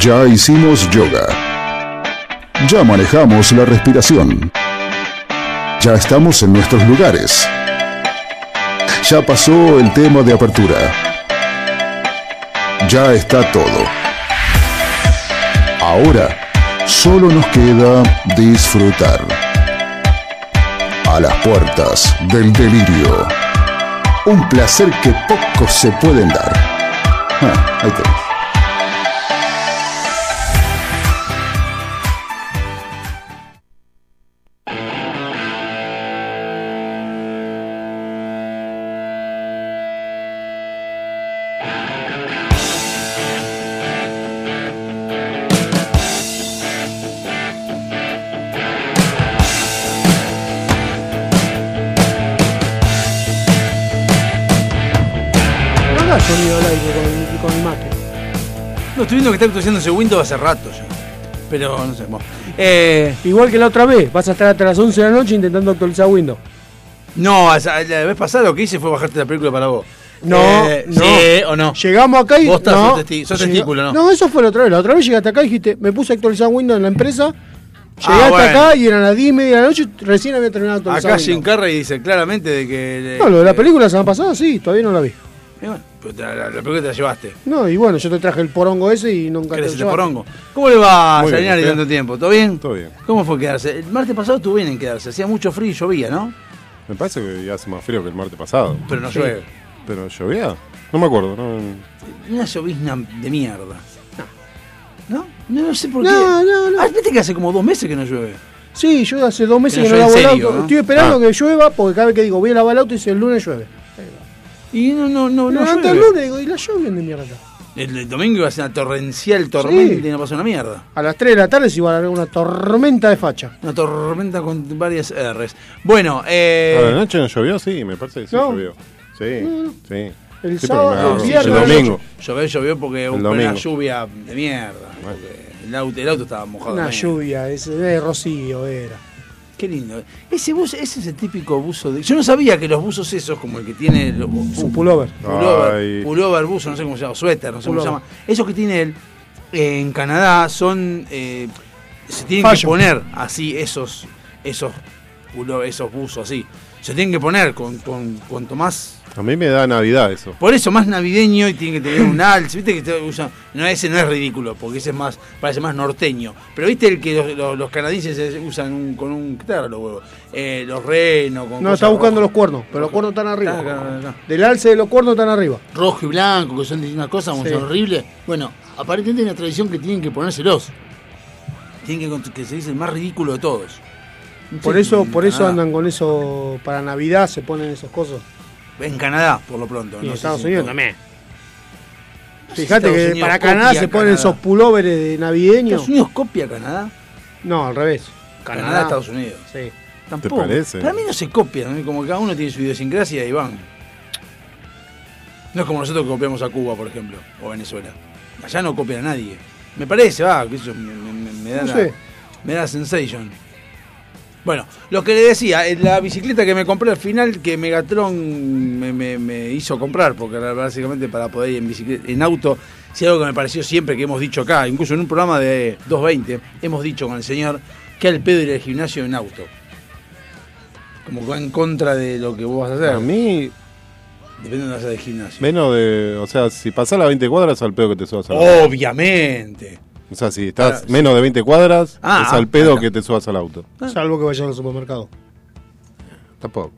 Ya hicimos yoga. Ya manejamos la respiración. Ya estamos en nuestros lugares. Ya pasó el tema de apertura. Ya está todo. Ahora solo nos queda disfrutar. A las puertas del delirio. Un placer que pocos se pueden dar. Ah, ahí. Está actualizándose Windows hace rato ya. Pero no sé. bueno. Eh, Igual que la otra vez, vas a estar hasta las 11 de la noche intentando actualizar Windows. no, la vez pasada lo que hice fue bajarte la película para vos. No, Eh, no. ¿Sí o no? Llegamos acá y. Vos estás, no, sos testi- sos testículo, ¿no? No, eso fue la otra vez. La otra vez llegaste acá y dijiste, me puse a actualizar Windows en la empresa. Llegué Ah, hasta bueno. acá y eran las 10 y media de la noche recién había terminado actualizar Acá Jim Windows. Carrey dice claramente de que. No, lo de la película la semana pasada sí, todavía no la vi. Y bueno, la, la- la película te la llevaste. No, y bueno, yo te traje el porongo ese y nunca ¿Querés te ese lo llevaste. porongo? ¿Cómo le va a Muy bien, Salinas ¿usted? tanto tiempo? ¿Todo bien? Todo bien. ¿Cómo fue quedarse? El martes pasado estuvo bien en quedarse. Hacía mucho frío y llovía, ¿no? Me parece que hace más frío que el martes pasado. Pero no Sí. llueve. Pero llovía. No me acuerdo. No, Una llovizna de mierda. ¿No? No, no sé por qué. No, no, no. Ah, viste que hace como dos meses que no llueve. Sí, yo hace dos meses Que que no no, lavo el auto. ¿no? Estoy esperando Ah. que llueva porque cada vez que digo voy a lavar el auto dice el lunes llueve. Y no, no, no, no antes el lunes digo, ¿y la lluvia de mierda? El, el domingo iba a ser una torrencial tormenta y no pasó una mierda. A las 3 de la tarde se iba a haber una tormenta de facha. Una tormenta con varias R's. Bueno, eh. ¿A la noche no llovió? Sí, me parece que sí No. llovió. Sí, sí. El Sí, sábado, el sí, viernes, el domingo. Llovió, llovió porque hubo una lluvia de mierda. el, auto, el auto estaba mojado. Una también. lluvia, ese de rocío era. Qué lindo. Ese buzo, ese es el típico buzo de. Yo no sabía que los buzos esos, como el que tiene el, Su pullover. pullover, pullover buzo, no sé cómo se llama, suéter, no sé cómo se llama. Esos que tiene él eh, en Canadá son. eh, se tienen que poner así, esos. Esos pullover, esos buzos así. Se tienen que poner con, con cuanto más. A mí me da Navidad eso. Por eso, más navideño y tiene que tener un alce. Viste que te usan- No, ese no es ridículo, porque ese es más. Parece más norteño. Pero viste el que los, los- los canadienses usan un- con un. ¿Qué tal los huevos? Eh, los renos, con. No, está buscando los cuernos, pero los cuernos están arriba. Acá, acá, acá. Del alce de los cuernos están arriba. rojo y blanco, que son distintas cosas, como Sí. son horribles. Bueno, aparentemente hay una tradición que tienen que ponérselos. Tienen que, que se dice el más ridículo de todos. No Por sé, eso, por eso andan con eso para Navidad, se ponen esas cosas. En Canadá, por lo pronto. Y en no Estados Unidos todo. también. Fíjate Estados que Unidos para Canadá se ponen Canadá. esos pulóveres de navideños. ¿Estados Unidos copia a Canadá? No, al revés. Canadá, Estados Unidos. Sí. Tampoco. parece? Para mí no se copian, ¿no? como cada uno tiene su idiosincrasia y van. No es como nosotros que copiamos a Cuba, por ejemplo, o Venezuela. Allá no copian a nadie. Me parece, va, que eso me, me- me- me da No la, sé. me da sensation. Bueno, lo que le decía, eh, la bicicleta que me compré al final, que Megatron me, me- me hizo comprar, porque era básicamente para poder ir en, bicicleta, en auto, si algo que me pareció siempre que hemos dicho acá, incluso en un programa de 220, hemos dicho con el señor que al pedo ir al gimnasio en auto. Como que va en contra de lo que vos vas a hacer. A mí, Depende de donde vayas del gimnasio. menos de. O sea, si pasás las 20 cuadras, al pedo que te subas Oh. auto. Obviamente. O sea, si estás Ah, menos de 20 cuadras, Ah, es al ah, pedo acá. que te subas al auto. Salvo que vayan al supermercado. Tampoco.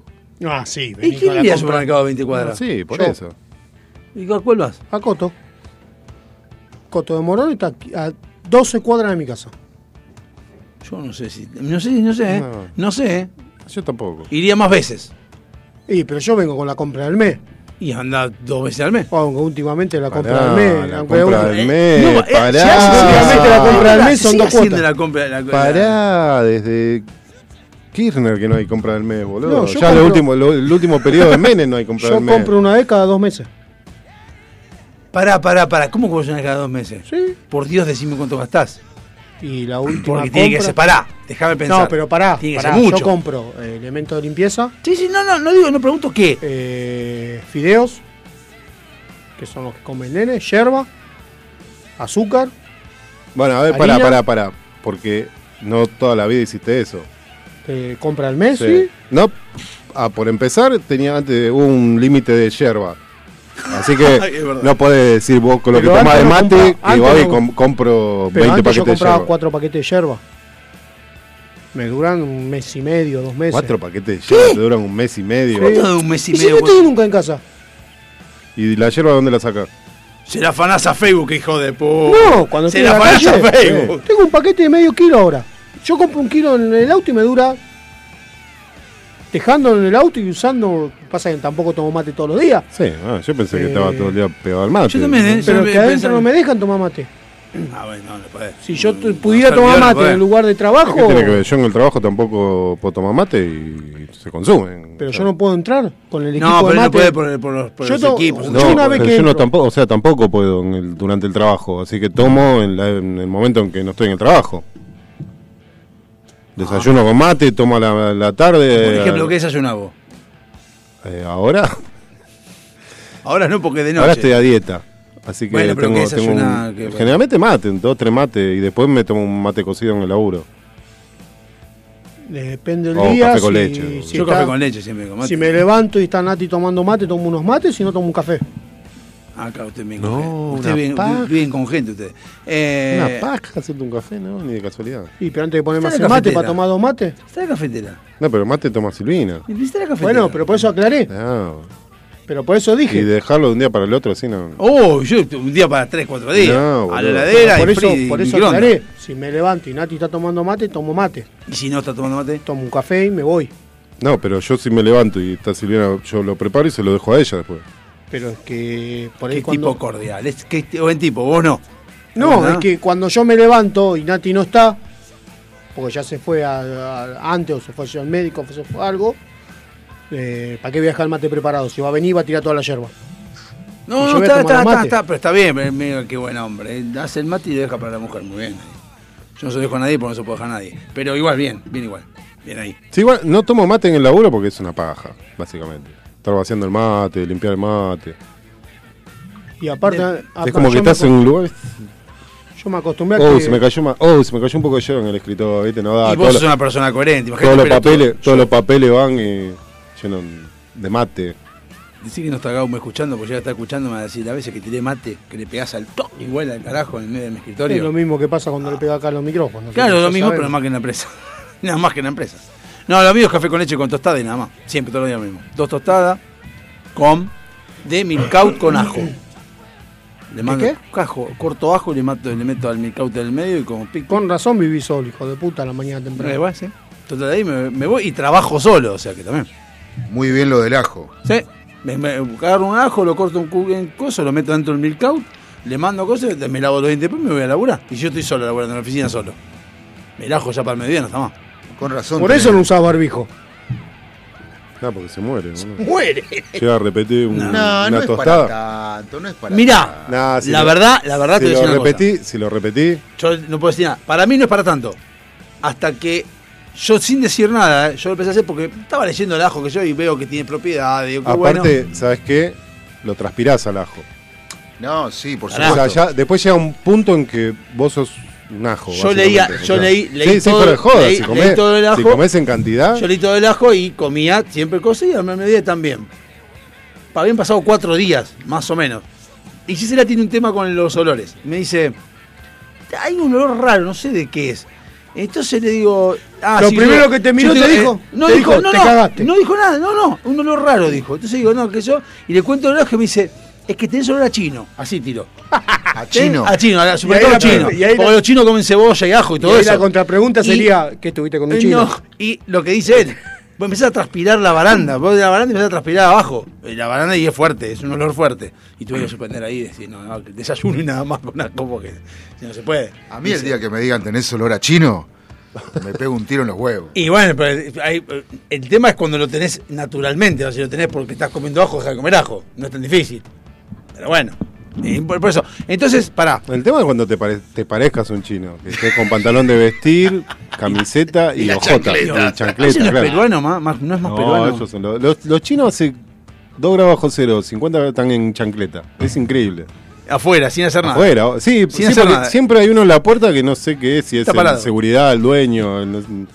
Ah, sí. ¿Y vení quién iría al supermercado a 20 cuadras? Sí, por Yo. eso. ¿Y a cuál vas? A Coto. Coto de Morón está a 12 cuadras de mi casa. Yo no sé si. No sé, no sé, ¿eh? No. No sé, ¿eh? Yo tampoco. Iría más veces. Y, pero yo vengo con la compra del mes. Y anda dos veces al mes. Aunque últimamente la compra Pará, mes. la aunque compra del Eh, mes, no, eh, pará. hace- la compra del mes son dos cuotas. la compra, la- la- Pará, desde Kirchner que no hay compra del mes, boludo. No, yo ya el compro- último, lo- el último periodo de Menem no hay compra Yo del mes. compro una vez cada dos meses. Pará, pará, pará. ¿Cómo que vos llenás cada dos meses? Sí. Por Dios, decime cuánto gastás. Y la última Porque tiene que ser. Pará, déjame pensar. No, pero pará. Tiene que pará, ser mucho. Yo compro eh, elementos de limpieza, Sí, sí, no, no, no digo, no pregunto qué. eh, fideos, que son los que come el nene, yerba, azúcar, Bueno, a ver, pará, Harina. pará, pará. Porque no toda la vida hiciste eso. Te compra el Messi. Sí. No, ah, por empezar, tenía antes un límite de yerba. Así que Ay, no podés decir vos con lo Pero que tomás de mate que voy y no- com- compro Pero 20 antes yo paquetes de compraba yerba. cuatro paquetes de yerba. Me duran un mes y medio, dos meses. Cuatro paquetes de yerba te duran un mes y medio. ¿Cuánto de un mes y ¿Y si medio? no estoy nunca en casa? ¿Y la yerba dónde la sacas? Se la afanás a Facebook, hijo de puta. No, cuando Se la afanás a Facebook. Tengo un paquete de medio kilo ahora. Yo compro un kilo en el auto y me dura. Dejando en el auto y usando. Pasa que tampoco tomo mate todos los días. Sí, ah, yo pensé que Eh, estaba todo el día pegado al mate. Yo también, ¿eh? Pero Yo que adentro no me dejan tomar mate. Ah, bueno, no, no podés. Si yo pudiera no, tomar mate en el lugar de trabajo. ¿Qué tiene que ver? Yo en el trabajo tampoco puedo tomar mate y se consumen. Pero O sea, yo no puedo entrar con el equipo No, de pero no mate. puede por, los, por Yo los equipos. yo No, una vez que yo no tampoco, o sea, tampoco puedo en el- durante el trabajo, así que tomo en, la- en el momento en que no estoy en el trabajo. Desayuno con mate, tomo a la, la tarde. Por ejemplo, eh, ¿qué desayunás vos? Eh, ahora, Ahora no, porque de noche. ahora estoy a dieta. Así que Bueno, pero tengo, ¿qué tengo un- generalmente mate, dos, tres mates, y después me tomo un mate cocido en el laburo. Depende del O día. café con si- leche. si Yo está- café con leche siempre con mate. Si me levanto y está Nati tomando mate, tomo unos mates, si no tomo un café. Acá usted bien No, con gente. Usted paja. bien con gente usted. Eh, Una paja hacerte un café, ¿no? Ni de casualidad. Y pero antes de Está hacer la mate para tomar dos mates. Está la cafetera. No, pero mate toma Silvina. ¿Viste la cafetera? Bueno, pero por eso aclaré. No. Pero por eso Y dije. dejarlo de un día para el otro, así no. Oh, yo un día para 3, 4 días. No, a la heladera por y eso, y por eso aclaré. Si me levanto y Nati está tomando mate, tomo mate. Y si no está tomando mate. Tomo un café y me voy. No, pero yo si me levanto y está Silvina, yo lo preparo y se lo dejo a ella después. Pero es que por ahí Qué cuando. tipo cordial. Es que este- buen tipo, vos no. No, ¿Verdad? es que cuando yo me levanto y Nati no está, porque ya se fue a- a- antes o se fue al médico o se fue a algo, eh, ¿para qué voy a dejar el mate preparado? Si va a venir, va a tirar toda la yerba. No, no, está, está, está, está, pero está bien, pero mira qué buen hombre. eh. Hace el mate y lo deja para la mujer, muy bien. Yo no se lo dejo a nadie porque no se lo puedo dejar a nadie. Pero igual, bien, bien igual. Bien ahí. Sí, igual, no tomo mate en el laburo porque es una paja, básicamente. Estar vaciando el mate, limpiar el mate. Y aparte, De- aparte, es como que estás en un lugar. yo me acostumbré a Oh, que. se me cayó ma- oh, se me cayó un poco de hielo en el escritorio, ¿viste? No da. y vos todos sos una persona coherente. imagínate, todos los papeles, todos los papeles van y llenos de mate. Decí que no está Gaumo escuchando, porque ya está escuchando, me va a decir a veces que tiré mate, que le pegás al toque igual al carajo en el medio de mi es escritorio. lo mismo que pasa cuando le pega acá a los micrófonos. Claro, lo mismo, sabemos. pero más que en la empresa. nada más que en la empresa. No, lo mío es café con leche con tostada y nada más. Siempre, todos los días lo mismo. Dos tostadas con de milcaut con ajo. Le mando qué? Cajo, corto ajo y le, mato, le meto al milcaut en el medio y como pico. Con razón viví solo, hijo de puta, a la mañana Eh, temprano. bueno, sí. Entonces de ahí me, me voy y trabajo solo, o sea que también. Muy bien lo del ajo. Sí. Me, me agarro un ajo, lo corto un en coso, lo meto dentro del milcaut, le mando cosas, me lavo los dientes, después me voy a laburar. Y yo estoy solo laburando en la oficina solo. El ajo ya para el mediodía no está más. Con razón. Por tenés- eso no usaba barbijo. No, porque se muere. boludo. ¡Muere! Llega a repetir un- No, una no es para tanto, no es para Mirá, Nah, si la lo- verdad, la verdad si te voy a lo decir una cosa. repetí, si lo repetí, Yo no puedo decir nada. Para mí no es para tanto. Hasta que yo sin decir nada, ¿eh? yo lo empecé a hacer porque estaba leyendo el ajo que yo y veo que tiene propiedad. Digo, aparte, bueno. ¿sabes qué? Lo transpirás al ajo. No, sí, por O sea, supuesto. ya, después llega un punto en que vos sos un ajo. Yo leía- yo leí- leí sí, todo- joda. leí- si, leí comés, todo el si ajo. comés en cantidad, Yo leí todo el ajo y comía siempre cosas y al mediodía también. Habían pasado cuatro días, más o menos. Y Gisela tiene un tema con los olores. Me dice, hay un olor raro, no sé de qué es. Entonces le digo, ah, Lo primero yo- que te miró te dijo, no te dijo, dijo, no, te no, cagaste. no dijo nada, no, no, un olor raro dijo. Entonces digo, no, que yo, y le cuento el olor que me dice, es que tenés olor a chino, así tiró. A chino. A chino, supermercado ahí la- chino. y ahí la- Porque los chinos comen cebolla y ajo y Y todo ahí eso. la contrapregunta Y- sería, ¿qué estuviste con un Eh, chino? no, y lo que dice él, vos empezás a transpirar la baranda, vos de la baranda empezás a transpirar abajo. Y la baranda y es fuerte, es un olor fuerte. Y tuve que suspender ahí y decir, no, no, que desayuno y nada más con porque si no se puede. A mí el día que me digan tenés olor a chino, me pego un tiro en los huevos. Y bueno, pero hay- el tema es cuando lo tenés naturalmente, o sea, si lo tenés porque estás comiendo ajo, deja de comer ajo. No es tan difícil. Pero bueno, por, eso. Entonces, pará. el tema es cuando te, pare- te parezcas un chino. Que estés con pantalón de vestir, camiseta y, Y la ojotas. chancleta. Y ¿Ese chancleta, no es claro. peruano, más, no es más No, peruano? esos son los, los, los chinos hace 2 grados bajo cero, 50 están en chancleta. Es increíble. Afuera, sin hacer nada. Afuera, sí, sí, hacer porque nada. siempre hay uno en la puerta que no sé qué es, si es Está parado. seguridad, el dueño. el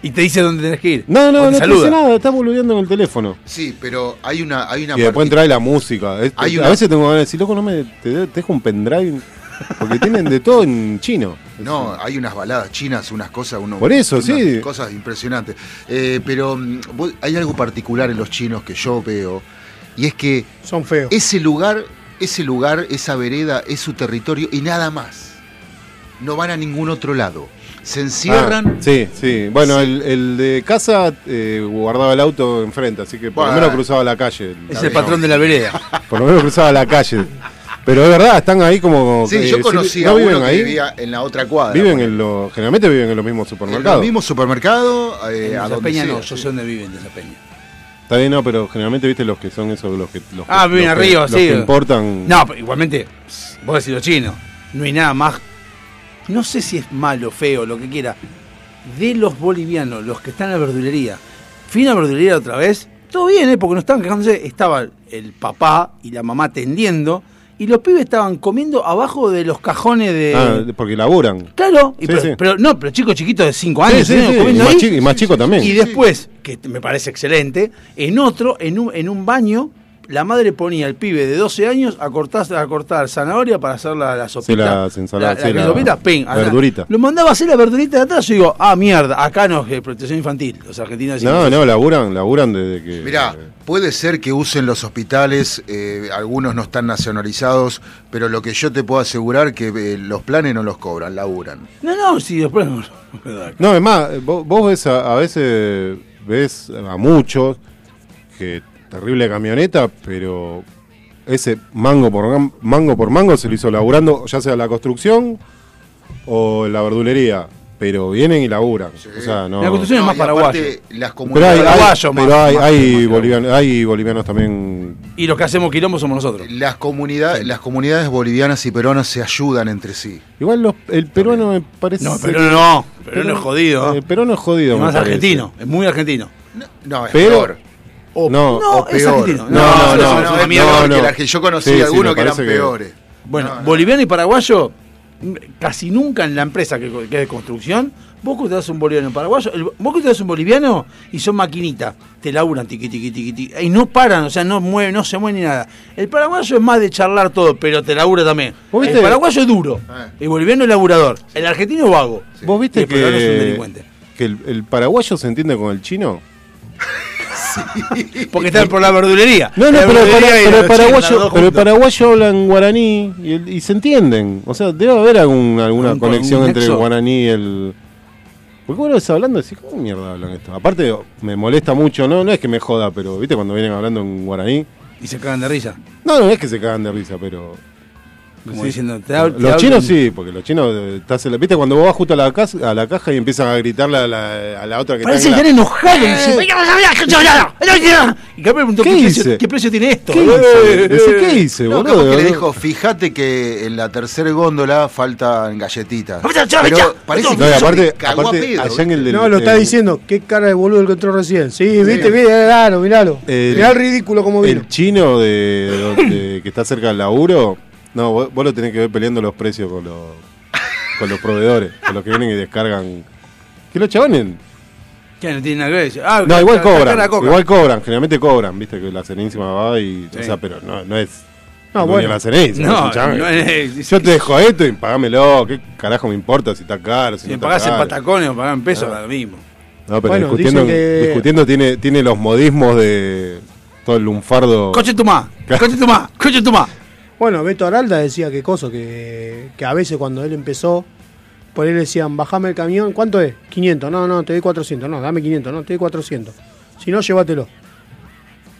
Y te dice dónde tenés que ir. no, no, te no te saluda. dice nada, está boludeando en el teléfono. Sí, pero hay una, hay una Y después trae la música. Es- Hay a una- veces tengo ganas de decir, loco, no me te, te dejo un pendrive. Porque tienen de todo en chino. No, hay unas baladas chinas, unas cosas, uno, Por eso, unas sí. cosas impresionantes. Eh, pero mm, vos- hay algo particular en los chinos que yo veo, y es que Son feos. ese lugar, ese lugar, esa vereda es su territorio y nada más. No van a ningún otro lado. Se encierran. Ah, sí, sí. Bueno, El, el de casa eh, guardaba el auto enfrente, así que por Bueno. lo menos cruzaba la calle. Es el patrón de la vereda. Por lo menos cruzaba la calle. Pero es verdad, están ahí como. Sí, eh, yo conocí ¿no a viven uno que ahí? vivía en la otra cuadra. Viven en los. Generalmente viven en los mismos En supermercados. el mismo supermercado, eh, En a donde peña sea, no, yo sí. sé dónde viven de esa peña. Está bien, no, pero generalmente viste los que son esos, los que. Los que- Ah, viven los que- arriba, los sí. que importan. No, pero igualmente, vos decís los chinos, no hay nada más, no sé si es malo, feo, lo que quiera, de los bolivianos, los que están en la verdulería. Fui a la verdulería otra vez, todo bien, ¿eh? porque no estaban quejándose, estaba el papá y la mamá tendiendo, y los pibes estaban comiendo abajo de los cajones de... Ah, porque laburan. Claro, y Sí, pero, sí. pero no, pero chicos chiquitos de 5 Sí, años, ¿eh? sí, comiendo y más ahí. chico- y más chico también. Y después, que me parece excelente, en otro, en un, en un baño, la madre ponía al pibe de 12 años a cortar, a cortar zanahoria para hacer la, la sopita. las ensaladas, La, sí, la la sopita, ping, acá. verdurita. Lo mandaba a hacer la verdurita de atrás y digo, ah, mierda, acá no es protección infantil. Los argentinos No, decimos no, laburan, laburan desde que. Mirá, puede ser que usen los hospitales, eh, algunos no están nacionalizados, pero lo que yo te puedo asegurar que eh, los planes no los cobran, laburan. No, no, sí, después no. No, es más, vos, vos ves a, a veces ves a muchos que terrible camioneta, pero ese mango por mango por mango se lo hizo laburando, ya sea en la construcción o en la verdulería, pero vienen y laburan. O sea, no. La construcción es más paraguayo. las Pero hay, comunidades, hay- Paraguayo más, pero hay, más- hay más bolivianos, hay bolivianos también. Y los que hacemos quilombo somos nosotros. las, comunidades, las comunidades bolivianas y peruanas se ayudan entre sí. Igual los- el peruano me parece. No, pero no, no, pero no es jodido. El peruano es jodido. Es más argentino, es muy argentino. No, no, es Pero- peor. O- No, no, o es peor. argentino. No, no, no, es no, es que las que yo conocí Sí, sí, algunos me que eran que- peores. Bueno, No, no. boliviano y paraguayo, casi nunca en la empresa que, que es de construcción, vos que te das un boliviano y paraguayo, el- vos que te das un boliviano y son maquinitas, te laburan tiqui tiqui tiqui tiqui, y no paran, o sea, no mueven, no se mueven ni nada. El paraguayo es más de charlar todo, pero te labura también. ¿Vos El viste? paraguayo es duro, Ah. el boliviano es laburador, el argentino es vago. ¿Vos Y viste el peruano es un que, delincuente. que el, el paraguayo se entiende con el chino? Porque están por la verdulería. No, no, pero, el para- pero paraguayo, pero el paraguayo habla en guaraní y, el- y se entienden. O sea, debe haber algún, alguna Un- conexión un entre el guaraní y el. Porque vos lo ves hablando y decís, ¿cómo mierda hablan esto? Aparte, me molesta mucho, no, no es que me joda, pero viste cuando vienen hablando en guaraní. Y se cagan de risa. No, no es que se cagan de risa, pero. Como Sí. diciendo, te Los chinos sí, porque los chinos, eh, estás en la- viste cuando vos vas justo a la, casa, a la caja y empiezan a gritarle a la, a la otra que Parece que está están en la- enojados. dicen, Y que me preguntó ¿Qué ¿qué, precio, qué precio tiene esto. ¿Qué Eh, hice? Decí, eh, ¿Qué hice, No, boludo? que le dijo, fíjate que en la tercera góndola faltan galletitas. Pero parece No, y aparte, le cagó a aparte pedo, allá en el del- No, lo está diciendo. Qué cara de boludo el que entró recién. Sí, viste, viste, miralo, miralo. Mirá el ridículo como vino. El chino de, de- que está cerca del laburo, no, vos, vos lo tenés que ver peleando los precios con los, con los proveedores, con los que vienen y descargan. Que los chabones. ¿Qué? No tiene nada que ver. Ah, No, igual cobran. Igual cobran, generalmente cobran, viste que la serenísima va y. Sí. O sea, pero no, no es. No, bueno. la serenísima, No, no es- Yo te dejo esto y pagámelo. ¿Qué carajo me importa si está caro? Si, Si no pagás en patacones o pagás en pesos, Ah. da lo mismo. No, pero Bueno, discutiendo, que- discutiendo tiene, tiene los modismos de todo el lunfardo. Coche tu más, coche tu más, coche tu más. Bueno, Beto Aralda decía que cosa, que, que a veces cuando él empezó, por él decían, bajame el camión, ¿cuánto es? 500, no, no, te doy 400, no, dame 500, no, te doy 400. Si no, llévatelo.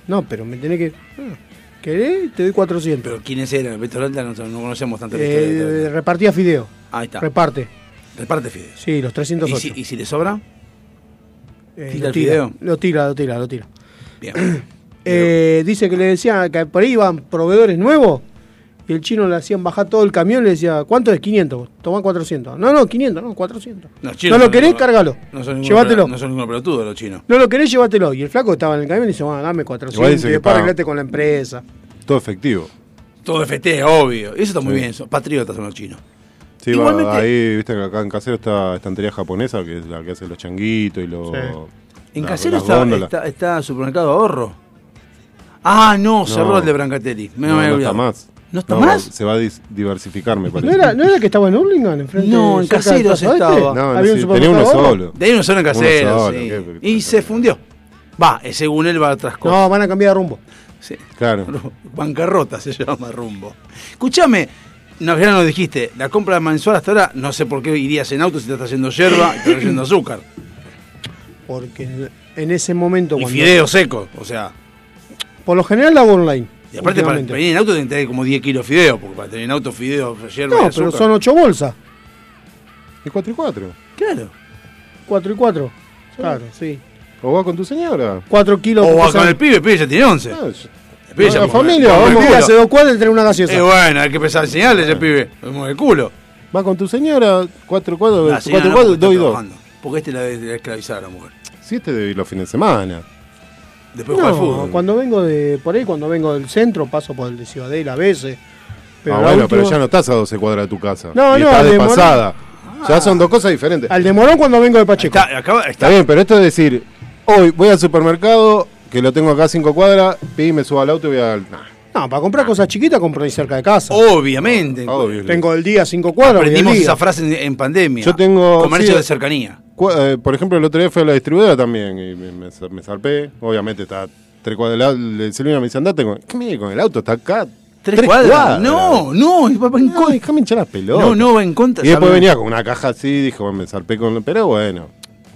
No, pero me tenés que... ah, ¿Querés? Te doy 400. Pero ¿quiénes eran? Beto Landa no, no conocemos tanto Eh, repartía fideo, Ahí está. reparte. Reparte fideos. Sí, los ¿Y 308. si, ¿Y si le sobra? Eh, tira lo el tira, fideo? lo tira, lo tira, lo tira. Bien. Eh, dice que le decían que por ahí iban proveedores nuevos y el chino le hacían bajar todo el camión y le decía, ¿cuánto es? 500, toma 400. No, no, 500, no, 400. Los No lo querés, ninguno- cárgalo. No son Llévatelo. No son ninguno pelotudo los chinos. No lo querés, llévatelo. Y el flaco estaba en el camión y dice, bueno, dame 400 Igual dice y que después arreglate con la empresa. Todo efectivo. Todo FT, obvio. Eso está muy bien, son patriotas son los chinos. Sí, va- Igualmente- ahí, viste que acá en Casero está estantería japonesa, que es la que hace los changuitos y los... Sí. En la- Casero está, está, está supermercado ahorro. Ah, no, cerró No. el de Brancatelli. Me No, había no está más. ¿No está más? Se va a diversificar, me ¿No parece. era, ¿No era que estaba en Hurlingham? Enfrente, No, en Caseros estaba. No, Había un sí, tenía uno solo. De ahí no son en Uno Casero, solo, sí. qué- Y se fundió. Va, eh, según él va a otras cosas. No, van a cambiar de rumbo. Sí. Claro. Bancarrota se llama rumbo. Escúchame, no, ya no lo dijiste, la compra mensual hasta ahora, no sé por qué irías en auto si te estás haciendo yerba y te estás haciendo azúcar. Porque en, ese momento. Y cuando- fideos secos, o sea. Por lo general la hago online. Y aparte para venir en auto tenés que tener como 10 kilos de fideos, porque para tener en auto fideos, y No, pero son 8 bolsas. ¿Y 4 y 4? Claro. 4 y 4. Claro, sí. ¿O vas con tu señora? 4 kilos. O que va pesan- con el pibe, el pibe ya tiene 11. Ah, yo- El pibe ya la familia, El vamos. pibe culo. hace dos cuadras y trae una gaseosa. Eh, bueno, hay que empezar a enseñarle ese pibe. Mueve el culo. Va con tu señora, 4 y 4, La señora 4 y no, 4, porque 2 y está 2. trabajando. Porque este la debe esclavizar a la mujer. Si este debe ir los fines de semana. Después juega al No, fútbol. cuando vengo de por ahí, cuando vengo del centro, paso por el de Ciudadela a veces. Pero ah, bueno, última- pero ya no estás a 12 cuadras de tu casa. No, y no, estás al de Morón- pasada. Ya son dos cosas diferentes. Al de Morón cuando vengo de Pacheco. Está, acaba- está- Está bien, pero esto es decir, hoy voy al supermercado, que lo tengo acá a 5 cuadras, y me subo al auto y voy al. Nah, No, para comprar cosas chiquitas compro ahí cerca de casa. Obviamente. Tengo el día 5 cuadras. voy al Aprendimos día. esa frase en, en pandemia. Yo tengo- Comercio sí, de cercanía. Eh, por ejemplo, el otro día fui a la distribuidora también y me, me, me zarpé. Obviamente está tres cuadras del Silvina me dice, andate con, ¿qué me con el auto? Está acá. ¿Tres, cuadras? No, no, va en No, contra. déjame hinchar las pelotas. No, no, va en contra. Y después venía con una caja así, dijo, me zarpé con. Pero bueno,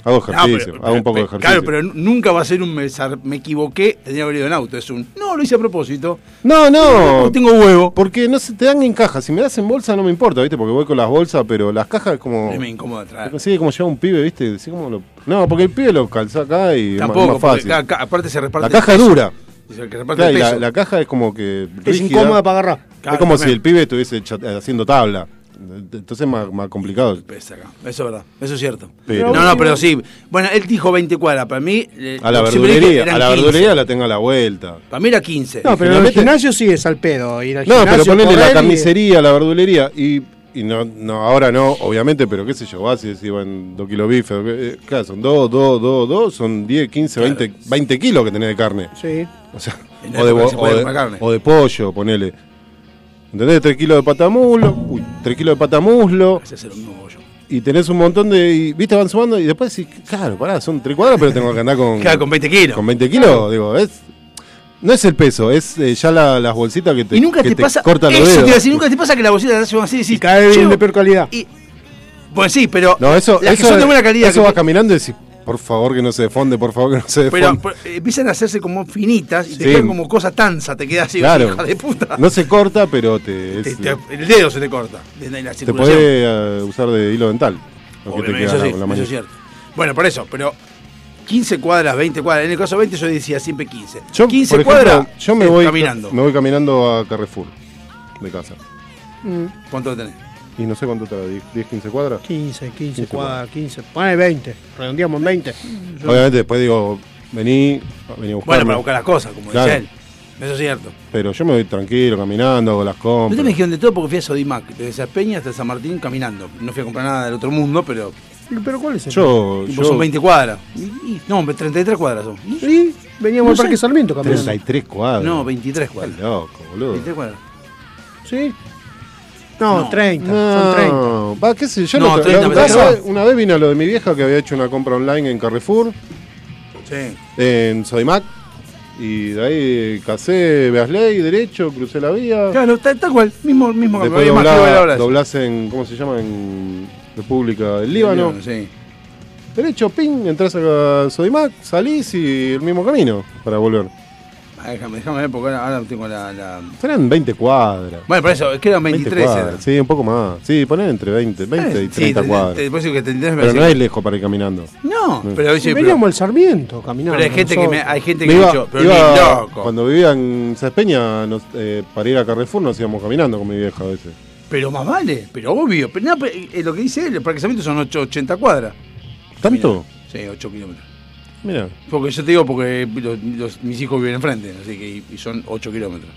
hago No, ejercicio, pero- hago un poco de ejercicio. Claro, pero nunca va a ser un me, me equivoqué, tendría que haber ido en auto. Es un no, lo hice a propósito. No, no. No tengo huevo. Porque no se te dan en caja. Si me das en bolsa no me importa, ¿viste? Porque voy con las bolsas, pero las cajas es como. Es me incomoda traer. Sí, como lleva un pibe, ¿viste? Así como lo- No, porque el pibe lo calza acá y es más- Tampoco, más porque fácil. ca- aparte se reparte La caja es dura. Es Claro, y la, caja es como que. Es incómoda para agarrar. Claro, es como también. si el pibe estuviese haciendo tabla. Entonces es más, más complicado. Pesa acá. Eso es verdad, eso es cierto. Pero- no, no, pero sí. Bueno, él dijo 20 cuadras. Para mí. eh, A la verdulería, a la 15. verdulería la tengo a la vuelta. Para mí era 15. No, pero en el gimnasio sí es al pedo. Ir al No, pero gimnasio, ponele la correr y- carnicería, la verdulería y, y no, no, ahora no, obviamente, pero qué sé yo, vas y decís, bueno, dos kilos bife, eh, claro, son dos, dos, dos, dos, son 10, 15, Claro. 20, 20 kilos que tenés de carne. Sí. O sea, o de, o de- comer carne. o de pollo, ponele. ¿Entendés? 3 kilos de patamuslo, uy, 3 kilos de patamuslo, yo. y tenés un montón de, y, viste, van sumando, y después decís, claro, pará, son 3 cuadras, pero tengo que andar con, Claro, con 20 kilos. con 20 kilos, digo, es... No es el peso, es eh, ya la- las bolsitas que te, y nunca que te, pasa. cortan los te dedos. iba a decir, nunca te pasa que la bolsita te hace así y decís. Y cae bien "Che, de peor calidad. y- Pues sí, pero. No, eso, las que eso, son de buena calidad. eso que- va caminando y decís, por favor que no se defonde, por favor que no se pero, defonde. pero, eh, empiezan a hacerse como finitas y te Sí. quedan como cosa tanza, te queda así, Claro. hija de puta. No se corta, pero te, Te- es- te- el dedo se te corta. de la te puede eh, usar de hilo dental. Lo que te Obviamente, eso la- sí, la eso manija. es cierto. Bueno, por eso, pero 15 cuadras, 20 cuadras. En el caso 20 yo decía siempre 15. Yo, 15 por ejemplo, cuadras yo me eh, voy caminando. me voy caminando a Carrefour de casa. Mm, ¿Cuánto tenés? Y no sé cuánto te 10, 15 cuadras. 15, 15 15 cuadras, 15. Pone 20. Redondeamos en 20. Obviamente después digo, vení, vení a buscarme. Bueno, para buscar las cosas, como Claro. dice él. Eso es cierto. Pero yo me voy tranquilo, caminando, hago las Yo compras. te me dijeron de todo porque fui a Sodimac, desde Peña hasta San Martín caminando. No fui a comprar nada del otro mundo, pero ¿Pero cuál es el? Yo, yo son 20 cuadras. Y- no, 33 cuadras son. Y- Sí, veníamos No al Parque. Sarmiento caminando. 33 cuadras. No, 23 Estás cuadras. loco, boludo. 23 cuadras. ¿Sí? No, No. 30. Son 30. No, va, qué sé yo. No, lo- 30 la- me una, parece vez, una vez vino lo de mi vieja que había hecho una compra online en Carrefour, Sí. en Sodimac, y de ahí casé Beasley, derecho, crucé la vía. Claro, tal, tal cual. Mismo, mismo Después que doblás en, ¿cómo se llama? En República del Líbano. Sí. Derecho, ping, entras a Sodimac, salís y el mismo camino para volver. Ah, déjame, déjame ver porque ahora, ahora tengo la, la- Serán 20 cuadras. Bueno, por eso, es que eran 20 23. cuadras. eran. Sí, un poco más. Sí, poner entre 20, 20 y Eh, 30 sí, cuadras. Te, te, puedo decir que 33 me Pero no es lejos para ir caminando. No, No. pero, pero, veníamos al Sarmiento caminando. pero hay gente que me, nosotros. hay gente que Me dicho, pero iba- ni loco. Cuando vivía en Cespeña, nos- eh, para ir a Carrefour nos íbamos caminando con mi vieja a veces. Pero más vale, pero obvio. Pero, no, pero, eh, lo que dice él, el parquezamiento son 8, 80 cuadras. ¿Tanto? Sí, 8 kilómetros. Mira. Porque yo te digo porque los- los- mis hijos viven enfrente, así que y, y son 8 kilómetros.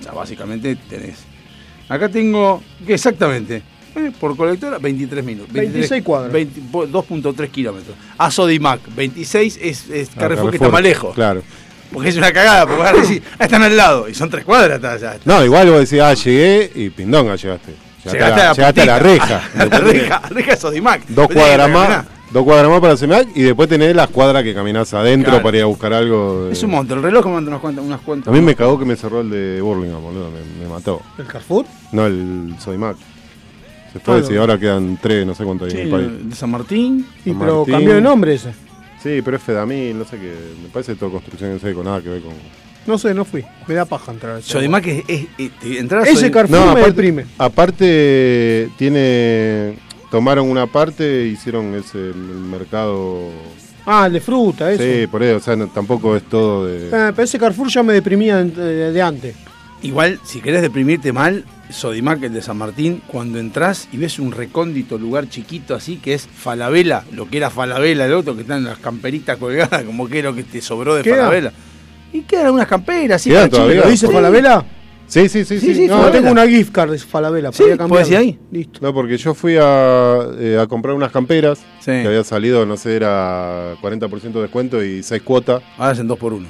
O sea, básicamente tenés. Acá tengo, que exactamente, eh, por colectora, 23 minutos. 26 cuadras. 20 po- 2.3 kilómetros. A Sodimac, 26 es, es Ah, Carrefour, que está más lejos. Claro. Porque es una cagada, porque vas a decir, ah, están al lado, y son tres cuadras. ya está. No, igual vos decís, ah, llegué y pindonga llegaste. Llegaste, a, la, llegaste a la reja. A la reja, a la reja de Sodimac. Dos cuadras más, caminar. Dos cuadras más para Semac y después tenés las cuadras que caminás adentro Claro. para ir a buscar algo. de- Es un monte, el reloj me manda unas cuantas. Unas cuantas A mí me cagó que me cerró el de Burlingame, boludo, me, me mató. ¿El Carrefour? No, el Sodimac. Se fue, Claro. sí, ahora quedan tres, no sé cuántos hay Sí, en el país. de San Martín. Sí, San pero Martín. cambió de nombre ese. Sí, pero es Fedamil, no sé qué. Me parece todo construcción, no sé, con nada que ver con. No sé, no fui. Me da paja entrar. Sodimac es. es, es- entrar a Ese Sodimac- Carrefour me deprime. aparte tiene. Tomaron una parte, hicieron ese el mercado. Ah, el de fruta, eso. Sí, por eso, o sea, no- tampoco es todo de. Eh, pero ese Carrefour ya me deprimía de, de- antes. Igual, si querés deprimirte mal, Sodimac, el de San Martín, cuando entras y ves un recóndito lugar chiquito así, que es Falabella, lo que era Falabella, el otro que están las camperitas colgadas, como que era lo que te sobró de ¿Queda? Falabella. Y quedan algunas camperas, sí. ¿Lo dice Sí. Falabella? Sí, sí, sí, Sí, sí. sí, no, tengo una gift card de Falabella. Sí. ¿podés ir ahí? Listo. no, porque yo fui a, eh, a comprar unas camperas Sí. que había salido, no sé, era 40% de descuento y 6 cuotas. Ahora hacen dos por uno.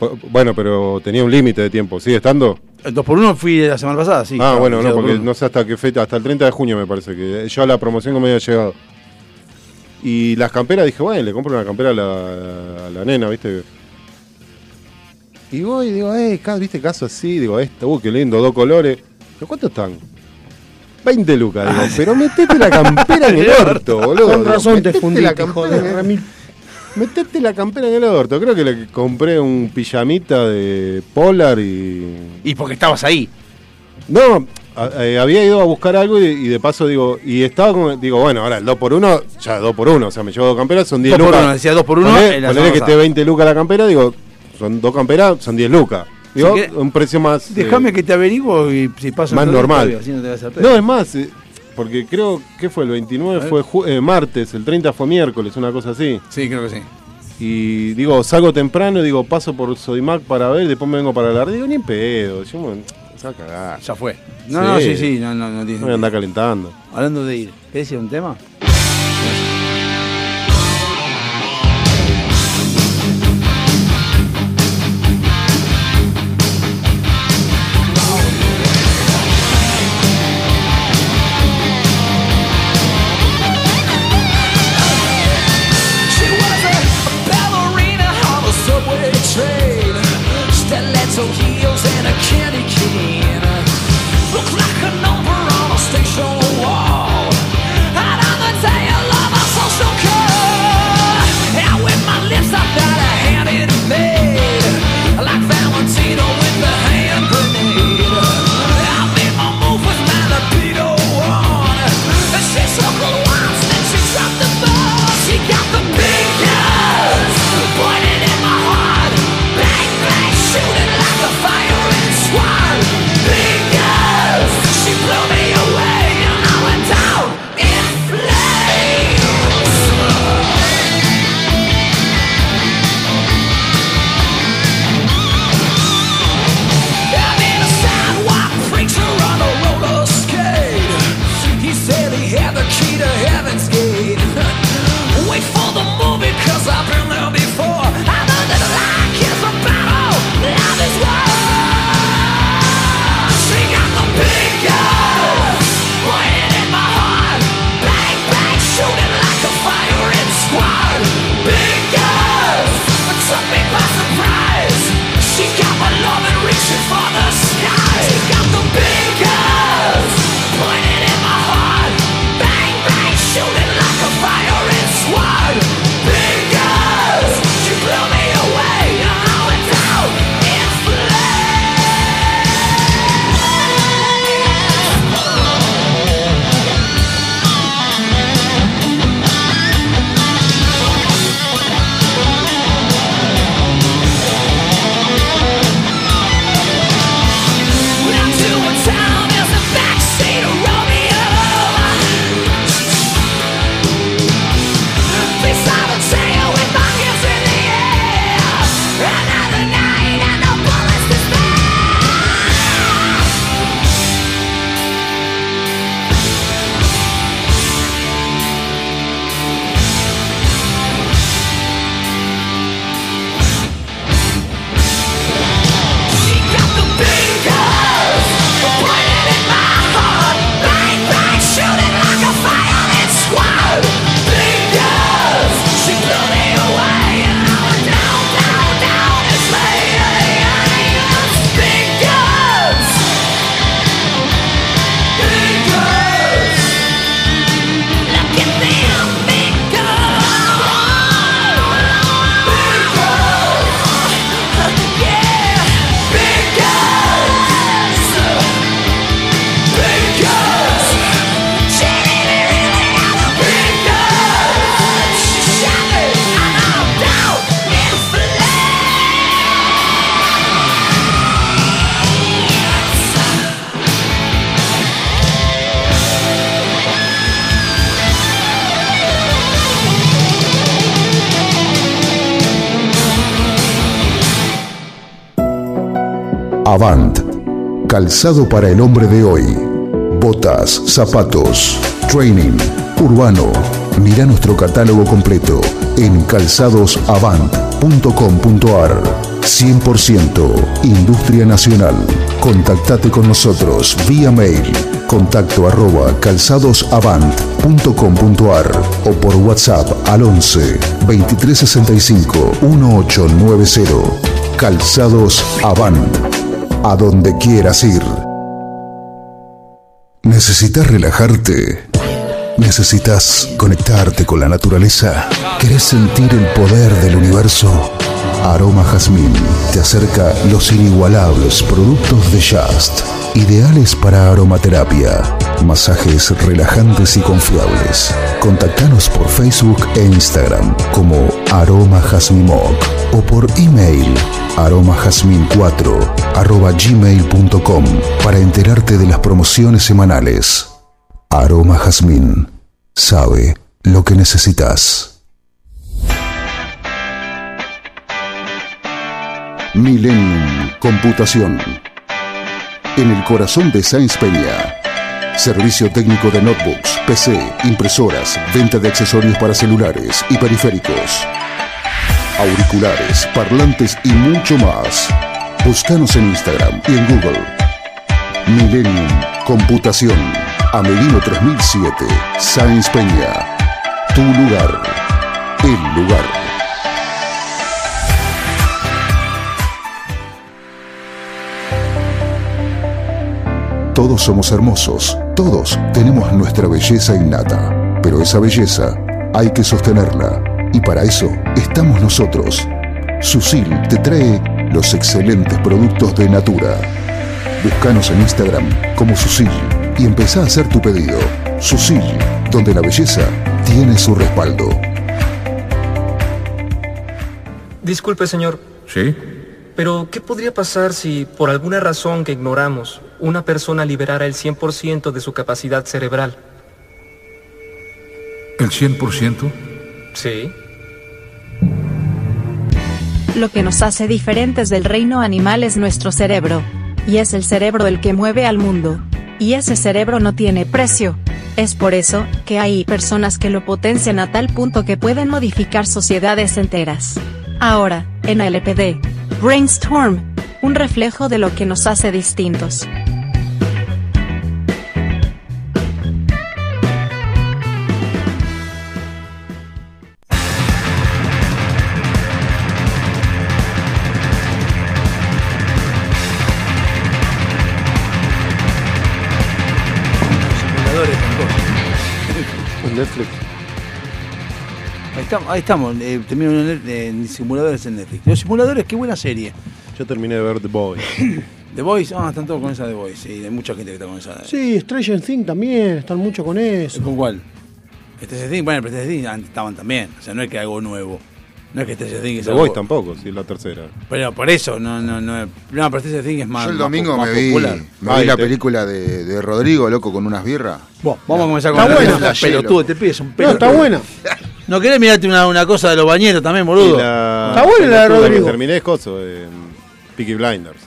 Po- Bueno, pero tenía un límite de tiempo. ¿Sigue estando? El dos por uno fui la semana pasada, sí. ah, claro, bueno, no, por porque no sé hasta qué fecha, hasta el 30 de junio me parece que yo a la promoción que me había llegado. Y las camperas dije, bueno, le compro una campera a la, a la nena, ¿viste? Y voy y digo, eh, ¿viste? Caso así, digo, esto, uh, qué lindo, dos colores. Digo, ¿cuánto están? 20 lucas, digo, pero metete la campera en el orto, boludo. Con Digo, razón te metete fundiste, en el-. Metete la campera en el orto. Creo que le compré un pijamita de Polar y. Y porque estabas ahí. No, a- eh, había ido a buscar algo y, y de paso digo, y estaba con, digo, bueno, ahora el 2 por 1 ya 2 por 1 o sea, me llevo dos camperas, son 10 Dos por lucas. uno, decía dos por uno Poné- en la ponele semana que esté 20 lucas la campera, digo, son dos camperas, son 10 lucas. Digo, Si un precio más. eh, Déjame que te averiguo y si pasa más normal. todavía, así no te vas a. No, es más, eh, porque creo que fue el 29, A ver. fue eh, martes, el 30 fue miércoles, una cosa así. Sí, creo que sí. Y digo, salgo temprano, digo, paso por Sodimac para ver, después me vengo para la Digo, ni en pedo, yo me se va a cagar. Ya fue. No, Sí. no, sí, sí, no, no, no tiene No voy a andar calentando. Hablando de ir, ¿querés ir a un tema? Calzado para el hombre de hoy. Botas, zapatos, training, urbano. Mira nuestro catálogo completo en calzadosavant.com.ar. 100% Industria Nacional. Contactate con nosotros vía mail. Contacto arroba calzadosavant.com.ar o por WhatsApp al 11 2365 1890. Calzados Avant. A donde quieras ir. ¿Necesitas relajarte? ¿Necesitas conectarte con la naturaleza? ¿Querés sentir el poder del universo? Aroma Jazmín te acerca los inigualables productos de Just, ideales para aromaterapia, masajes relajantes y confiables. Contactanos por Facebook e Instagram como Aroma Jazmín Moc o por email aromajazmin4 arroba gmail.com para enterarte de las promociones semanales. Aroma Jazmín sabe lo que necesitas. Millennium Computación. En el corazón de Sáenz Peña. Servicio técnico de notebooks, PC, impresoras, venta de accesorios para celulares y periféricos. Auriculares, parlantes y mucho más. Búscanos en Instagram y en Google. Millennium Computación. Amelino 3007. Sáenz Peña. Tu lugar. El lugar. Todos somos hermosos, todos tenemos nuestra belleza innata, pero esa belleza hay que sostenerla y para eso estamos nosotros. Susil te trae los excelentes productos de Natura. Búscanos en Instagram como Susil y empezá a hacer tu pedido. Susil, donde la belleza tiene su respaldo. Disculpe, señor, ¿Sí? pero ¿qué podría pasar si, por alguna razón que ignoramos, una persona liberara el 100% de su capacidad cerebral? ¿El 100%? Sí. Lo que nos hace diferentes del reino animal es nuestro cerebro. Y es el cerebro el que mueve al mundo. Y ese cerebro no tiene precio. Es por eso que hay personas que lo potencian a tal punto que pueden modificar sociedades enteras. Ahora, en LPD, Brainstorm, un reflejo de lo que nos hace distintos. Estamos, ahí estamos eh, termino en, el- en simuladores en Netflix. Los simuladores, qué buena serie. Yo terminé de ver The Boy. The Voice, ah, están todos con esa The Voice. Sí, hay mucha gente que está con esa. Sí, Stranger Things también, están mucho con eso. ¿Con cuál? Stranger Things, bueno, pero Stranger Things estaban también. O sea, no es que algo nuevo. No es que Stranger Things es The algo... Boy tampoco, sí, la tercera. Pero por eso, no, no, no. No, pero Stranger Things es más. Yo el más domingo po- más me vi, popular. me Ay, vi la te- película de, de Rodrigo, loco, con unas birras. Bueno, vamos a comenzar con Está la buena. pelotudo, te pides un No, pelo. está buena. ¿No querés mirarte una, una cosa de los bañeros también, boludo? la- Está buena la de que Rodrigo. terminé es coso, eh, Peaky Blinders.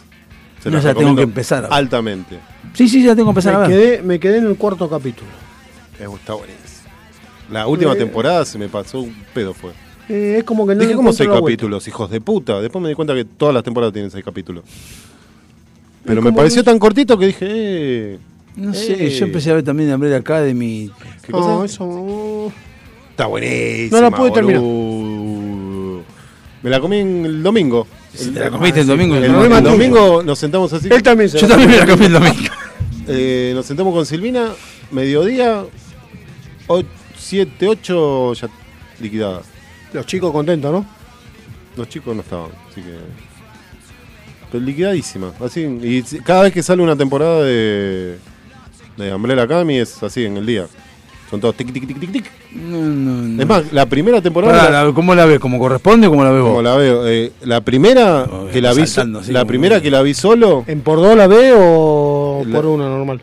Se No, ya tengo que empezar a ver. Altamente. Sí, sí, ya tengo que empezar a Me ver. quedé, me quedé en el cuarto capítulo. Eh, Está buenísimo. La última Eh, temporada se me pasó un pedo fue. Eh, es como que no Dije, ¿cómo seis vuelta. capítulos? Hijos de puta. Después me di cuenta que todas las temporadas tienen seis capítulos. Pero me pareció que- tan cortito que dije, eh, No sé, Eh. yo empecé a ver también Umbrella Academy. ¿qué No, cosa? eso. Está buenísima. No la pude terminar. Me la comí en el domingo. Si te la comiste el domingo. El, el domingo nos sentamos así. Él también se Yo también me la comí el domingo. Eh, nos sentamos con Silvina, mediodía, 7, 8 ya liquidadas. Los chicos contentos, ¿no? Los chicos no estaban, así que. Pero liquidadísima. Así, y cada vez que sale una temporada de. de Umbrella Academy es así en el día. Son todos tic tic tic tic tic. No, no, no. Es más, la primera temporada. Pará, la- ¿Cómo la ves? ¿Cómo corresponde o cómo la ves como vos? la veo, eh, la primera que la vi, saltando la como- primera que la vi solo, ¿En por dos la ve o La- por una normal?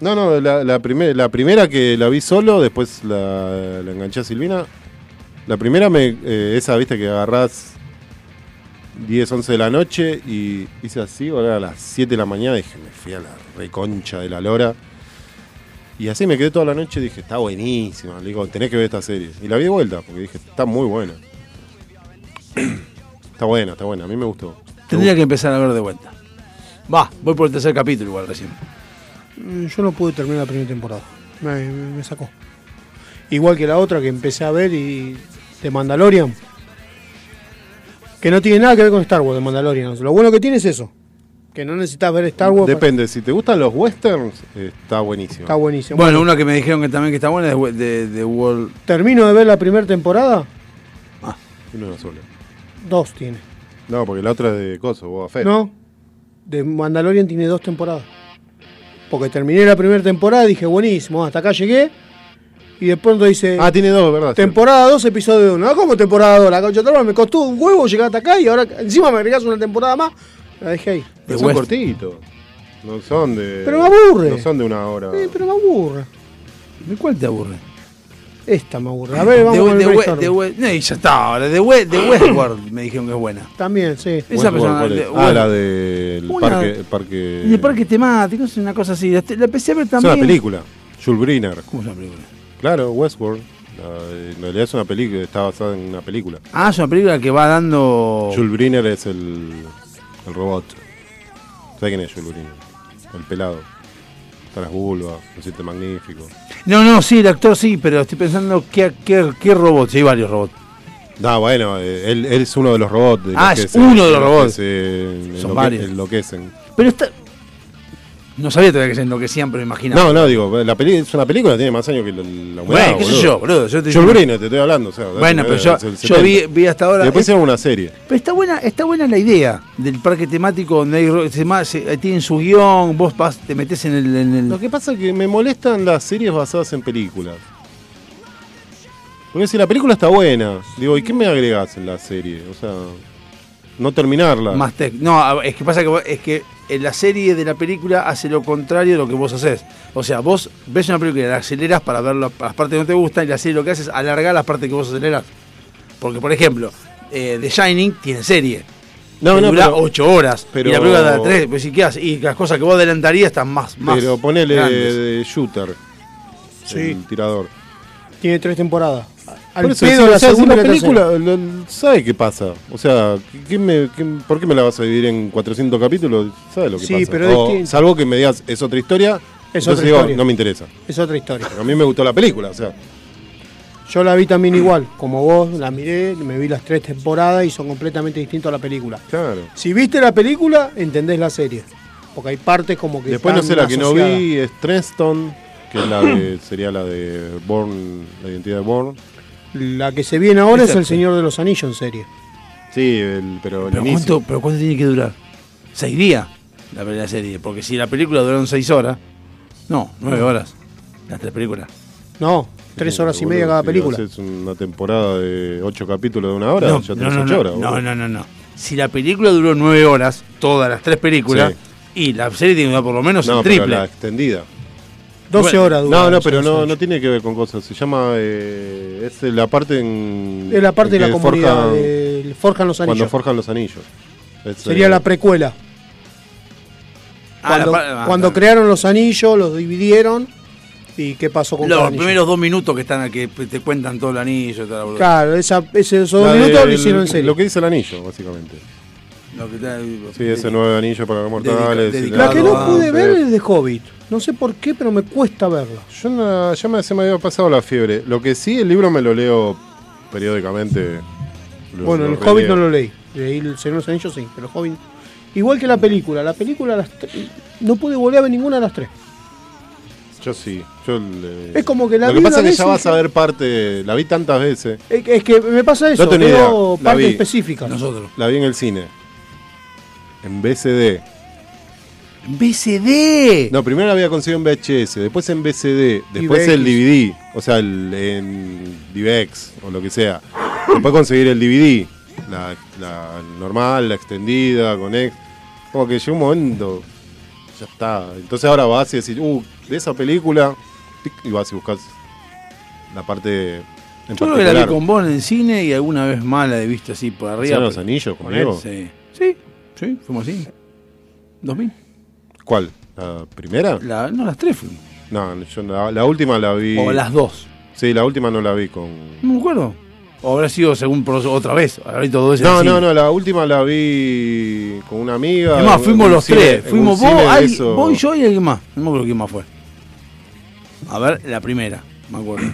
no, no, la, la, primer- la primera que la vi solo, después la, la enganché a Silvina. La primera me, eh, esa, viste, que agarrás 10, 11 de la noche y hice así, ahora a las 7 de la mañana dije, me fui a la reconcha de la lora. Y así me quedé toda la noche y dije, está buenísima. Le digo, tenés que ver esta serie. Y la vi de vuelta, porque dije, está muy buena. está buena, está buena. A mí me gustó. Tendría que empezar a ver de vuelta. Va, voy por el tercer capítulo igual recién. Mm, Yo no pude terminar la primera temporada. Me, me- me sacó. Igual que la otra que empecé a ver y de Mandalorian. Que no tiene nada que ver con Star Wars de Mandalorian. Lo bueno que tiene es eso. Que no necesitas ver Star Wars. para- Depende, si te gustan los westerns, está buenísimo. Está buenísimo. Bueno, una que me dijeron que también que está buena es de, de, de World. Termino de ver la primera temporada. Tiene una sola. Dos tiene. No, porque la otra es de Coso, Boba Fett. No. De Mandalorian tiene dos temporadas. Porque terminé la primera temporada y dije, buenísimo, hasta acá llegué. Y de pronto dice. Ah, tiene dos, ¿verdad? Temporada 2, episodio 1. ¿No? ¿Cómo temporada 2? La concha me costó un huevo llegar hasta acá y ahora encima me agregás una temporada más. La dejé ahí. Pero son cortitos. No son de. Pero me aburre. No son de una hora. Eh, pero me aburre. ¿De cuál te aburre? Esta me aburre. A ver, vamos de, de, de- no, y ya está, ahora. De, We- de Westworld me dijeron que es buena. También, sí. Esa persona. ¿cuál es? de- ah, la del parque. El parque... Y el parque temático, es una cosa así. La, la empecé a ver Es también. una película. Jules Briner. ¿Cómo es una película? Claro, Westworld. En realidad es una película, está basada en una película. Ah, es una película que va dando. Jules Briner es el, el robot. ¿Sabes quién es Briner? El pelado. Está las vulvas, lo siente magnífico. No, no, sí, el actor sí, pero estoy pensando qué, qué, qué robots. Hay varios robots. No, bueno, eh, él, él es uno de los robots. de Ah, los que es se- uno de los que robots. se Son varios. enloquecen. Pero está. No sabía todavía que se enloquecían, pero imaginaba. No, no, digo, la peli es una película, tiene más años que la, la humanidad. Bueno, qué sé yo, boludo. Yo te Briner, te estoy hablando. O sea, Bueno, pero yo, vi, 70. vi hasta ahora. Y después es- hicieron una serie. pero está buena, está buena la idea del parque temático donde hay, se se- tienen su guion, vos te metes en el, en el- Lo que pasa es que me molestan las series basadas en películas. Porque si la película está buena, digo, ¿y qué me agregás en la serie? O sea, no terminarla. más tec- No, es que pasa que es que en la serie de la película hace lo contrario de lo que vos haces. O sea, vos ves una película y la aceleras para ver la- las partes que no te gustan y la serie lo que hace es alargar las partes que vos acelerás. Porque, por ejemplo, eh, The Shining tiene serie. No, que no, dura pero- 8 horas. pero- Y la película da 3. Pues, ¿y, qué hace? y las cosas que vos adelantarías están más. más pero ponele grandes. de shooter. Sí. El tirador. Tiene tres temporadas. Al Por eso, pedo la sea, si segunda la y la tercera. película, ¿sabe qué pasa? O sea, ¿qué- qué me- qué- ¿por qué me la vas a dividir en 400 capítulos? ¿Sabes lo que Sí, pasa? pero es salvo que me digas, es otra historia, entonces otra digo, historia. no me interesa. Es otra historia. A mí me gustó la película, o sea. Yo la vi también igual, como vos, la miré, me vi las tres temporadas y son completamente distintos a la película. Claro. Si viste la película, entendés la serie. Porque hay partes como que. Después no sé, la que no vi es Treston, que es la de, sería la de Born, la identidad de Born. La que se viene ahora es El. Señor de los Anillos en serie. Sí, el- pero el ¿Pero cuánto, ¿Pero cuánto tiene que durar? ¿Seis días la primera serie? Porque si la película duraron seis horas. No, nueve horas. Las tres películas. No, tres horas y media cada si película. haces una temporada de ocho capítulos de una hora, no, ya no, tenés no, ocho no, horas. no, no, no, no. Si la película duró nueve horas, todas las tres películas, y la serie tiene que durar por lo menos No, el pero triple. la extendida. 12 Bueno, horas dura. No, no, pero no, no tiene que ver con cosas. Se llama. eh, es la parte en. Es la parte en de la comunidad. forjan- de- Forjan los Cuando anillos. forjan los anillos. Es, Sería eh, la precuela. Ah, la Cuando, ah, cuando está. crearon los anillos, los dividieron. ¿Y qué pasó con Los primeros dos minutos que están que te cuentan todo el anillo toda la. Claro, esa, ese, esos la dos de- minutos lo hicieron en serie. Lo que dice el anillo, básicamente. Lo que está- Sí, ese nuevo anillo para los mortales. dedica- La que no pude ver es de Hobbit. No sé por qué, pero me cuesta verla. Yo no- ya me, se me había pasado la fiebre. Lo que sí, el libro me lo leo periódicamente. Lo- bueno, el. Hobbit no lo leí. Leí el Señor de los Anillos sí, pero el Hobbit. Igual que la película. La película las tre- no pude volver a ver ninguna de las tres. Yo sí. Yo le- Es como que la Lo vi que pasa es que ya vas a ver parte. La vi tantas veces. Es que, es que me pasa eso. No tenía veo vi. específicas. Nosotros. La vi en el cine. En BCD. BCD. No, primero la había conseguido en VHS, después en BCD, después el DVD, o sea, el, en DivX o lo que sea. Después conseguir el DVD, la, la normal, la extendida, con ex. Como que llegó un momento, ya está. Entonces ahora vas y decís, uh, de esa película, y vas y buscas la parte En Yo creo que la vi con vos en el cine y alguna vez más la he visto así por arriba. ¿Señor de los Anillos conmigo? Sí. sí, sí, fuimos así. ¿2000? ¿Cuál? ¿La primera? La, no, las tres fuimos. No, yo la, la última la vi. O las dos. Sí, la última no la vi con. No me acuerdo. O habrá sido según por otra vez. Habrá visto dos veces No, no, cine. no, la última la vi con una amiga. Es más, fuimos los cine- tres. Fuimos vos, vos y yo y alguien más. No me acuerdo quién más fue. A ver, la primera, me acuerdo.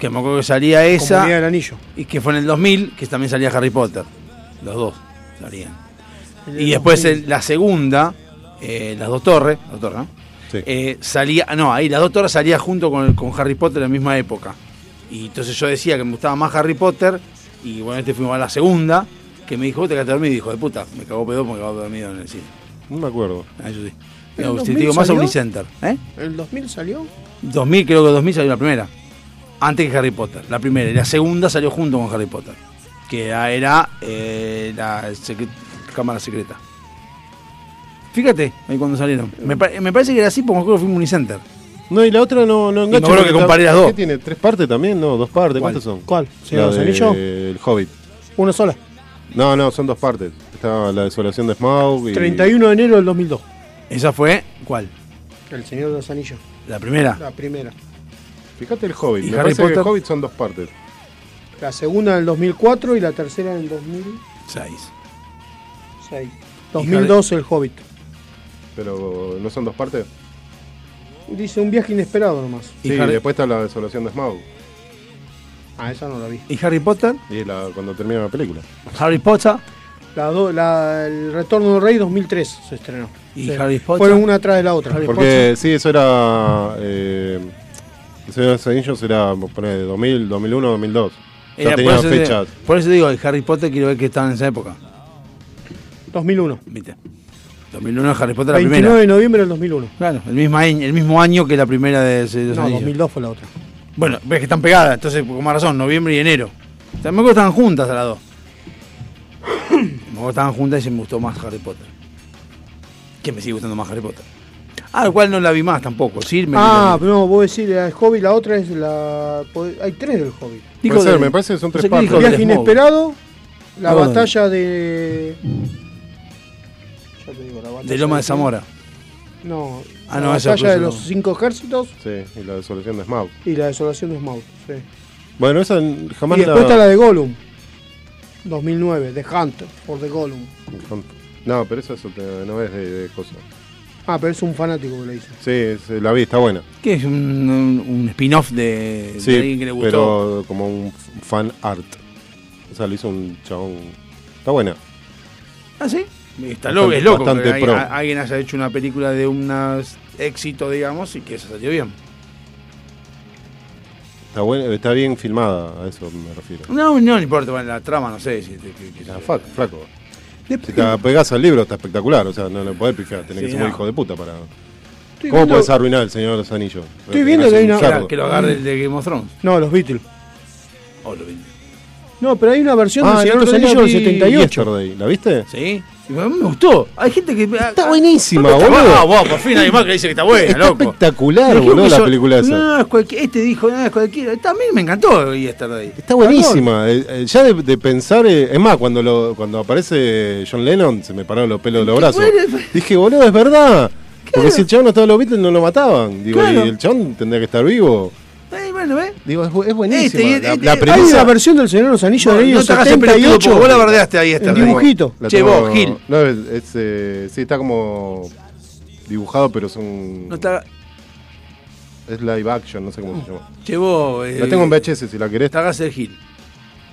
que me acuerdo que salía esa. Comunidad del Anillo. Y que fue en el 2000, que también salía Harry Potter. Los dos salían. Y después 2000. el- la segunda, eh, las dos torres, las dos torres, ¿no? Sí. Eh, salía, no, ahí las dos torres salía junto con, con Harry Potter en la misma época. Y entonces yo decía que me gustaba más Harry Potter, y bueno, este fuimos a la segunda, que me dijo, vos te quedaste dormido, y dijo, de puta, me cagó pedo porque quedaba dormido en el cine. No me acuerdo. Ah, Eso sí. ¿En No, te 2000 digo más a? Unicenter. ¿Eh? ¿En el 2000 salió? 2000, creo que 2000 salió la primera. Antes que Harry Potter. La primera. Y la segunda salió junto con Harry Potter. Que era, era, eh, la cámara secreta. Fíjate, ahí cuando salieron. Me, pa- me parece que era así porque me acuerdo que fuimos a Unicenter. No, y la otra no, no engancha. porque que comparé las dos. ¿Qué tiene? ¿Tres partes también? No, dos partes. ¿Cuántas son? ¿Cuál? ¿Señor los Anillos? El Hobbit. Una sola. No, no, son dos partes. Está la desolación de Smaug y... 31 de enero del 2002. Esa fue, ¿cuál? El Señor de los Anillos. La primera. La primera. Fíjate el Hobbit. ¿Y Me Harry parece que el? Hobbit son dos partes. La segunda del 2004 y la tercera del 2006. Seis. 2002 el Hobbit. Pero no son dos partes. Dice un viaje inesperado nomás. ¿Y Sí, Harry- después está la desolación de Smaug. Ah, esa no la vi. ¿Y Harry Potter? Y la, cuando termina la película. Harry Potter. La do- la- el Retorno del Rey 2003 se estrenó. ¿Y Sí. Harry Potter? Fueron una atrás de la otra. Harry Porque sí, eso era. Eh, el Señor de los Anillos era, poner, de 2000, 2001, 2002. Ya Era- tenía por, eso te- fechas. por eso digo, el Harry Potter quiero ver que estaban en esa época. 2001. ¿Viste? 2001 Harry Potter la 29 primera. de noviembre del 2001. Claro, el mismo año, el mismo año que la primera de de los No, Anillos. 2002 fue la otra. Bueno, ves que están pegadas, entonces con más razón, noviembre y enero. Que estaban juntas a las dos. me acuerdo que estaban juntas y se me gustó más Harry Potter. Que me sigue gustando más Harry Potter. Ah, al cual no la vi más tampoco. Sí, me Ah, pero no, vos decís la del Hobbit, la otra es la. Hay tres del Hobbit. Dijo Puede ser, del- me parece que son no tres sé partes. del Viaje inesperado, la No, batalla de. La batalla De Loma de Zamora. No, Ah, la no, esa batalla de fue los eso. cinco ejércitos Sí, y la desolación de Smaug. y la desolación de Smaug. Sí. Bueno, esa jamás Y después está la de Gollum, 2009, The Hunt for the Gollum. No, pero esa es otra- no es de, de cosas. Ah, pero es un fanático que le dice. Sí, es- la vi, está buena. ¿Qué es? Un, un- un spin-off de, de alguien que le gustó. pero como un fan art. O sea, lo hizo un chabón. Está buena. ¿Ah, sí? Está Bastante- loco, es loco bastante que alguien, pro. a- alguien haya hecho una película de un éxito, digamos, y que se salió bien. Está, buena, está bien filmada, a eso me refiero. No, no, no importa, bueno, la trama no sé. Si, que- que- que- Ah, fa- flaco. Si te pegás al libro está espectacular, o sea, no le podés pifiar, tenés Sí, que ser no. hijo de puta para. Estoy ¿Cómo viendo- podés arruinar el Señor de los Anillos? Estoy viendo que hay una- Cerdo. que lo agarre el de Game of Thrones. No, los Beatles. Oh, lo. No, pero hay una versión Ah, del el Señor de los Anillos del vi 78. Yesterday, ¿La viste? ¿Sí? Y a mí me gustó. Hay gente que. Está buenísima, boludo. vos, por fin hay más que dice que está buena, loco. espectacular, boludo, la película esa. No, es cualquier, este dijo, no, es cualquiera. También me encantó Yesterday. Está buenísima. Eh, eh, ya de, de pensar, eh, es más, cuando lo, cuando aparece John Lennon, se me pararon los pelos de los brazos. bueno, Dije, boludo, es verdad. Porque si el chabón no estaba en los Beatles, no lo mataban. Digo, Claro. y el chabón tendría que estar vivo. Eh, bueno, ¿ves? Digo, es, es buenísima. Este, y- la, este- la hay Hay premisa. una versión del Señor de los Anillos del No año te hagas el pelotudo, 78. porque vos la bardeaste ahí En Yesterday. dibujito. la Che, tengo- vos, Gil. No, es, es, eh, sí, está como dibujado, pero son. No está. Es live action, no sé cómo se llama. Che, vos. eh, La tengo en VHS si la querés. Te hagas el Gil.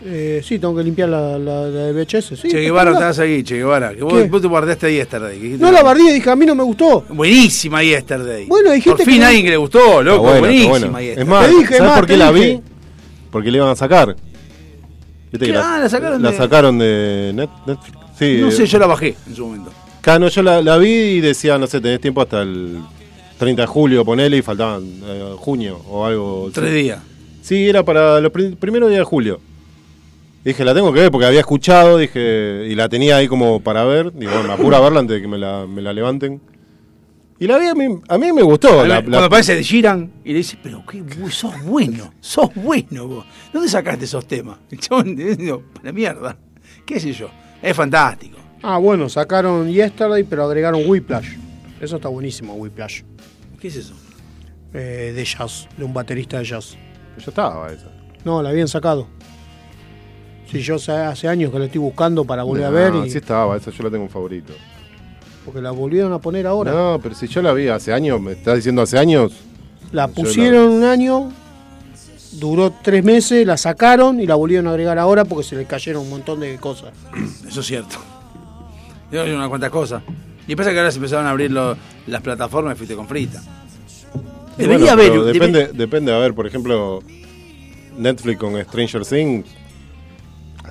Eh, sí, tengo que limpiar la, la, la de VHS. Sí, che Guevara, te hagas ahí, Che Guevara. Que vos, ¿Qué? vos te guardaste Yesterday. que dijiste- No la barrí, dije, a mí no me gustó. Buenísima Yesterday. Bueno, gente Por fin que alguien que le gustó, loco. Buenísima. Yesterday. Es más, Te dije, ¿sabes más, por qué te la dije. vi? Porque le iban a sacar. ¿Viste que ¿Qué? Ah, la sacaron la de- sacaron de Net- Netflix. Sí, No eh, sé, yo la bajé en su momento. Acá no, yo la, la vi y decía, no sé, tenés tiempo hasta el 30 de julio, ponele, y faltaban eh, junio o algo. Tres sí. días. Sí, era para los pri- primeros días de julio. Dije, la tengo que ver porque había escuchado, dije, y la tenía ahí como para ver. Digo, bueno, me apuro a verla antes de que me la, me la levanten. Y la vi a mí, a mí me gustó. la- la- Cuando aparece de Giran y le dice, pero qué sos bueno, sos bueno vos. ¿Dónde sacaste esos temas? El chabón, digo, la mierda. ¿Qué sé yo? Es fantástico. Ah, bueno, sacaron Yesterday, pero agregaron Whiplash. Eso está buenísimo, Whiplash. ¿Qué es eso? Eh, de jazz, de un baterista de jazz. Ya estaba esa. No, la habían sacado. Sí, yo hace- hace años que la estoy buscando para volver a No, ver. y- sí estaba, esa yo la tengo en favorito. Porque la volvieron a poner ahora. No, pero si yo la vi hace años, me estás diciendo hace años. La pusieron un año, duró tres meses, la sacaron y la volvieron a agregar ahora porque se le cayeron un montón de cosas. Eso es cierto. Yo unas cuantas cosas. Y pasa que ahora se empezaron a abrir lo- las plataformas y fuiste con frita. Debería bueno, haber. Depende, debe- depende, a ver, por ejemplo, Netflix con Stranger Things.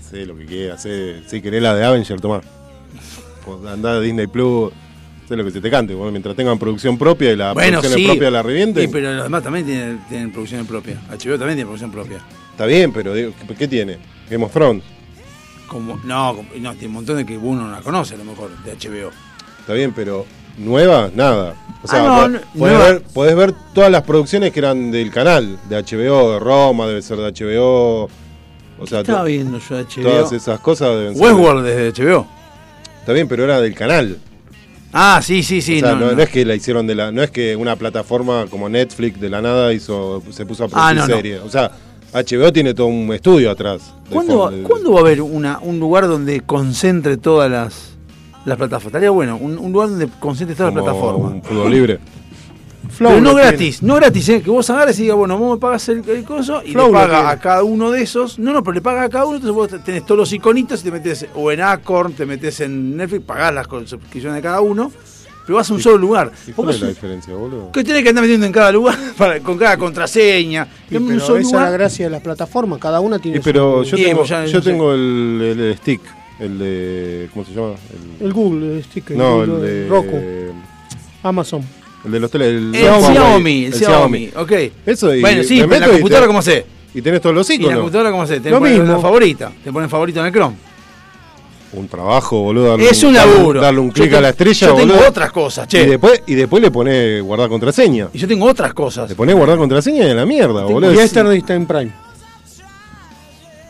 Hace lo que quieras, hace. Si querés la de Avenger, tomá. Pues andá a Disney Plus, sé lo que se te cante. bueno, mientras tengan producción propia y la Bueno, producción sí. propia la revienten. Sí, pero los demás también tienen, tienen producción propia. HBO también tiene producción propia. Está bien, pero digo, ¿qué, qué tiene? Game of Thrones. Como, no, no, tiene un montón de que uno no la conoce a lo mejor, de HBO. Está bien, pero nueva, nada. O sea, Ah, no, podés, ver, podés ver todas las producciones que eran del canal, de HBO, de Roma, debe ser de HBO. O sea, Estaba viendo yo HBO. todas esas cosas deben ser. Westworld desde HBO. Está bien, pero era del canal. Ah, sí, sí, sí. o sea, no, no, no. no es que la hicieron de la. No es que una plataforma como Netflix de la nada hizo, se puso a Ah, producir no, no. series. O sea, HBO tiene todo un estudio atrás. ¿Cuándo, va, de- cuándo va a haber una, un lugar donde concentre todas las, las plataformas? Estaría bueno, un, un lugar donde concentre todas las plataformas. Un fútbol libre. Flow Pero no tiene. gratis, no gratis, ¿eh? que vos agarres y digas, bueno, vos me pagas el, el coso y Flow le paga a cada uno de esos. No, no, pero le paga a cada uno, entonces vos tenés todos los iconitos y te metes o en Acorn, te metes en Netflix, pagás las suscripciones de cada uno, pero vas a un solo lugar. ¿Y Vos cuál es la diferencia, boludo? ¿Qué tenés que andar metiendo en cada lugar? Para- con cada contraseña. Sí, en un pero solo esa es la gracia de las plataformas, cada una tiene Y pero su- yo tengo, pues ya- yo no sé. tengo el, el- el stick, el de. ¿Cómo se llama? El- el Google, el sticker, no, el, el de. Roku, Amazon. El de los teles. El, El Huawei, Xiaomi, el Xiaomi, ok. Eso y bueno, sí, me pero en la computadora, te- ¿cómo sé? Y tenés todos los Y en la iconos. computadora, ¿cómo sé? Te Lo mismo. la favorita. Te ponen favorito en el Chrome. Un trabajo, boludo. darle Es un laburo. Darle un clic a la estrella, Yo tengo boludo. otras cosas, che. Y después, y después le ponés guardar contraseña. Y yo tengo otras cosas. Le ponés guardar contraseña y la mierda, boludo. Y Es- Yesterday está en Prime.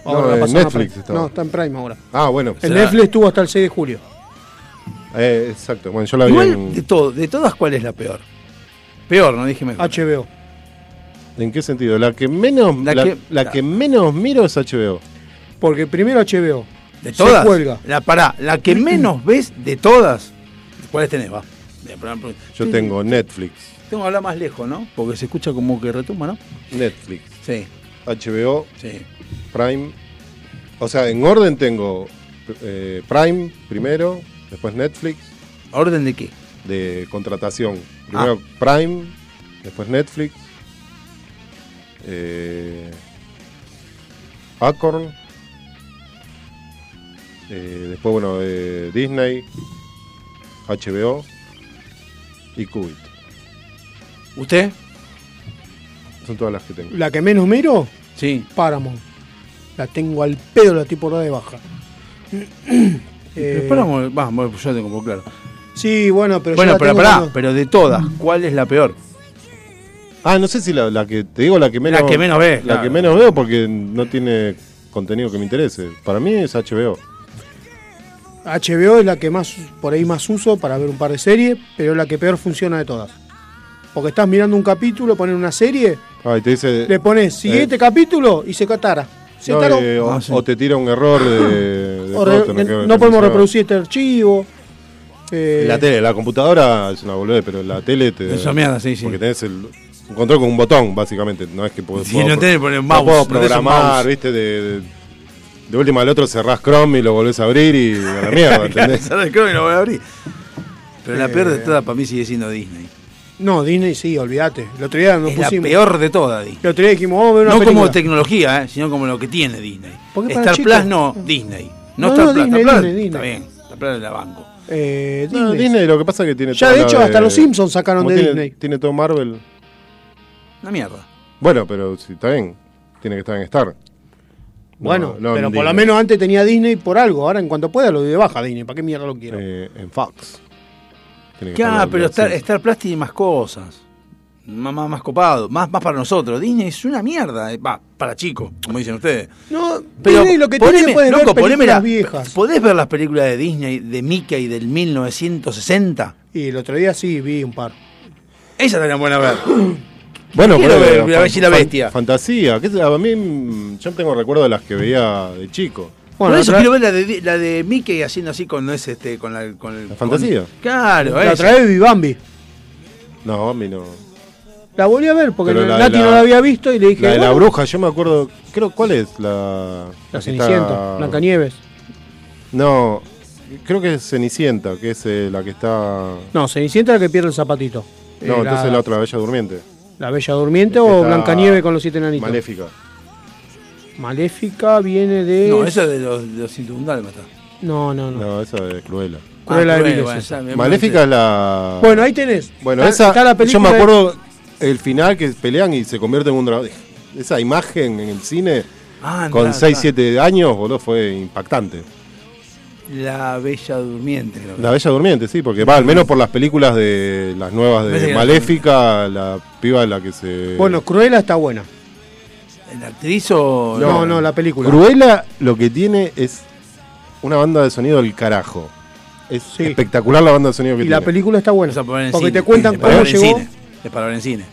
No, la en pasaron a Netflix Prime. estaba. No, está en Prime ahora. Ah, bueno. En Será- Netflix estuvo hasta el 6 de julio. Eh, exacto. Bueno, yo la vi en... de todo, de todas, ¿cuál es la peor? Peor, no dije mejor. HBO. ¿En qué sentido? La que menos La la, que- la que menos miro es HBO. Porque primero HBO. ¿De se todas? cuelga. La, pará, la que menos ves de todas. ¿Cuáles tenés? Va. Yo Sí, tengo Netflix, Tengo que hablar más lejos, ¿no? Porque se escucha como que retumba, ¿no? Netflix, Sí, HBO, sí. Prime. O sea, en orden tengo eh, Prime primero, después Netflix, ¿Orden de qué? de contratación. Primero Prime, después Netflix, eh, Acorn, eh, después, bueno, eh, Disney, HBO y Qubit. ¿Usted? Son todas las que tengo. La que menos miro, Sí. Paramount. La tengo al pedo, la tipo de baja. Pero Eh, Paramount- va, bueno, yo tengo poco claro. Sí, bueno, pero yo bueno, la pero tengo pará, cuando- pero de todas, ¿cuál es la peor? Ah, no sé si la, la que te digo la que menos La que menos ves, la claro. que menos veo porque no tiene contenido que me interese. Para mí es HBO. HBO es la que más, por ahí más uso para ver un par de series, pero es la que peor funciona de todas. Porque estás mirando un capítulo, pones una serie, Ah, y te dice le pones siguiente capítulo y se catara. No, eh, o, Ah, sí. o te tira un error de, de O re- todo, tenés que- no podemos reproducir este archivo. Eh, La tele, la computadora es una boludez, pero la tele te. Es una mierda, sí, sí. Porque tenés el, un control con un botón, básicamente. No es que puedo, Sí, puedo- no tenés poner mouse, puedo no tenés un programar, mouse. viste, de, de, de última al otro cerrás Chrome y lo volvés a abrir y a la mierda, ¿entendés? ¿Sabes qué? lo voy a abrir. Pero la Eh, peor de todas para mí sigue siendo Disney. No, Disney sí, olvídate. El otro día nos es la pusimos. peor de todas, Disney. El otro día dijimos, vamos a ver una No como tecnología, eh, sino como lo que tiene Disney. Star chicos- Plus no, Disney. No, No, Star no, Plus. Disney, Star Plus Disney, Está bien, Star Plus la banco. Eh, No, Disney. Disney lo que pasa es que tiene Ya, de hecho, hasta los Simpsons sacaron de tiene, Disney. Tiene todo Marvel. Una mierda. Bueno, pero si está bien, tiene que estar en Star. No, Bueno, no en pero por lo menos antes tenía Disney por algo. Ahora, en cuanto pueda, lo doy de baja Disney. ¿Para qué mierda lo quiero? Eh, en Fox. Tiene que Claro, estar pero Star. Star Plus tiene más cosas. Más, más, más copado, más, más para nosotros. Disney es una mierda. eh, Va, para chicos, como dicen ustedes. No, Pero Disney lo que poneme- tiene puedes loco, ver poneme películas la- viejas. ¿Podés ver las películas de Disney de Mickey del 1960? Y el otro día sí vi un par. Esas estarían buenas a ver. Bueno, pero ver La la Bestia. Fantasía. a mí, yo tengo recuerdo de las que veía de chico. Por Bueno, eso la, quiero ver la de, la de Mickey haciendo así con, no es este, con la, con el, ¿La fantasía? con- claro, la otra vez vi Bambi. No, mí no. La volví a ver porque Pero la Nati la- no la había visto y le dije. La de la bueno, bruja, yo me acuerdo. Creo, ¿cuál es? La. La que Cenicienta, está- Blancanieves. No, creo que es Cenicienta, que es eh, la que está. No, Cenicienta es la que pierde el zapatito. No, Eh, entonces la otra, Bella Durmiente. ¿La Bella Durmiente o Blancanieves con los siete enanitos? Maléfica. Maléfica viene de. No, esa es de los, de los 101 dálmatas. No, no, no. No, esa es Cruella. Cruella de Ah, Vil bueno, esa. Maléfica es la. Bueno, ahí tenés. Bueno, Está- esa. está la yo me de- acuerdo el final que pelean y se convierte en un dragón. Esa imagen en el cine Ah, con andá, 6, andá. 7 años, boludo, fue impactante. La Bella Durmiente, creo. La Bella Durmiente, sí, porque va, al menos por las películas de las nuevas de Maléfica, la piba la que se. Bueno, Cruella está buena. ¿La actriz o.? No, no, la película. Cruella lo que tiene es una banda de sonido del carajo. Es Sí. espectacular la banda de sonido que Y tiene. la película está buena. Esa para ver en Porque cine. te cuentan Es para cómo ver en llegó. cine. Es para ver en cine.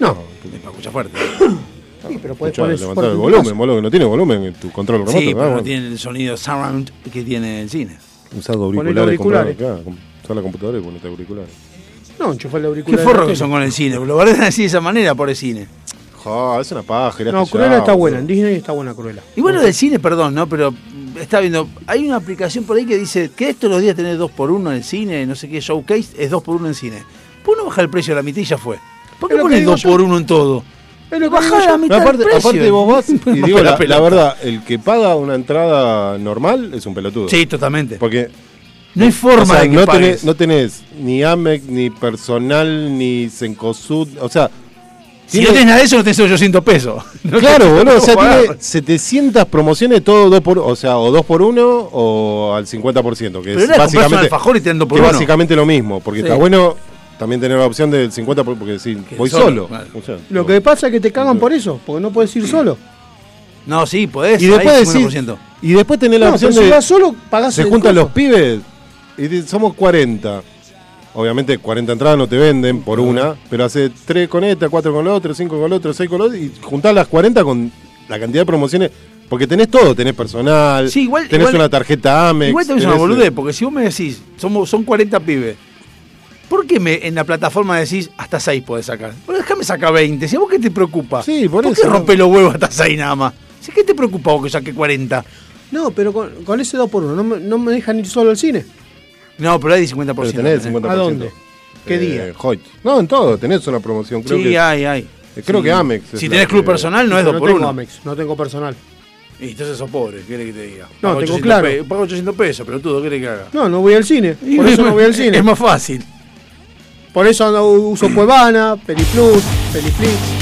No, Es para escuchar fuerte. sí, pero Escuchá, poner levantar el volumen, boludo, que no tiene volumen en tu control remoto. Sí, pero no tiene el sonido surround que tiene el cine. Usar auriculares. auriculares. comprar- claro, com- usar la computadora y ponete auriculares. No, enchufar el Qué auricular. de forro que son con el cine. Lo guardan así de esa manera por el cine. Ja, es una paja. No, Cruella está buena. En Disney está buena Cruella. Y bueno, del cine, perdón, ¿no? Pero está viendo, hay una aplicación por ahí que dice que estos los días tenés 2x1 en el cine, no sé qué, showcase, es 2x1 en cine. ¿Por qué no bajar el precio a la mitad y ya fue? ¿Por qué pones digo yo. 2x1 en todo? Bajá digo la mitad aparte, del precio. aparte vos vas y digo por la, verdad, el que paga una entrada normal es un pelotudo. Sí, totalmente. Porque No hay forma o sea, de que no, pagues. tenés, no tenés ni AMEC, ni personal, ni Sencosud. O sea, Si tiene- no tenés nada de eso, no tenés 800 pesos. No claro, boludo. O sea, tiene pagar. 700 promociones, todo dos por, o sea, o 2 por 1 o al 50%. Que Pero es un básicamente, alfajor y te dan dos por que uno. básicamente lo mismo. Porque Sí. está bueno también tener la opción del 50%, por- porque si Que voy solo, solo. o sea, Lo que pasa es que te cagan por eso, porque no puedes ir solo. No, sí, podés. y después decís, 50%. y después tenés la No, opción pero si de vas solo, pagás se juntan coso. los pibes y somos 40. Obviamente 40 entradas no te venden por una, pero hace 3 con esta, 4 con la otra, 5 con la otra, 6 con la otra y juntás las 40 con la cantidad de promociones. Porque tenés todo, tenés personal, Sí, igual- tenés igual- una tarjeta Amex. Igual te ves una tenés- boludez, porque si vos me decís, somos, son 40 pibes, ¿por qué me, en la plataforma decís hasta 6 podés sacar? Bueno, déjame sacar 20, si a vos qué te preocupa. Sí, por ¿Por eso, qué los huevos hasta 6 nada más? Si, ¿Qué te preocupa vos que saque 40? No, pero con, con ese 2 por 1 no me, no me dejan ir solo al cine. No, pero hay 50%. Pero tenés el 50%. ¿A dónde? ¿Qué Eh, día? Hoyt. No, en todo, tenés una promoción. Creo Sí, que, hay, hay. eh, creo Sí. que Amex. Si tenés club que- personal, no es Pero 2 por tengo 1. Amex, no tengo personal. Y entonces sos pobre, ¿qué querés que te diga? No, Pago tengo 800 claro. pe- Pago 800 pesos, pero tú, ¿qué querés que haga? No, no voy al cine. Por eso no voy al cine. Es más fácil. Por eso uso Cuevana, Peliplus, Peliflix.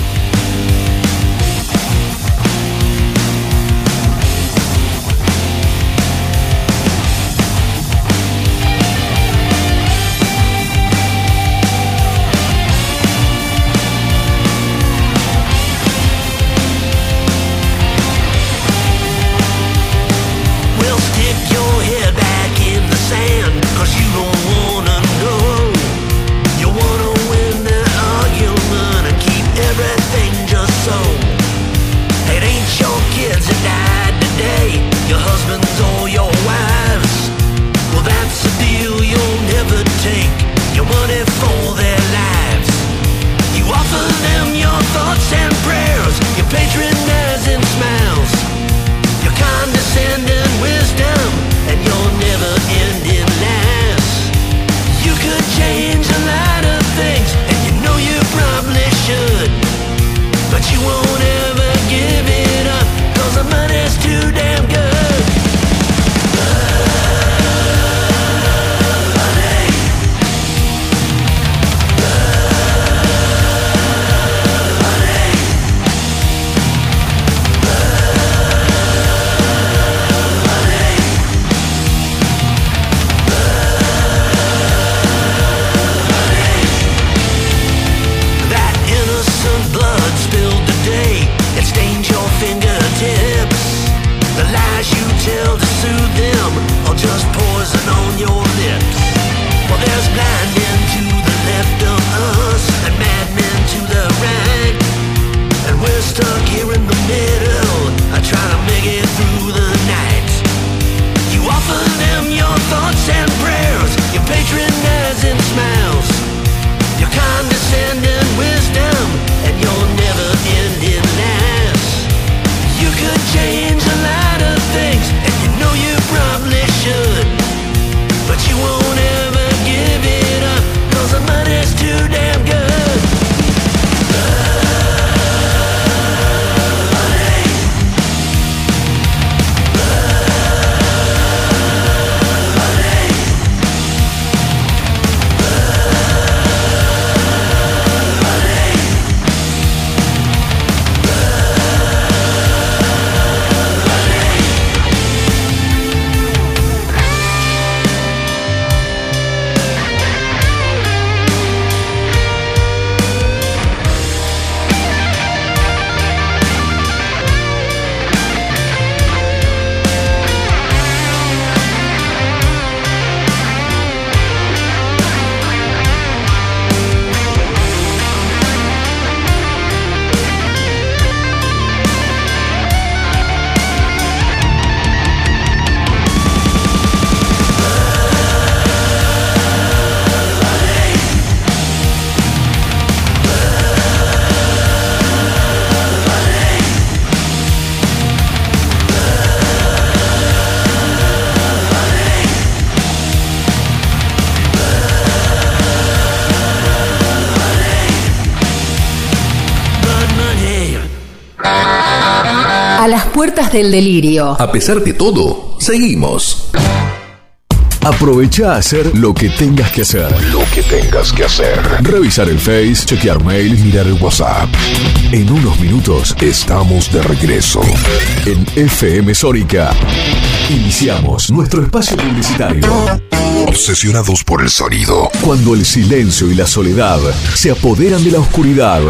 Del delirio. A pesar de todo, seguimos. Aprovecha a hacer lo que tengas que hacer. Lo que tengas que hacer. Revisar el Face, chequear mail, mirar el WhatsApp. En unos minutos estamos de regreso. En FM Sónica. Iniciamos nuestro espacio publicitario. Obsesionados por el sonido. Cuando el silencio y la soledad se apoderan de la oscuridad,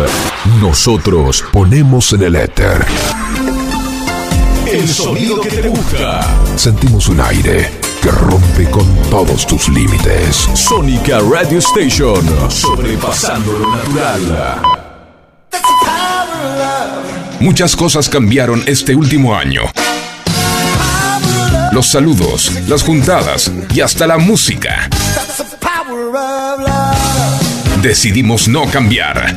nosotros ponemos en el éter el sonido que te gusta. Sentimos un aire que rompe con todos tus límites. Sónica Radio Station, sobrepasando lo natural. Muchas cosas cambiaron este último año. Los saludos, las juntadas y hasta la música. Decidimos no cambiar.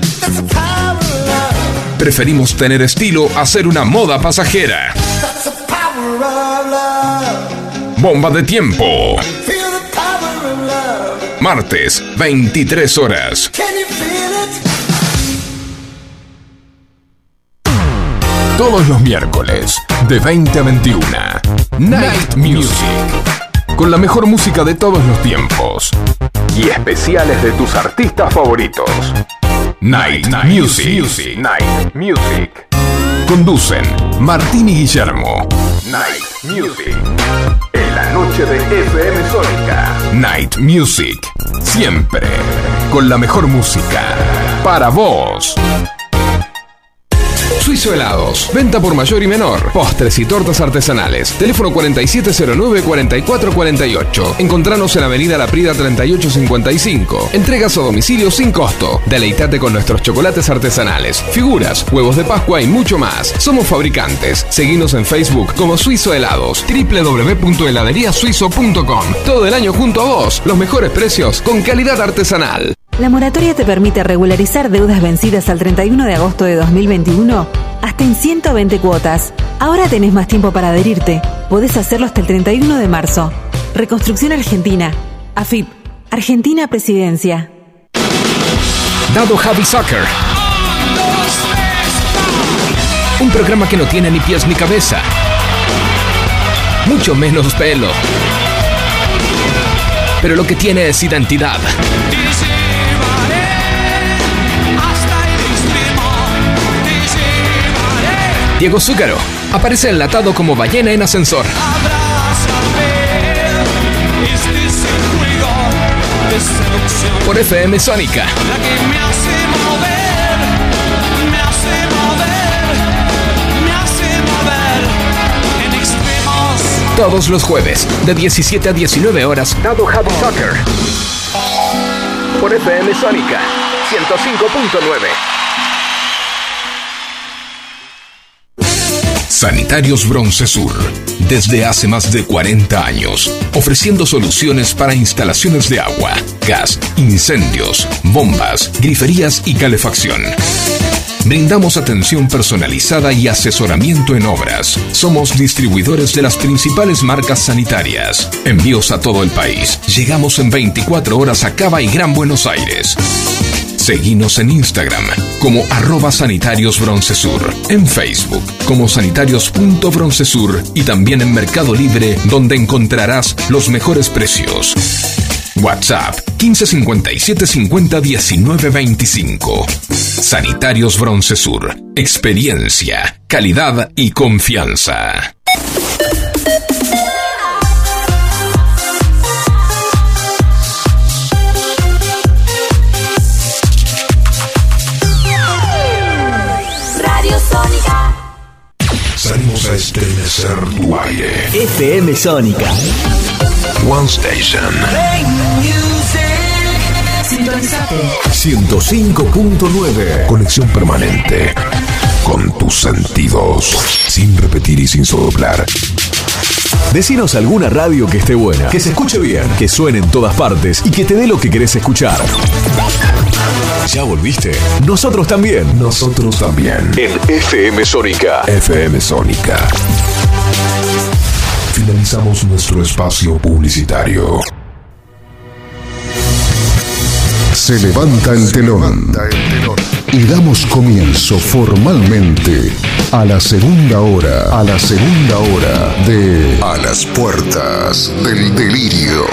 Preferimos tener estilo a ser una moda pasajera. Bomba de tiempo. Martes, 23 horas. Todos los miércoles, de 20 a 21. Night Music. Con la mejor música de todos los tiempos. Y especiales de tus artistas favoritos. Night, Music. Night Music. Conducen Martín y Guillermo. Night Music. Noche de FM Sónica. Night Music. Siempre. Con la mejor música. Para vos. Suizo Helados. Venta por mayor y menor. Postres y tortas artesanales. Teléfono 4709-4448. Encontranos en Avenida La Prida 3855. Entregas a domicilio sin costo. Deleitate con nuestros chocolates artesanales, figuras, huevos de Pascua y mucho más. Somos fabricantes. Seguinos en Facebook como Suizo Helados. www.heladeriasuizo.com. Todo el año junto a vos. Los mejores precios con calidad artesanal. La moratoria te permite regularizar deudas vencidas al 31 de agosto de 2021 en 120 cuotas. Ahora tenés más tiempo para adherirte. Podés hacerlo hasta el 31 de marzo. Reconstrucción Argentina. AFIP. Argentina Presidencia. Dado Javi Soccer. Un programa que no tiene ni pies ni cabeza. Mucho menos pelo. Pero lo que tiene es identidad. Diego Zúcaro aparece enlatado como ballena en ascensor. Por FM Sónica. Todos los jueves, de 17 a 19 horas, Dado Javi Soccer. Por FM Sónica 105.9. Sanitarios Bronce Sur, desde hace más de 40 años, ofreciendo soluciones para instalaciones de agua, gas, incendios, bombas, griferías y calefacción. Brindamos atención personalizada y asesoramiento en obras. Somos distribuidores de las principales marcas sanitarias. Envíos a todo el país. Llegamos en 24 horas a Cava y Gran Buenos Aires. Seguinos en Instagram como arroba sanitarios broncesur, en Facebook como sanitarios.broncesur y también en Mercado Libre donde encontrarás los mejores precios. WhatsApp 1557 50 19 25. Sanitarios Broncesur. Experiencia, calidad y confianza. Salimos a estremecer tu aire. FM Sónica. One Station. Sintonizate. 105.9. Conexión permanente con tus sentidos. Sin repetir y sin soplar. Decinos alguna radio que esté buena, que se escuche bien, que suene en todas partes y que te dé lo que querés escuchar. ¿Ya volviste? Nosotros también. Nosotros también. En FM Sónica. FM Sónica. Finalizamos nuestro espacio publicitario. Se levanta el telón. Y damos comienzo formalmente a la segunda hora, a la segunda hora de A las puertas del delirio.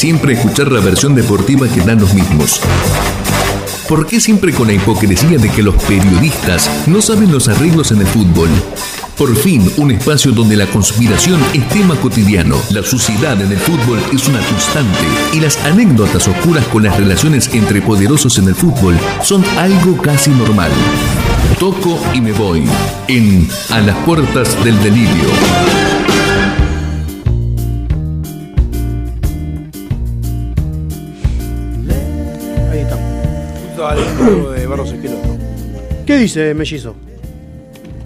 siempre escuchar la versión deportiva que dan los mismos? ¿Por qué siempre con la hipocresía de que los periodistas no saben los arreglos en el fútbol? Por fin, un espacio donde la conspiración es tema cotidiano, la suciedad en el fútbol es una constante y las anécdotas oscuras con las relaciones entre poderosos en el fútbol son algo casi normal. Toco y me voy en A las puertas del delirio. de Barros Esqueloto. ¿Qué dice Mellizo?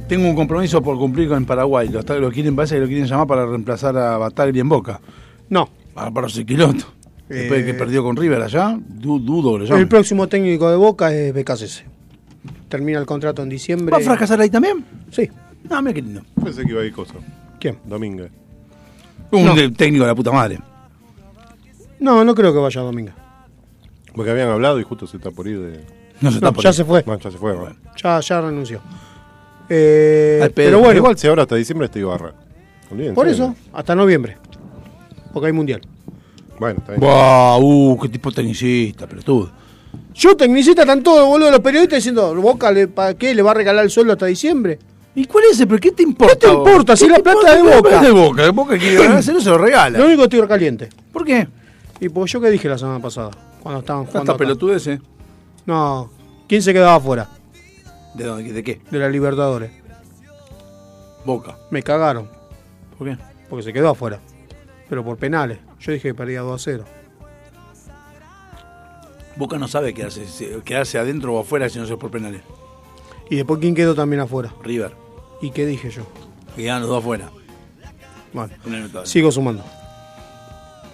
Tengo un compromiso por cumplir con Paraguay. Lo, quieren, parece que lo quieren llamar para reemplazar a Bataglia en Boca. No. A Barros Esqueloto. Eh... Después de que eh, perdió con River allá, dudo. El próximo técnico de Boca es BKCC. Termina el contrato en diciembre. ¿Va a fracasar ahí también? Sí. Ah, mira qué lindo. Pensé que iba a ir cosa. ¿Quién? Domínguez. Un técnico de la puta madre. No, no creo que vaya a porque habían hablado y justo se está por ir de. No se está No, por ya ir. se fue. No, ya se fue. bueno. Ya, ya renunció. Eh, pero bueno, Igual si ahora hasta diciembre está Ibarra. Olvídense. por eso, hasta noviembre. Porque hay mundial. Bueno, está bien. Buah, uh, qué tipo tecnicista, pelotudo. Yo, tecnicista, están todos, boludo, los periodistas diciendo, Boca, le, ¿para qué? ¿Le va a regalar el sueldo hasta diciembre? ¿Y cuál es ese? ¿Pero qué te importa? ¿Qué te importa? Si ¿Qué la plata importa? es de Boca. Es de Boca. Boca quiere ganárselo, se lo regala. Lo único que estoy caliente. ¿Por qué? Y porque yo que dije la semana pasada, cuando estaban jugando. Esta acá. pelotudez, No, ¿quién se quedaba afuera ¿De dónde? ¿De qué? de la Libertadores? Boca. Me cagaron, ¿Por qué? porque se quedó afuera. Pero por penales. Yo dije que perdía 2 a 0. Boca no sabe quedarse, se- quedarse adentro o afuera si no es por penales. Y después, ¿quién quedó también afuera? River. ¿Y qué dije yo? Quedan los dos afuera. Bueno, sigo sumando.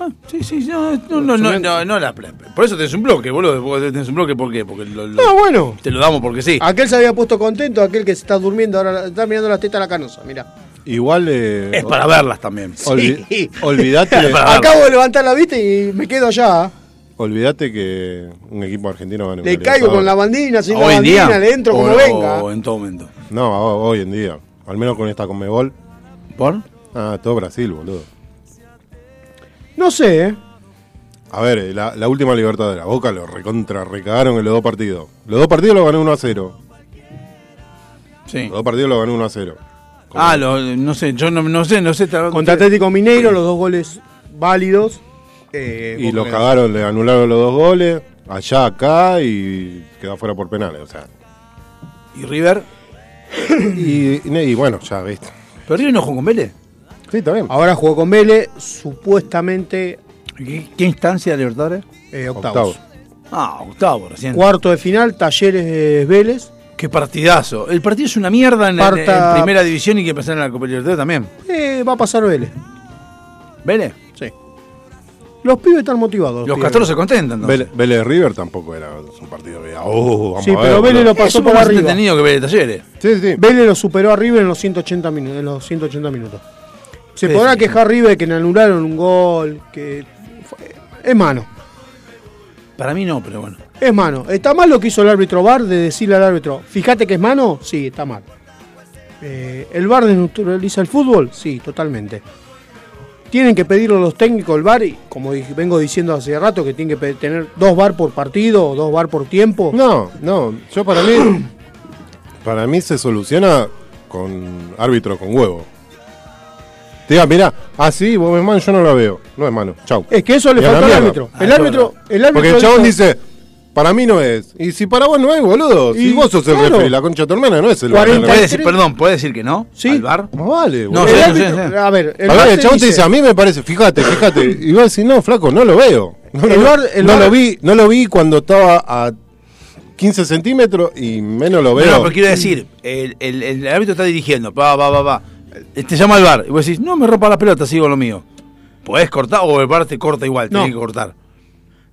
Ah, sí, sí, no, no, no, no, no, no la, por eso tenés un bloque, boludo. Tenés un bloque, ¿por qué? Porque lo, lo- No, bueno. te lo damos porque sí. Aquel se había puesto contento, aquel que se está durmiendo, ahora está mirando las tetas a la canosa, mira. Igual. Eh, Es para verlas también. olvi- Sí. olvidate. Acabo de levantar la vista y me quedo allá. olvidate que un equipo argentino gane Le caigo con la bandina, sin la Hoy en día. bandina, le entro o, como o venga. en todo momento. No, ho- hoy en día. Al menos con esta Conmebol. ¿Por? Ah, todo Brasil, boludo. No sé, ¿eh? A ver, eh, la, la última libertad de la Boca lo recontra recagaron en los dos partidos. Los dos partidos lo ganó 1 a 0. Sí. Los dos partidos lo ganó 1 a 0. Ah, lo, no sé, yo no, no sé, no sé. Contra Atlético Mineiro, los dos goles válidos. eh, Y Boca lo ganó. cagaron, le anularon los dos goles. Allá, acá y quedó fuera por penales. O sea. ¿Y River? y, y- y bueno, ya viste. ¿Pero River no jugó con Vélez? Sí, está bien. Ahora jugó con Vélez, supuestamente ¿Qué, qué instancia de Libertadores? eh, octavos. Octavos. Ah, octavo recién. Cuarto de final, Talleres de Vélez. Qué partidazo. El partido es una mierda en, la- Parta- en primera división y que empezar en la Copa Libertadores también. Eh, va a pasar Vélez. ¿Vélez? Sí. Los pibes están motivados. Los. Castros se contentan. Vélez, Vélez River tampoco era un partido que. Oh, vamos Sí, a ver, pero Vélez lo pasó por más arriba. entretenido que Vélez Talleres. Sí, sí. Vélez lo superó a River en los 180 minutos. En los 180 minutos. Se Sí, podrá sí, quejar River que le anularon un gol, que fue- es mano. Para mí no, pero bueno. Es mano. ¿Está mal lo que hizo el árbitro VAR de decirle al árbitro, fíjate que es mano? Sí, está mal. Eh, ¿El VAR desnaturaliza el fútbol? Sí, totalmente. Tienen que pedirlo los técnicos el VAR, y como vengo diciendo hace rato, que tienen que tener dos VAR por partido o dos VAR por tiempo. No, no. Yo para mí. para mí se soluciona con árbitro con huevo. Te diga, mirá, ah, sí, vos ves mano, yo no lo veo. No es mano. Chau. Es que eso le la faltó al árbitro. Ah, El árbitro, el árbitro Porque el chabón dice, para mí no es. Y si para vos no es, boludo. Si Y, vos sos el claro. referee, la concha de tu hermana no es el 40 ¿Puede decir, perdón, ¿puede decir que no? Sí. ¿Al bar? Más vale, No, boludo. sí, el sí, árbitro- sí. A ver, el a ver, el te chabón te dice- dice, a mí me parece, fíjate, fíjate. Y vos decís, no, flaco, no lo veo. No, El el no lo vi, no lo vi cuando estaba a 15 centímetros y menos lo No, veo. no, pero quiero decir, el, el- el árbitro está dirigiendo, va, va, va, va. Eh, Te llama al bar y vos decís, no me rompa la pelota, sigo lo mío. ¿Podés cortar o el bar te corta igual? No. Tenés que cortar.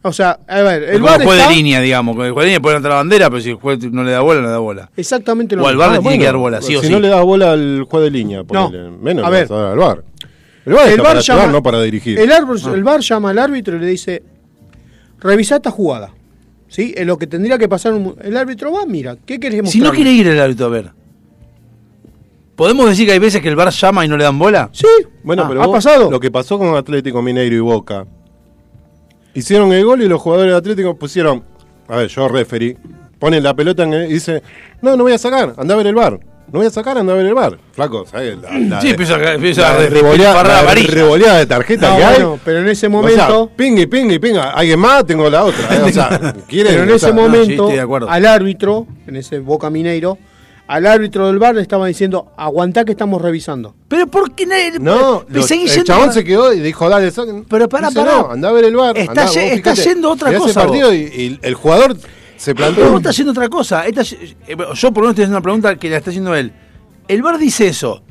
O sea, a ver, el VAR juez está de línea, digamos. Con el juez de línea puede levantar la bandera, pero si el juez no le da bola, no le da bola. exactamente lo O al mismo. VAR le Ah, tiene que dar bueno, bola, sí o si sí. no le das bola al juez de línea, ponele, menos a le ver. vas a dar al VAR. El VAR El está para llama- no para dirigir. El, árbitro- el VAR llama al árbitro y le dice, revisa esta jugada. ¿Sí? Es lo que tendría que pasar. un- el árbitro va, mira, ¿qué querés Si no quiere ir el árbitro a ver. ¿Podemos decir que hay veces que el bar llama y no le dan bola? Sí, Bueno, Ah, pero ha vos, pasado. lo que pasó con Atlético Mineiro y Boca. Hicieron el gol y los jugadores de Atlético pusieron, a ver, yo referí, ponen la pelota en el- y dice, no, no voy a sacar, anda a ver el bar. No voy a sacar, anda a ver el bar. Flaco, ¿sabes? La, la Sí, de- empieza, a- empieza la a revoleada, revoleada de tarjeta No, que hay. bueno, pero en ese O sea, momento, ping y ping y pinga. Alguien más, tengo la otra. ¿eh? O sea, quieren. pero en o ese sea, no, sí, momento, al árbitro, en ese Boca Mineiro, al árbitro del VAR le estaban diciendo, aguantá que estamos revisando. Pero ¿por qué nadie- No, Pero lo- seguí el yendo chabón a- se quedó y dijo, dale, saquen. Pero pará, Dice, pará. No, anda a ver el bar. Está andá, vos ye- está fíjate, yendo otra ese cosa, partido y, y el jugador se Pero plantó. vos estás haciendo otra cosa. Esta- eh, yo por lo menos estoy haciendo una pregunta que la está haciendo él. El bar dice eso.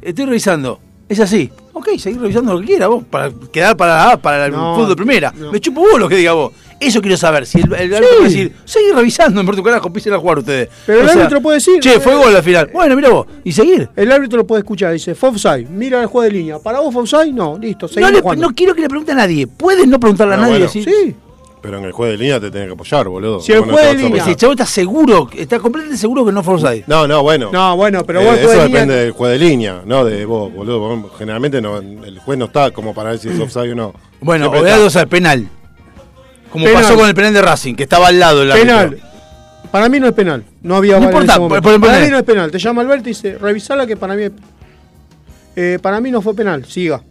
Estoy revisando. Es así. Ah, Ok, seguir revisando lo que quiera vos, para quedar para, para el No, fútbol de primera. no. Me chupo vos lo que diga vos. Eso quiero saber. Si el, el árbitro puede decir, seguir revisando, importa un carajo, pisen a jugar ustedes. Pero el sea, árbitro puede decir. Che, fue eh, gol al final. Bueno, mira vos. Y seguir. El árbitro lo puede escuchar, dice, offside, mira el juego de línea. ¿Para vos offside? No, listo, No, seguimos le- jugando. no quiero que le pregunte a nadie. Puedes no preguntarle a Ah, nadie. bueno. decir, Sí, Pero en el juego de línea te tenés que apoyar, boludo. Si el Vos no juez te de línea- Si el chavo está seguro, está completamente seguro que no fue offside. No, no, bueno. no, bueno, pero Eh, vos eso juego línea- depende del juez de línea, no de vos, boludo. Generalmente no, el juez no está como para ver si es offside o no. Bueno, Siempre o de está. dos al penal. Como Penal. pasó con el penal de Racing, que estaba al lado árbitro. Penal. Para mí no es penal. No había No VAR en importa, ese Para mí no es penal. Te llama Alberto y dice, revisala que para mí es- eh, para mí no fue penal. Siga.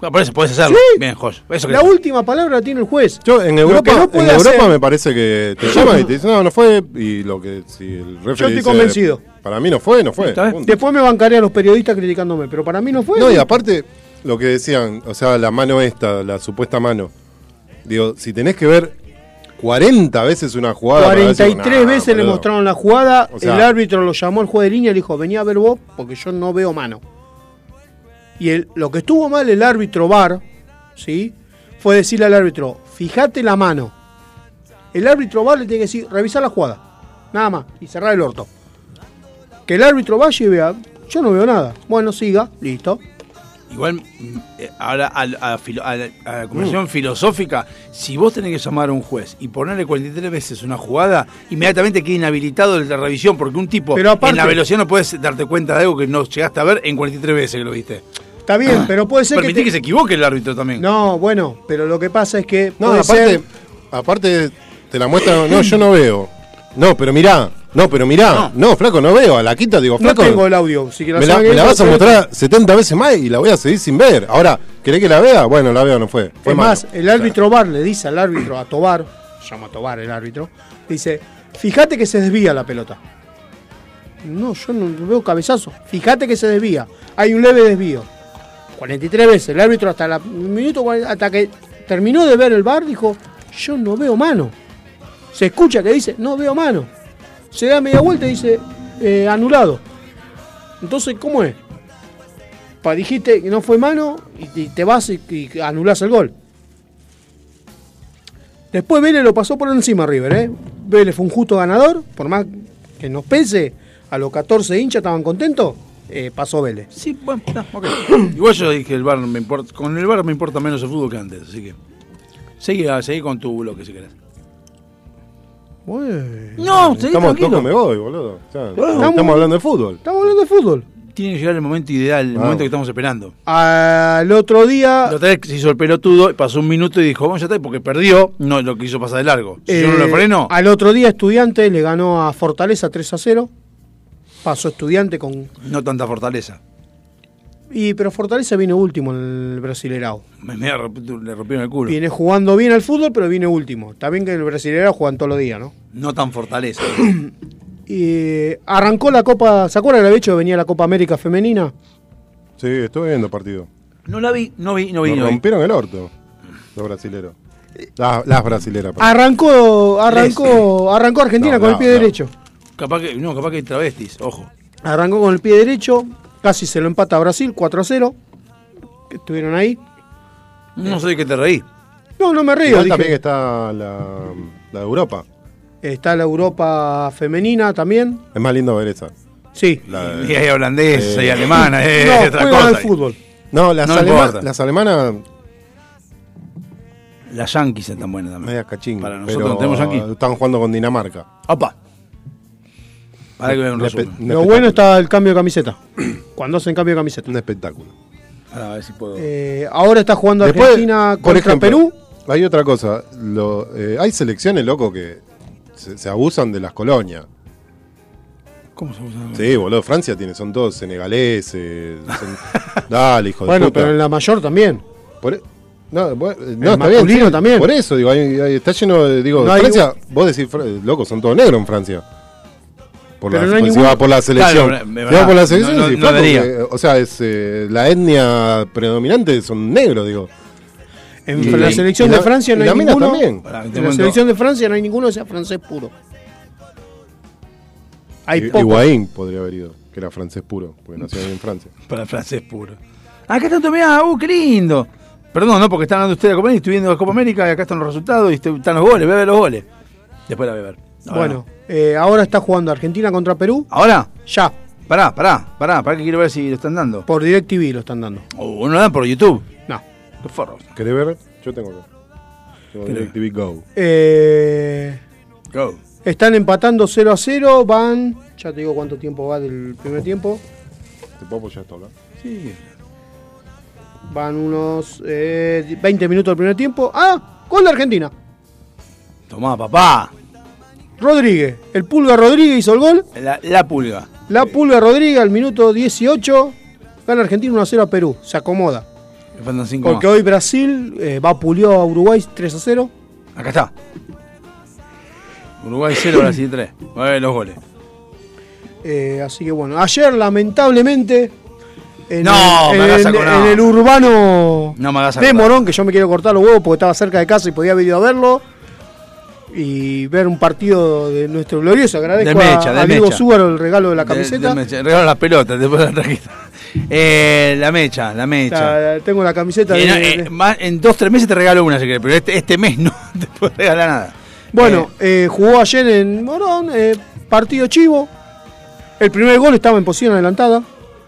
No, por eso puedes hacerlo. Sí. Bien, Josh. Eso La última palabra la tiene el juez. Yo en Europa, no en Europa hacer- me parece que te llama y te dice, no, no fue. Y lo que si el referee Yo estoy dice, convencido. Para mí no fue, no fue. Después me bancaré a los periodistas criticándome, pero para mí no fue. No, y aparte, lo que decían, o sea, la mano esta, la supuesta mano. Digo, si tenés que ver 40 veces una jugada. para decir, 43 nah, veces le mostraron la jugada, O sea- el árbitro lo llamó al juez de línea y le dijo, venía a ver vos porque yo no veo mano. Y el- lo que estuvo mal el árbitro VAR, ¿sí? Fue decirle al árbitro, fíjate la mano. El árbitro VAR le tiene que decir, revisar la jugada. Nada más, y cerrar el orto. Que el árbitro vaya y vea, yo no veo nada. Bueno, siga, listo. Igual, mm, eh, ahora a, la- a filo- a la, a la conversación Mm. filosófica, si vos tenés que llamar a un juez y ponerle 43 veces una jugada, inmediatamente queda inhabilitado el de revisión, porque un tipo Pero aparte- en la velocidad no puedes darte cuenta de algo que no llegaste a ver en 43 veces que lo viste. Está bien, pero puede ser Permití que... que, te- se equivoque el árbitro también. No, bueno, pero lo que pasa es que... No, puede aparte, ser- aparte te la muestra, no, yo no veo. No, pero mirá, no, pero mirá, no, flaco, no veo. A la quita digo, No flaco. tengo el audio. Si que me la, que me la vas a mostrar 70 veces más y la voy a seguir sin ver. Ahora, ¿querés que la vea? Bueno, la veo, no fue. Fue es malo. más, el árbitro VAR le dice al árbitro, a Tobar, llama Tobar el árbitro, dice, fíjate que se desvía la pelota. No, yo no veo cabezazo. Fíjate que se desvía. Hay un leve desvío. 43 veces. El árbitro hasta la minuto 40 hasta que terminó de ver el VAR dijo, yo no veo mano. Se escucha que dice, no veo mano. Se da media vuelta y dice, eh, anulado. Entonces, ¿cómo es? Pa, dijiste que no fue mano y, te vas y, y anulás el gol. Después Vélez lo pasó por encima River, ¿eh? Vélez fue un justo ganador, por más que nos pese, a los 14 hinchas estaban contentos, eh, pasó Vélez. Sí, bueno, no, ok. Igual yo dije el bar me importa, con el bar me importa menos el fútbol que antes, así que seguí, seguí con tu bloque si querés. Bueno, No, seguí Estamos me voy, boludo. O sea, Estamos- estamos hablando de fútbol. estamos hablando de fútbol. Tiene que llegar el momento ideal, el momento que estamos esperando. Al otro día, La otra vez se hizo el pelotudo, pasó un minuto y dijo, vamos ya está, porque perdió, no lo quiso pasar de largo. Si yo no lo eh, freno, al otro día Estudiante le ganó a Fortaleza 3 a 0. Pasó Estudiante con... no tanta fortaleza. Y, pero Fortaleza viene último en el Brasilerao. Me, le rompieron el culo. Viene jugando bien al fútbol, pero viene último. Está bien que el Brasilerao juegan todos los días, ¿no? No tan fortaleza. Y arrancó la Copa, ¿se acuerdan que había que venía la Copa América Femenina? Sí, estuve viendo partido. No la vi, no vi, no vi. Nos no vi. rompieron el orto. Los brasileros. Las, las brasileras, perdón. Arrancó, arrancó, arrancó Argentina No, con no, el pie no. derecho. Capaz que, no, capaz que hay travestis, ojo. Arrancó con el pie derecho, casi se lo empata a Brasil, 4 a 0. Que estuvieron ahí. No sé de qué te reí. No, no me río. Igual dije. también está la, la de Europa. Está la Europa femenina también. Es más lindo ver esa. Sí. La Y hay holandesa y Eh, alemana, es no, otra juegan cosa. al fútbol. No, las, No alema- importa. las alemanas, Las yankees están buenas también. media cachín. Para nosotros pero no tenemos yankees. Están jugando con Dinamarca. Opa. Para que vean un Un espe- resumen. un Lo bueno está el cambio de camiseta. Cuando hacen cambio de camiseta. Un espectáculo. Ahora a ver si puedo. Eh, ahora está jugando Después, Argentina contra ejemplo, Perú. Hay otra cosa. Lo, eh, hay selecciones, loco, que se, se abusan de las colonias. ¿Cómo se usa? Sí, boludo. Francia tiene, son todos senegaleses. son- Dale, hijo de Bueno, puta. pero en la mayor también. Por e- no, bueno, no, El está bien. sí, también. Por eso, digo, hay- hay- está lleno de. Digo, No hay Francia, vos decís, loco, son todos negros en Francia. Por Pero la, no hay por- si ninguno- va por la selección. Claro, Si va por la selección, No, no- sí, que, o sea, es eh, la etnia predominante son negros, digo. En Y- la selección y de la- Francia no y hay la ninguno. también. En la selección de Francia no hay ninguno que sea francés puro. Hay pocos. Higuaín podría haber ido, que era francés puro, porque nació ahí en Francia. Para francés puro. Acá está tu mirá, uh, qué lindo. Perdón, no, porque están hablando ustedes de Copa América, estoy viendo la Copa América y acá están los resultados y están los goles, voy a ver los goles. Después la voy a ver. Ahora Bueno, eh, ahora está jugando Argentina contra Perú. ¿Ahora? Ya, Pará, pará, pará, pará que quiero ver si lo están dando. por DirecTV lo están dando. O no lo dan por YouTube. No. Forro. ¿Querés ver? Yo tengo acá. Tengo ¿Qué DirecTV Go. Eh, Go. están empatando 0 a 0, van... Ya te digo cuánto tiempo va del primer tiempo. ¿Te puedo apoyar esto, hablar? Sí. Van unos eh, 20 minutos del primer tiempo. ¡Ah! Gol de Argentina. Tomá, papá. Rodríguez. El Pulga Rodríguez hizo el gol. La, la pulga. La Pulga Rodríguez al minuto 18. Gana Argentina 1 a 0 a Perú. Se acomoda. Me faltan cinco Porque más. hoy Brasil eh, va pulió a Uruguay 3 a 0. Acá está. Uruguay 0, Brasil 3. A ver los goles. Eh, así que bueno, ayer lamentablemente en, No, el, en- en el urbano No de. Morón, que yo me quiero cortar los huevos porque estaba cerca de casa y podía haber ido a verlo. Y ver un partido de nuestro glorioso. Agradezco De Mecha, a, de a Diego. Súbaro el regalo de la De- camiseta. de mecha. Regalo las pelotas, después la trajiste. Eh, la mecha, la mecha. La- tengo la camiseta de- de- eh, más- en dos, tres meses te regalo una, si querés, pero este, este mes no te puedo regalar nada. Bueno, eh, jugó ayer en Morón, eh, partido chivo. El primer gol estaba en posición adelantada.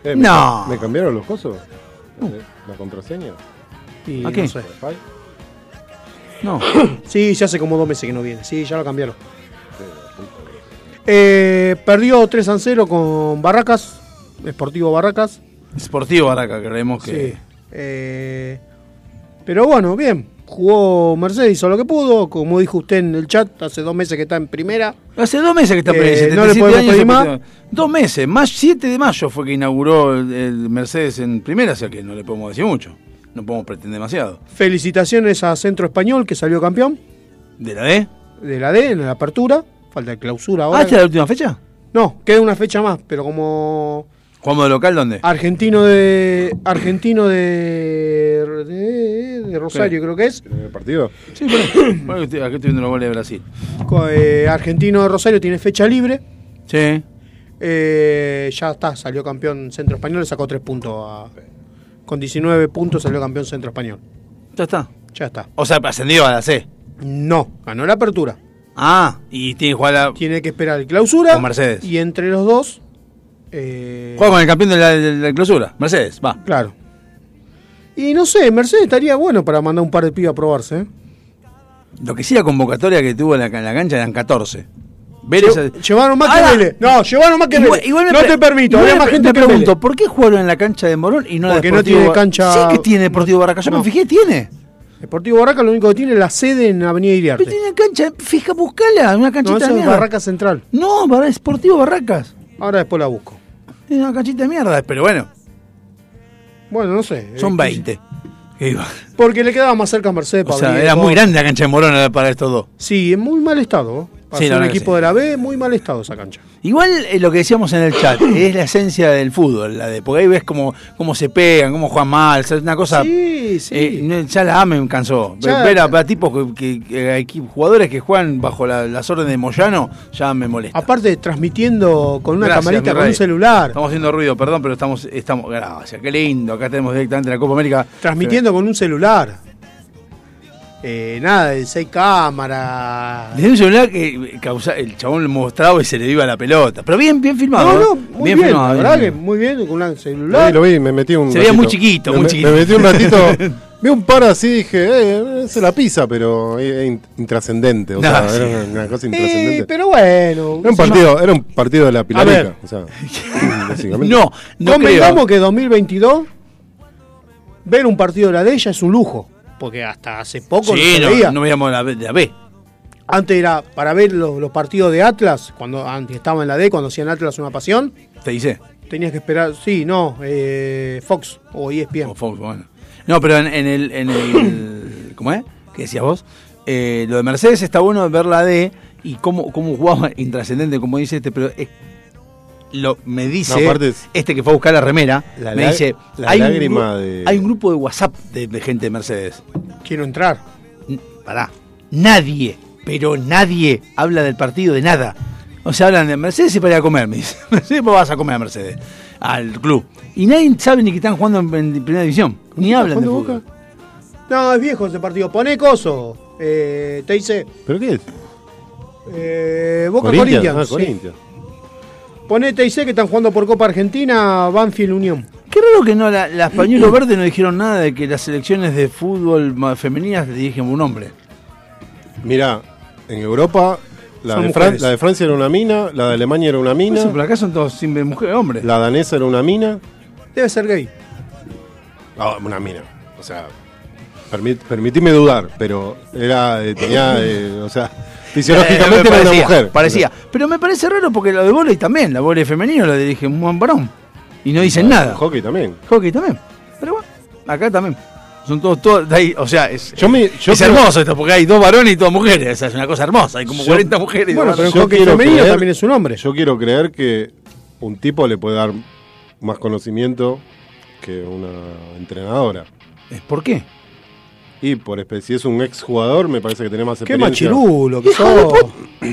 Eh, ¿me No. ¿Me cambiaron los cosos? Eh, ¿La contraseña? Y ¿A qué? no sé. No. Sí, ya hace como dos meses que no viene. Sí, ya lo cambiaron. Eh, perdió 3 a 0 con Barracas, Sportivo Barracas. Sportivo Baraca, creemos que. Sí. Eh, pero bueno, bien. Jugó Mercedes, hizo lo que pudo. Como dijo usted en el chat, hace dos meses que está en primera. Hace dos meses que está Eh, preso. no le 77 podemos pedir más. Dos meses, más 7 de mayo fue que inauguró el, el Mercedes en primera, o sea que no le podemos decir mucho. No podemos pretender demasiado. Felicitaciones a Centro Español que salió campeón ¿De la D? de la D en la apertura. Falta de clausura ¿Ah, ahora. esta es la última fecha? No, queda una fecha más, pero como ¿Jugamos de local dónde? argentino de argentino de de, de Rosario ¿Qué? creo que es. ¿En el partido? Sí, ahí. Bueno, estoy- Aquí estoy viendo los goles de Brasil. Eh, argentino de Rosario tiene fecha libre. Sí. Eh, ya está, salió campeón Centro Español, le sacó tres puntos a- con 19 puntos salió campeón Centro Español. Ya está. Ya está. O sea, ascendió a la C. No, ganó la apertura. Ah, y tiene que jugar la. Tiene que esperar el clausura. Con Mercedes. Y entre los dos. eh, Juega con el campeón de la, de la clausura. Mercedes, va. Claro. Y no sé, Mercedes estaría bueno para mandar un par de pibes a probarse. ¿eh? Lo que sí, la convocatoria que tuvo en la, en la cancha eran 14. Lle- Llevaron más que Vélez. No, llevaron más que Igual- Vélez. igual me no te permito, había más gente me que pregunto, Vélez. ¿por qué jugaron en la cancha de Morón y no en la Porque no Deportivo tiene cancha- Sí que tiene Deportivo Barraca, yo No. me fijé, tiene. Deportivo Barraca lo único que tiene es la sede en Avenida Iriarte. Pero tiene cancha, fija, buscala, una No, canchita esa de es mierda. Barraca Central. No, Barra- Deportivo Barracas. Ahora después la busco. Es una canchita de mierda, pero bueno, Bueno, no sé. son Eh, 20. Que iba. Porque le quedaba más cerca a Mercedes. O sea, Pablo. era muy grande la cancha de Morón para estos dos. Sí, en muy mal estado. Para Sí, ser un equipo sí. de la B, muy mal estado esa cancha. Igual eh, lo que decíamos en el chat, es la esencia del fútbol, la de, porque ahí ves cómo, cómo se pegan, cómo juegan mal, es una cosa... Sí, sí. eh, no, ya la AME me cansó. Ya- Ver a, a tipos, que, que- jugadores que juegan bajo la- las órdenes de Moyano, ya me molesta. Aparte, transmitiendo con una Gracias, camarita con un celular. Estamos haciendo ruido, perdón, pero estamos, estamos, gracias, qué lindo, acá tenemos directamente la Copa América. Transmitiendo con un celular. Eh, nada, de seis cámaras. Desde un celular que causa, el chabón le mostraba y se le iba la pelota. Pero bien, bien filmado. No, ¿eh? no, muy bien, filmado, la bien, verdad bien. que muy bien, con un celular. lo vi, me metí un Se veía muy chiquito, Me- muy me- chiquito. Me metí un ratito. vi un par así dije, eh, se la pisa, pero es es in- intrascendente. O No, sea, sí. era una, una cosa Eh, intrascendente. pero bueno. Era un partido, era un partido de la pilarica. O sea, básicamente. No, no Convengamos creo. que 2022, ver un partido de la de ella es un lujo. Porque hasta hace poco no Sí, se no, veía. no veíamos la, la B. Antes era para ver los, los partidos de Atlas, cuando antes estaba en la D, cuando hacían Atlas una pasión, Te dice. tenías que esperar, sí, no, eh, Fox o ESPN. O Fox, bueno. No, pero en, en el, en el. ¿Cómo es? ¿Qué decías vos? Eh, lo de Mercedes está bueno ver la D y cómo, cómo jugaba intrascendente, como dice este, pero es- lo, me dice No, aparte es- este que fue a buscar la remera, La me dice, la hay, un lágrima gru- de- hay un grupo de WhatsApp de, de gente de Mercedes. Quiero entrar. N- Pará, nadie, pero nadie habla del partido de nada. O sea, hablan de Mercedes y para ir a comer, me dice. Mercedes, vos vas a comer a Mercedes. al club. Y nadie sabe ni que están jugando en, en primera división. Ni hablan de fútbol. No, es viejo ese partido. Poné coso. Eh, te dice. ¿Pero qué es? Eh, Boca Corinthians, Corinthians. ah, sí. Corinthians. Poné TIC que están jugando por Copa Argentina, Banfield Unión. Qué raro que no, la- las pañuelos verdes no dijeron nada de que las selecciones de fútbol femeninas dirigen un hombre. Mirá, en Europa, la de, Fran- mujeres. la de Francia era una mina, la de Alemania era una mina, Eso, pero acá son todos sin mujeres, hombres. la danesa era una mina. Debe ser gay. Ah, una mina. O sea, permit, permitime dudar, pero era, eh, tenía, eh, o sea, Eh, fisiológicamente me era una parecía, mujer. Parecía. Pero me parece raro porque lo de volei también, la volei femenino la dirige un buen varón. Y no dicen nada. Hockey también. Hockey también. Pero bueno, acá también. Son todos, todos de ahí, o sea, es, Yo me- yo es creo- hermoso esto, porque hay dos varones y dos mujeres. O sea, es una cosa hermosa. Hay como Yo- 40 mujeres. y Bueno, dos pero en hockey femenino creer- también es un hombre. Yo quiero creer que un tipo le puede dar más conocimiento que una entrenadora. ¿Por qué? Y por espe- si es un ex jugador, me parece que tiene más Qué experiencia. machirulo que sos.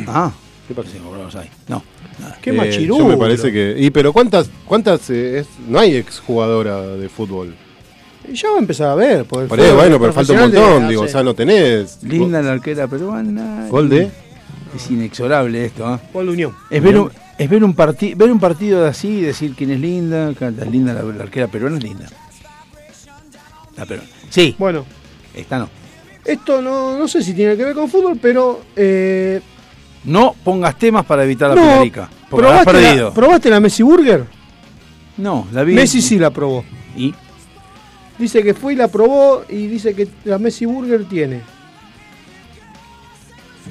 Ah, ¿Qué pasa? sí, boludo, ahí. No. Qué Eh, machirulo. Yo me parece que. Y pero cuántas, cuántas eh, es- no hay exjugadora de fútbol. Ya va a empezar a ver. el Por fútbol bueno, pero falta un montón, de digo, o sea, no tenés. Linda la arquera peruana. Gol de. Es inexorable esto, ¿eh? Gol de Unión. Es ver un, es ver un, parti- ver un partido de así y decir quién es linda. Es linda la, la arquera peruana, es linda. La peruana. Sí, Bueno, esta no. esto no, no sé si tiene que ver con fútbol, pero. Eh, No pongas temas para evitar la no, pilarica. Porque la has ¿probaste, perdido. la, ¿Probaste la Messi Burger? no, la vi. Messi sí la probó. ¿Y? Dice que fue y la probó y dice que la Messi Burger tiene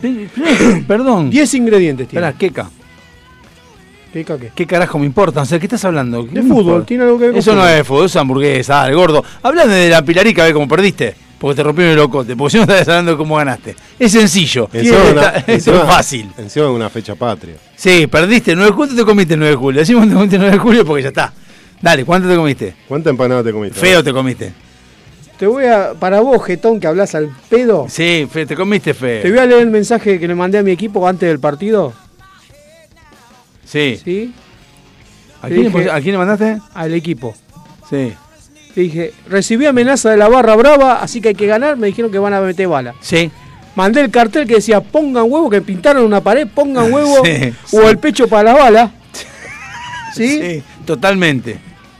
Pe- pe- Perdón. 10 ingredientes. Tiene. Espera, Keka. ¿Qué caque? ¿Qué carajo me importa? O sea, ¿qué estás hablando? ¿Qué De fútbol, importa? tiene algo que ver con Eso no fútbol. es fútbol, es hamburguesa, el gordo. Hablando de la pilarica, a ver cómo perdiste. Porque te rompieron el locote. Porque si no estás hablando de cómo ganaste. Es sencillo. Encima una- está- es encima- fácil. Encima de una fecha patria. Sí, perdiste el 9 de julio, te comiste el 9 de julio. Decimos que te comiste el 9 de julio porque ya está. Dale, ¿cuánto te comiste? ¿Cuánta empanada te comiste? Feo te comiste. Te voy a. Para vos, Getón, que hablas al pedo. Sí, fe- te comiste feo. Te voy a leer el mensaje que le mandé a mi equipo antes del partido. Sí. ¿Sí? ¿A quién, dije- ¿A quién le mandaste? Al equipo. Sí. Le dije, recibí amenaza de la barra brava, así que hay que ganar. Me dijeron que van a meter bala. Sí. Mandé el cartel que decía pongan huevo, que pintaron una pared, pongan huevo Sí, o sí. el pecho para la bala. ¿Sí? Sí, totalmente.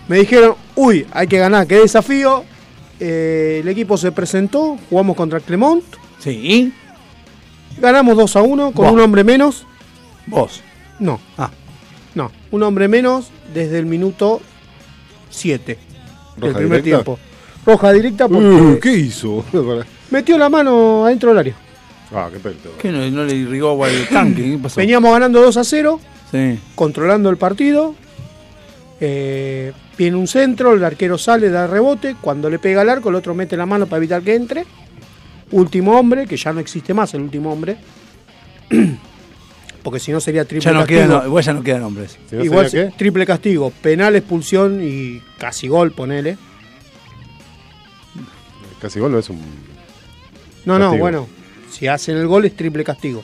Me dijeron, uy, hay que ganar, qué desafío. Eh, el equipo se presentó, jugamos contra Clemont, Sí, ganamos 2 a 1 con Vos. un hombre menos. Vos. No, Ah, no, un hombre menos desde el minuto 7 del ¿Roja primer directa? tiempo. Roja directa porque Uh, ¿Qué hizo? metió la mano adentro del área. ah, qué pelo. ¿qué no, no le irrigó agua al tanque? ¿Qué pasó? Veníamos ganando 2 a 0, Sí. controlando el partido. Eh, viene un centro, el arquero sale, da rebote. Cuando le pega al arco, el otro mete la mano para evitar que entre. Último hombre, que ya no existe más el último hombre. Porque si no sería triple Ya no castigo. igual ya no quedan hombres. Si no Igual sería qué? triple castigo. Penal, expulsión y casi gol, ponele. Casi gol no es un. No, no, bueno. Si hacen el gol es triple castigo.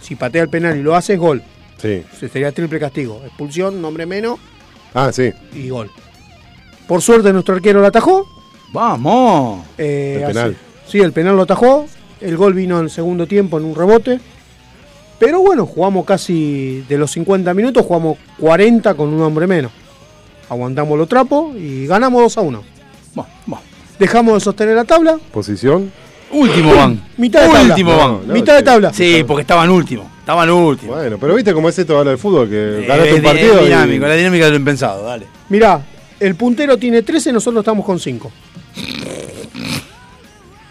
Si patea el penal y lo hace es gol. Sí. Se- Sería triple castigo. Expulsión, nombre menos Ah, sí. y gol. Por suerte nuestro arquero lo atajó. ¡Vamos! Eh, El así- penal. Sí, el penal lo atajó. El gol vino en el segundo tiempo en un rebote. Pero bueno, jugamos casi de los 50 minutos, jugamos 40 con un hombre menos. Aguantamos los trapos y ganamos 2 a 1. Bueno, bueno. Dejamos de sostener la tabla. Posición. Último van. Mitad de tabla. Último No, van. no, Mitad de sí. tabla. Sí, porque estaban último. Estaban último. Bueno, pero viste cómo es esto ahora del fútbol, que Eh, ganaste un partido. es y- dinámico, la dinámica de lo impensado, dale. Mirá, el puntero tiene 13, nosotros estamos con 5.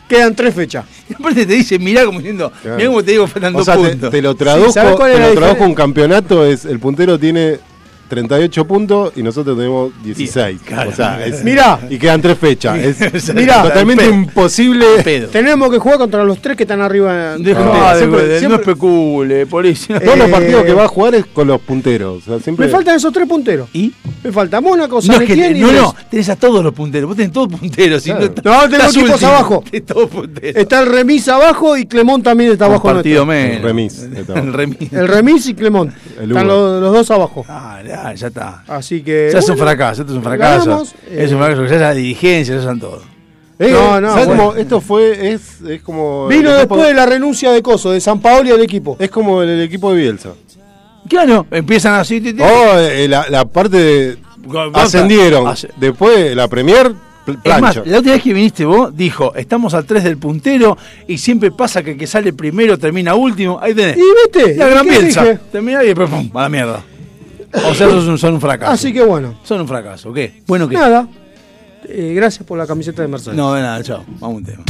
Quedan 3 fechas. Y aparte te dice, mirá como diciendo, Claro. mirá como te digo, faltan O dos sea, te, puntos. te lo Sí, traduzco, ¿sabes cuál te lo traduzco un campeonato, es el puntero tiene 38 puntos y nosotros tenemos 16. Claro. O sea, es- Mirá. y quedan tres fechas. Es Mirá. totalmente Pedo. imposible. Pedo. Tenemos que jugar contra los 3 que están arriba. De- Siempre- de- siempre- no especule, policía. Todos los Eh, partidos que va a jugar es con los punteros. O sea, siempre Me faltan esos 3 punteros. ¿Y? Me falta Mónaco, No, San es que, Etienne y no, no, tenés a todos los punteros. Vos tenés todos punteros. Claro. No, tengo estás equipos último. abajo. Punteros. Está el remis abajo y Clemont también está Un abajo partido menos. El remis, está. El remis. El remis y Clemont. El Están los dos abajo. Ah, Ya, ya está. Así que. Ya es un fracaso, esto es un fracaso. ganamos, es un eh, fracaso, ya es la dirigencia, ya son todo. Eh, No, no. Esto fue, es, es como. Vino después de la renuncia de Coso, de San Paolo y del equipo. Es como el, el equipo de Bielsa. Claro, empiezan así. ti, ti, Oh, eh, la, la parte de. Basta. Ascendieron. Después la Premier, pl- Es más, plancha. la última vez que viniste vos, dijo, estamos al 3 del puntero y siempre pasa que el que sale primero termina último. Ahí tenés. ¿Y viste? La gran ¿Qué piensa. dije? Termina y pum, a la mierda. O sea, son, un- son un fracaso. Así que bueno. Son un fracaso, ¿qué? Bueno, ¿qué? Nada. Eh, gracias por la camiseta de Mercedes. No, de nada, chao. Vamos a un tema.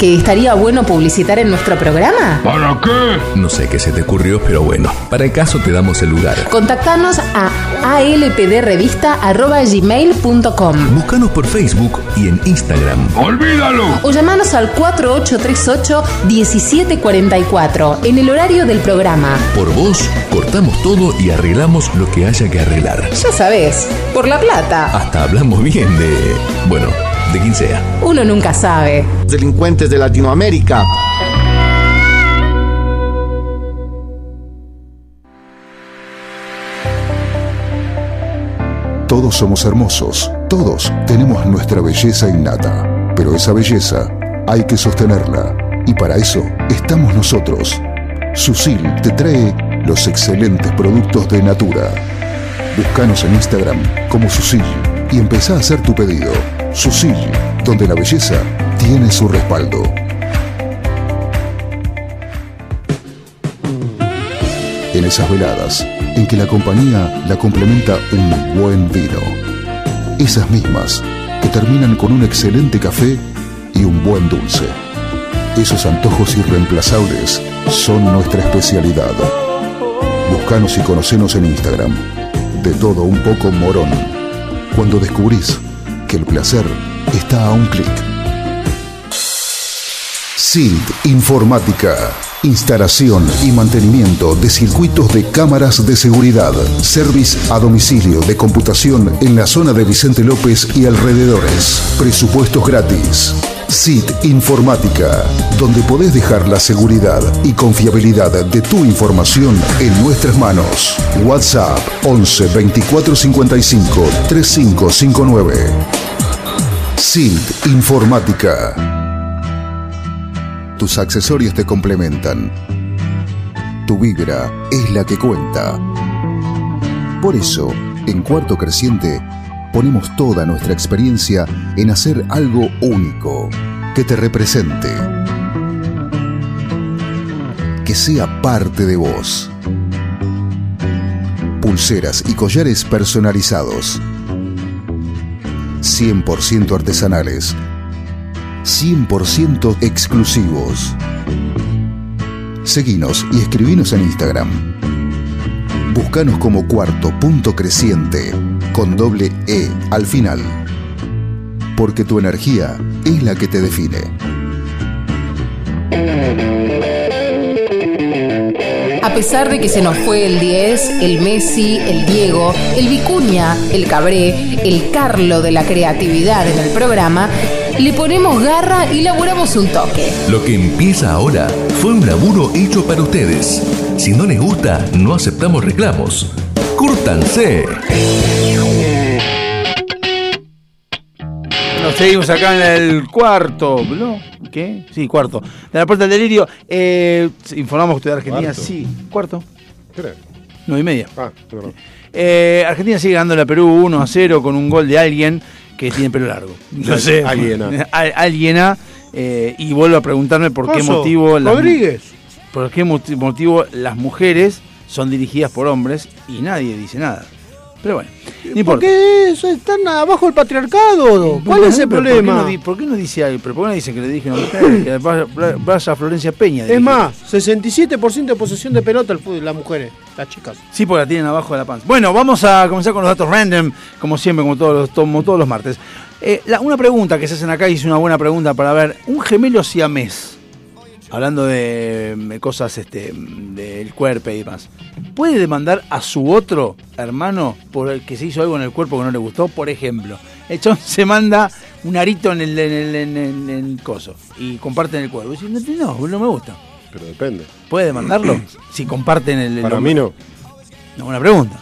Que estaría bueno publicitar en nuestro programa? ¿Para qué? No sé qué se te ocurrió, pero bueno, para el caso te damos el lugar. Contactanos a alpdrevista.gmail.com Búscanos por Facebook y en Instagram. ¡Olvídalo! o llamanos al 4838-1744 en el horario del programa. Por vos, cortamos todo y arreglamos lo que haya que arreglar. Ya sabes, por la plata. Hasta hablamos bien de... Bueno, de quien sea. Uno nunca sabe. Delincuentes de Latinoamérica. Todos somos hermosos, todos tenemos nuestra belleza innata, pero esa belleza hay que sostenerla y para eso estamos nosotros. Susil te trae los excelentes productos de Natura. Búscanos en Instagram como Susil y empezá a hacer tu pedido. Susil, donde la belleza tiene su respaldo. En esas veladas en que la compañía la complementa un buen vino. Esas mismas que terminan con un excelente café y un buen dulce. Esos antojos irreemplazables son nuestra especialidad. Buscanos y conocenos en Instagram. De todo un poco morón. Cuando descubrís que el placer está a un clic. SILT Informática. Instalación y mantenimiento de circuitos de cámaras de seguridad. Service a domicilio de computación en la zona de Vicente López y alrededores. Presupuestos gratis. SIT Informática, donde podés dejar la seguridad y confiabilidad de tu información en nuestras manos. WhatsApp 11 24 55 3559. SIT Informática. Tus accesorios te complementan. Tu vibra es la que cuenta. Por eso, en Cuarto Creciente, ponemos toda nuestra experiencia en hacer algo único, que te represente, que sea parte de vos. Pulseras y collares personalizados, 100% artesanales, 100% exclusivos. Seguinos y escribinos en Instagram. Búscanos como cuarto punto creciente con doble E al final. Porque tu energía es la que te define. A pesar de que se nos fue el 10, el Messi, el Diego, el Vicuña, el Cabré, el Carlo de la creatividad en el programa, le ponemos garra y laburamos un toque. Lo que empieza ahora fue un laburo hecho para ustedes. Si no les gusta, no aceptamos reclamos. ¡Cúrtanse! Nos seguimos acá en el cuarto, ¿no? ¿Qué? Sí, cuarto. De la puerta del delirio. Eh, informamos usted de Argentina. Cuarto. Sí, cuarto. ¿Qué Nueve y media. Ah, perdón. Eh, Argentina sigue ganando a Perú 1 a 0 con un gol de alguien que tiene pelo largo. No sé. Alguien, ah. Al- Alguien a, eh, y vuelvo a preguntarme por qué motivo. las- Rodríguez. Por qué moti- motivo las mujeres son dirigidas por hombres y nadie dice nada. Pero bueno, no importa. Porque eso están abajo del patriarcado. ¿Cuál es el problema? ¿Por qué no, por qué no dice algo? ¿Pero por qué no dicen que le dije una mujer? Que vaya, vaya Florencia Peña. Es más, 67% de posesión de pelota el fútbol, las mujeres, las chicas. Sí, porque la tienen abajo de la panza. Bueno, vamos a comenzar con los datos random, como siempre, como todos los, como todos los martes. Eh, la- una pregunta que se hacen acá y es una buena pregunta para ver. Un gemelo siamés, hablando de cosas este, del cuerpo y demás, ¿puede demandar a su otro hermano por el que se hizo algo en el cuerpo que no le gustó? Por ejemplo, el chabón se manda un arito en el, en el, en el- en el coso y comparten el cuerpo. Y dice, no, no, no me gusta. Pero depende. ¿Puede demandarlo? si comparten el... el- Para mí no. No, buena pregunta.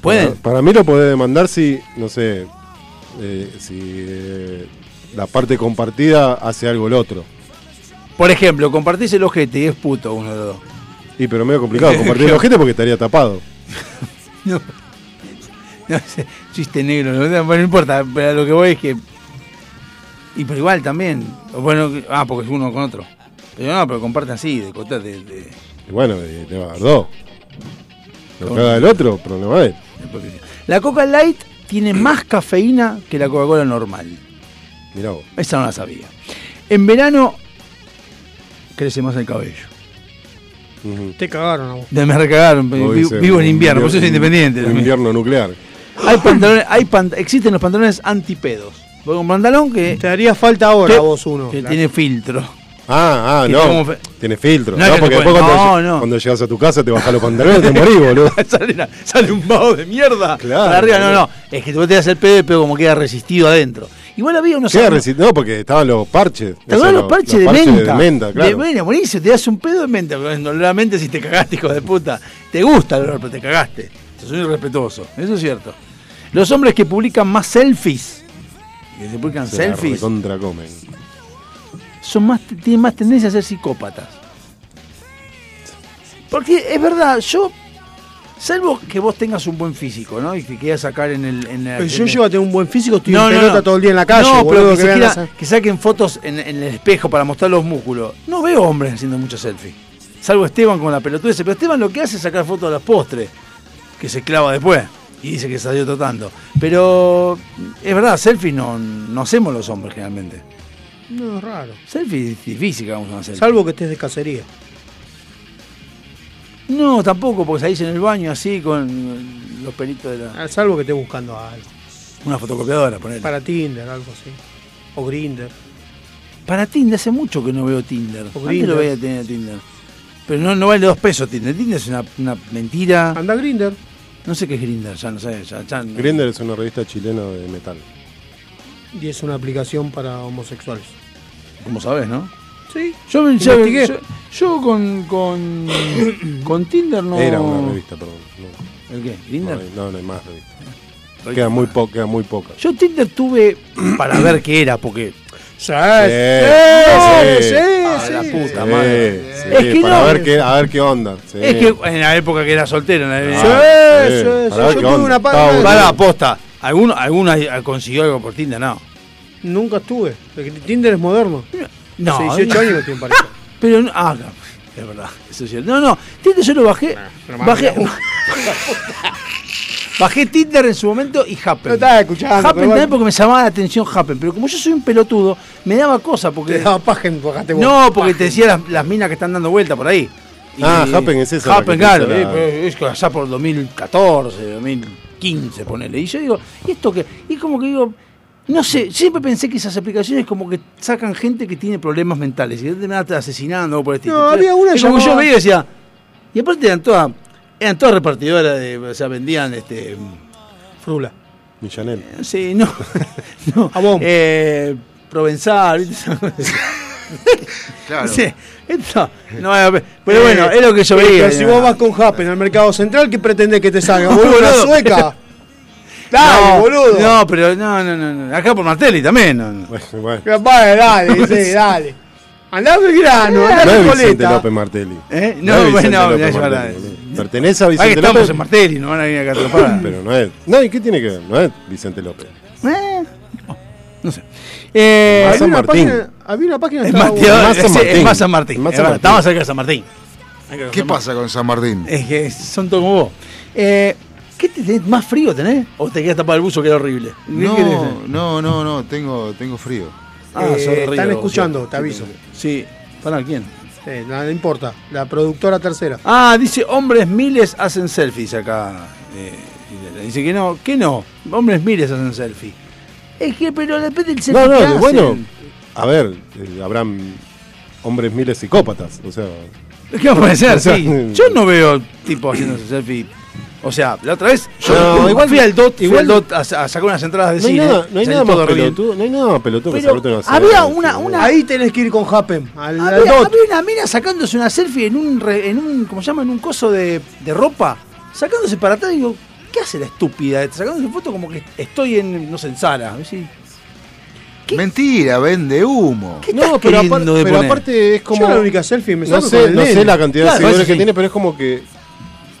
¿Pueden? Para, para mí lo podés demandar si, no sé, eh, si eh, la parte compartida hace algo el otro. Por ejemplo, compartís el ojete y es puto uno de los dos. Y pero medio complicado compartir el ojete porque estaría tapado. No, no sé, chiste negro, no, no importa, pero lo que voy es que. Y pero igual también. Bueno, ah, porque es uno con otro. Pero no, pero comparten así, de cota de. de- Y bueno, le va a dar dos. Lo que haga el otro, problema. La Coca Light tiene más cafeína que la Coca-Cola normal. Mirá vos. Esa no la sabía. En verano crece más el cabello. Te cagaron a vos. Me recagaron, vivo en invierno, por eso soy independiente. También. invierno nuclear. Hay pantalones, hay pant- existen los pantalones antipedos. Voy con un pantalón que. Te haría falta ahora que- a vos uno. Que tiene filtro. Ah, ah, Que no. tiene como fe- Tiene filtro. No No, porque después cuando, no, no. cuando llegas a tu casa te bajas los pantalones te morís, boludo. sale, una- sale un vaho de mierda. Claro, para arriba, no, no. Es que vos te das el pedo, pero como queda resistido adentro. Igual había unos. Resi- No, porque estaban los parches. ¿Te Eso, acuerdas los parches de menta? de menta, claro. De menta, buenísimo, te das un pedo de menta. Normalmente si te cagaste, hijo de puta. Te gusta el olor, pero te cagaste. Un irrespetuoso. Eso es cierto. Los hombres que publican más selfies, que se publican Se selfies, recontra comen. son más, tienen más tendencia a ser psicópatas. Porque es verdad, yo, salvo que vos tengas un buen físico, ¿no? Y que quieras sacar en el... En la- yo en el- llego a tener un buen físico, estoy No, en no, pelota no. todo el día en la calle. No, boludo, pero que, se vean quiera- esa- que saquen fotos en, en el espejo para mostrar los músculos. No veo hombres haciendo muchos selfies. Salvo Esteban con la pelotudez. Pero Esteban lo que hace es sacar fotos de los postres. Que se clava después. Y dice que salió tratando. Pero es verdad, selfies no, no hacemos los hombres generalmente. No, es raro. Selfie es difícil que vamos a hacer. Salvo que estés de cacería. No, tampoco, porque salís en el baño así con los pelitos de la. Ah, Salvo que estés buscando algo. Una fotocopiadora, poner. Para Tinder, algo así. O Grinder. Para Tinder, hace mucho que no veo Tinder. Antes Grindr. lo veía tener Tinder. Pero no, no vale dos pesos Tinder. Tinder es una, una mentira. Anda Grinder. No sé qué es Grinder, ya no sé. Ya, ya no- Grindr es una revista chilena de metal. Y es una aplicación para homosexuales. Como sabes, ¿no? Sí. Yo, me- yo, yo- con, con, con Tinder no. Era una revista, perdón. No, ¿El qué? no, ¿Grinder? hay, no, no hay más revistas. Queda muy, po queda muy poca. Yo Tinder tuve para ver qué era, porque. Sí, sí, sí, Ah, sí. la puta Sí, madre. sí, Es que para no. ver qué, a ver qué onda. sí. Es que en la época que era soltero, en la Sí, Ah, sí, sí. sí. Para Yo tuve onda. una bueno. Para, aposta. ¿Alguno, ¿Alguno consiguió algo por Tinder? No. Nunca estuve. Tinder es moderno. No. Hace 18 años que estoy en pareja. Pero no, ah, es verdad, eso es cierto. No, no, Tinder yo lo bajé. bajé, bajé Tinder en su momento y Happen. No estaba escuchando, Happen pero también bueno. porque me llamaba la atención Happen, pero como yo soy un pelotudo, me daba cosa porque. Te daba paja en bajate vos. no, porque te decía las, las minas que están dando vuelta por ahí. Ah, Happen es la Happen, claro, eh, la- pero es que allá por 2014, 2015, ponele. Y yo digo, ¿y esto qué? Y como que digo, no sé, siempre pensé que esas aplicaciones como que sacan gente que tiene problemas mentales y te terminan asesinando o por el estilo. No, había una y como yo llamada- veía y decía, y aparte eran todas, eran todas repartidoras de, o sea, vendían este. Frula. Millanel. Sí, no. no Jabón. Eh, Provenzal, ¿viste? Claro. Sí, esto, no, eh, pero bueno, es lo que yo Eh, veía. pero si vos vas con Happen al mercado central, ¿qué pretendés que te salga? ¿Boludo, Boludo, una sueca? Dale, no, boludo. No, pero no, no, no, no. Acá por Martelli también. No, no. Bueno, bueno. Dale, dale, sí, dale. Andá al grano, andá No a es Vicente. López Martelli. ¿Eh? No, No, bueno, López Martelli. Pertenece a Vicente estamos López. en Martelli, no van a venir acá a atrapar. Pero no es. No, ¿y qué tiene que ver? No es Vicente López. Eh, no, no sé. Eh, Más Había San una, Martín. página, había una página es. Más San es- es Martín. más San Martín. Más es Martín. Estamos cerca de San Martín. ¿Qué pasa con San Martín? Es que son todos como vos. Eh, ¿Qué te tenés? ¿Más frío tenés? ¿O te quedas tapado el buzo que era horrible? No, no, no, no, tengo, tengo frío. Ah, Eh, están escuchando, sí. te aviso. Sí. ¿Para quién? Sí, no, no importa. La productora tercera. Ah, dice hombres miles hacen selfies acá. Eh, dice que no, que no. Hombres miles hacen selfie. Es que, pero depende del selfie. No, no, que de- hacen. bueno. A ver, eh, habrán hombres miles psicópatas. O sea. ¿Qué? O sea, sí. Yo no veo tipo haciéndose selfie. O sea, la otra vez yo No, igual- fui al DOT, fui igual- al DOT a, a sacar unas entradas de No hay cine. nada, no hay nada más pelotudo, no hay nada más pelotudo que Pero sacarte una había una- una- Ahí tenés que ir con Happen. Al, al Había, DOT. había una mina sacándose una selfie en un, re- en un ¿cómo se llama? En un coso de, de ropa. Sacándose para atrás y digo, ¿qué hace la estúpida? Sacándose foto como que estoy en, no sé, en Sara. ¿sí? Mentira, vende humo. ¿Qué No, pero, apar- queriendo de pero aparte es como. Yo la única selfie me no sé, no sé la cantidad Claro, de seguidores que sí. tiene, pero es como que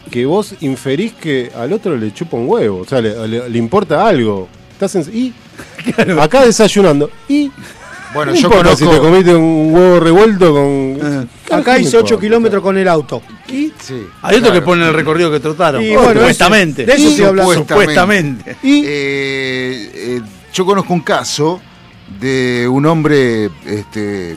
que vos inferís que al otro le chupa un huevo, o sea, le, le- le importa algo. Estás en- y acá desayunando y Bueno, no yo conozco. si te comiste un huevo revuelto con Acá ¿Qué hice me 8 importa? kilómetros con el auto. Sí, Hay otro que claro. pone el recorrido que trotaron. Y bueno, supuestamente. de eso estoy hablando. Supuestamente. Y Eh, eh, yo conozco un caso de un hombre este, eh,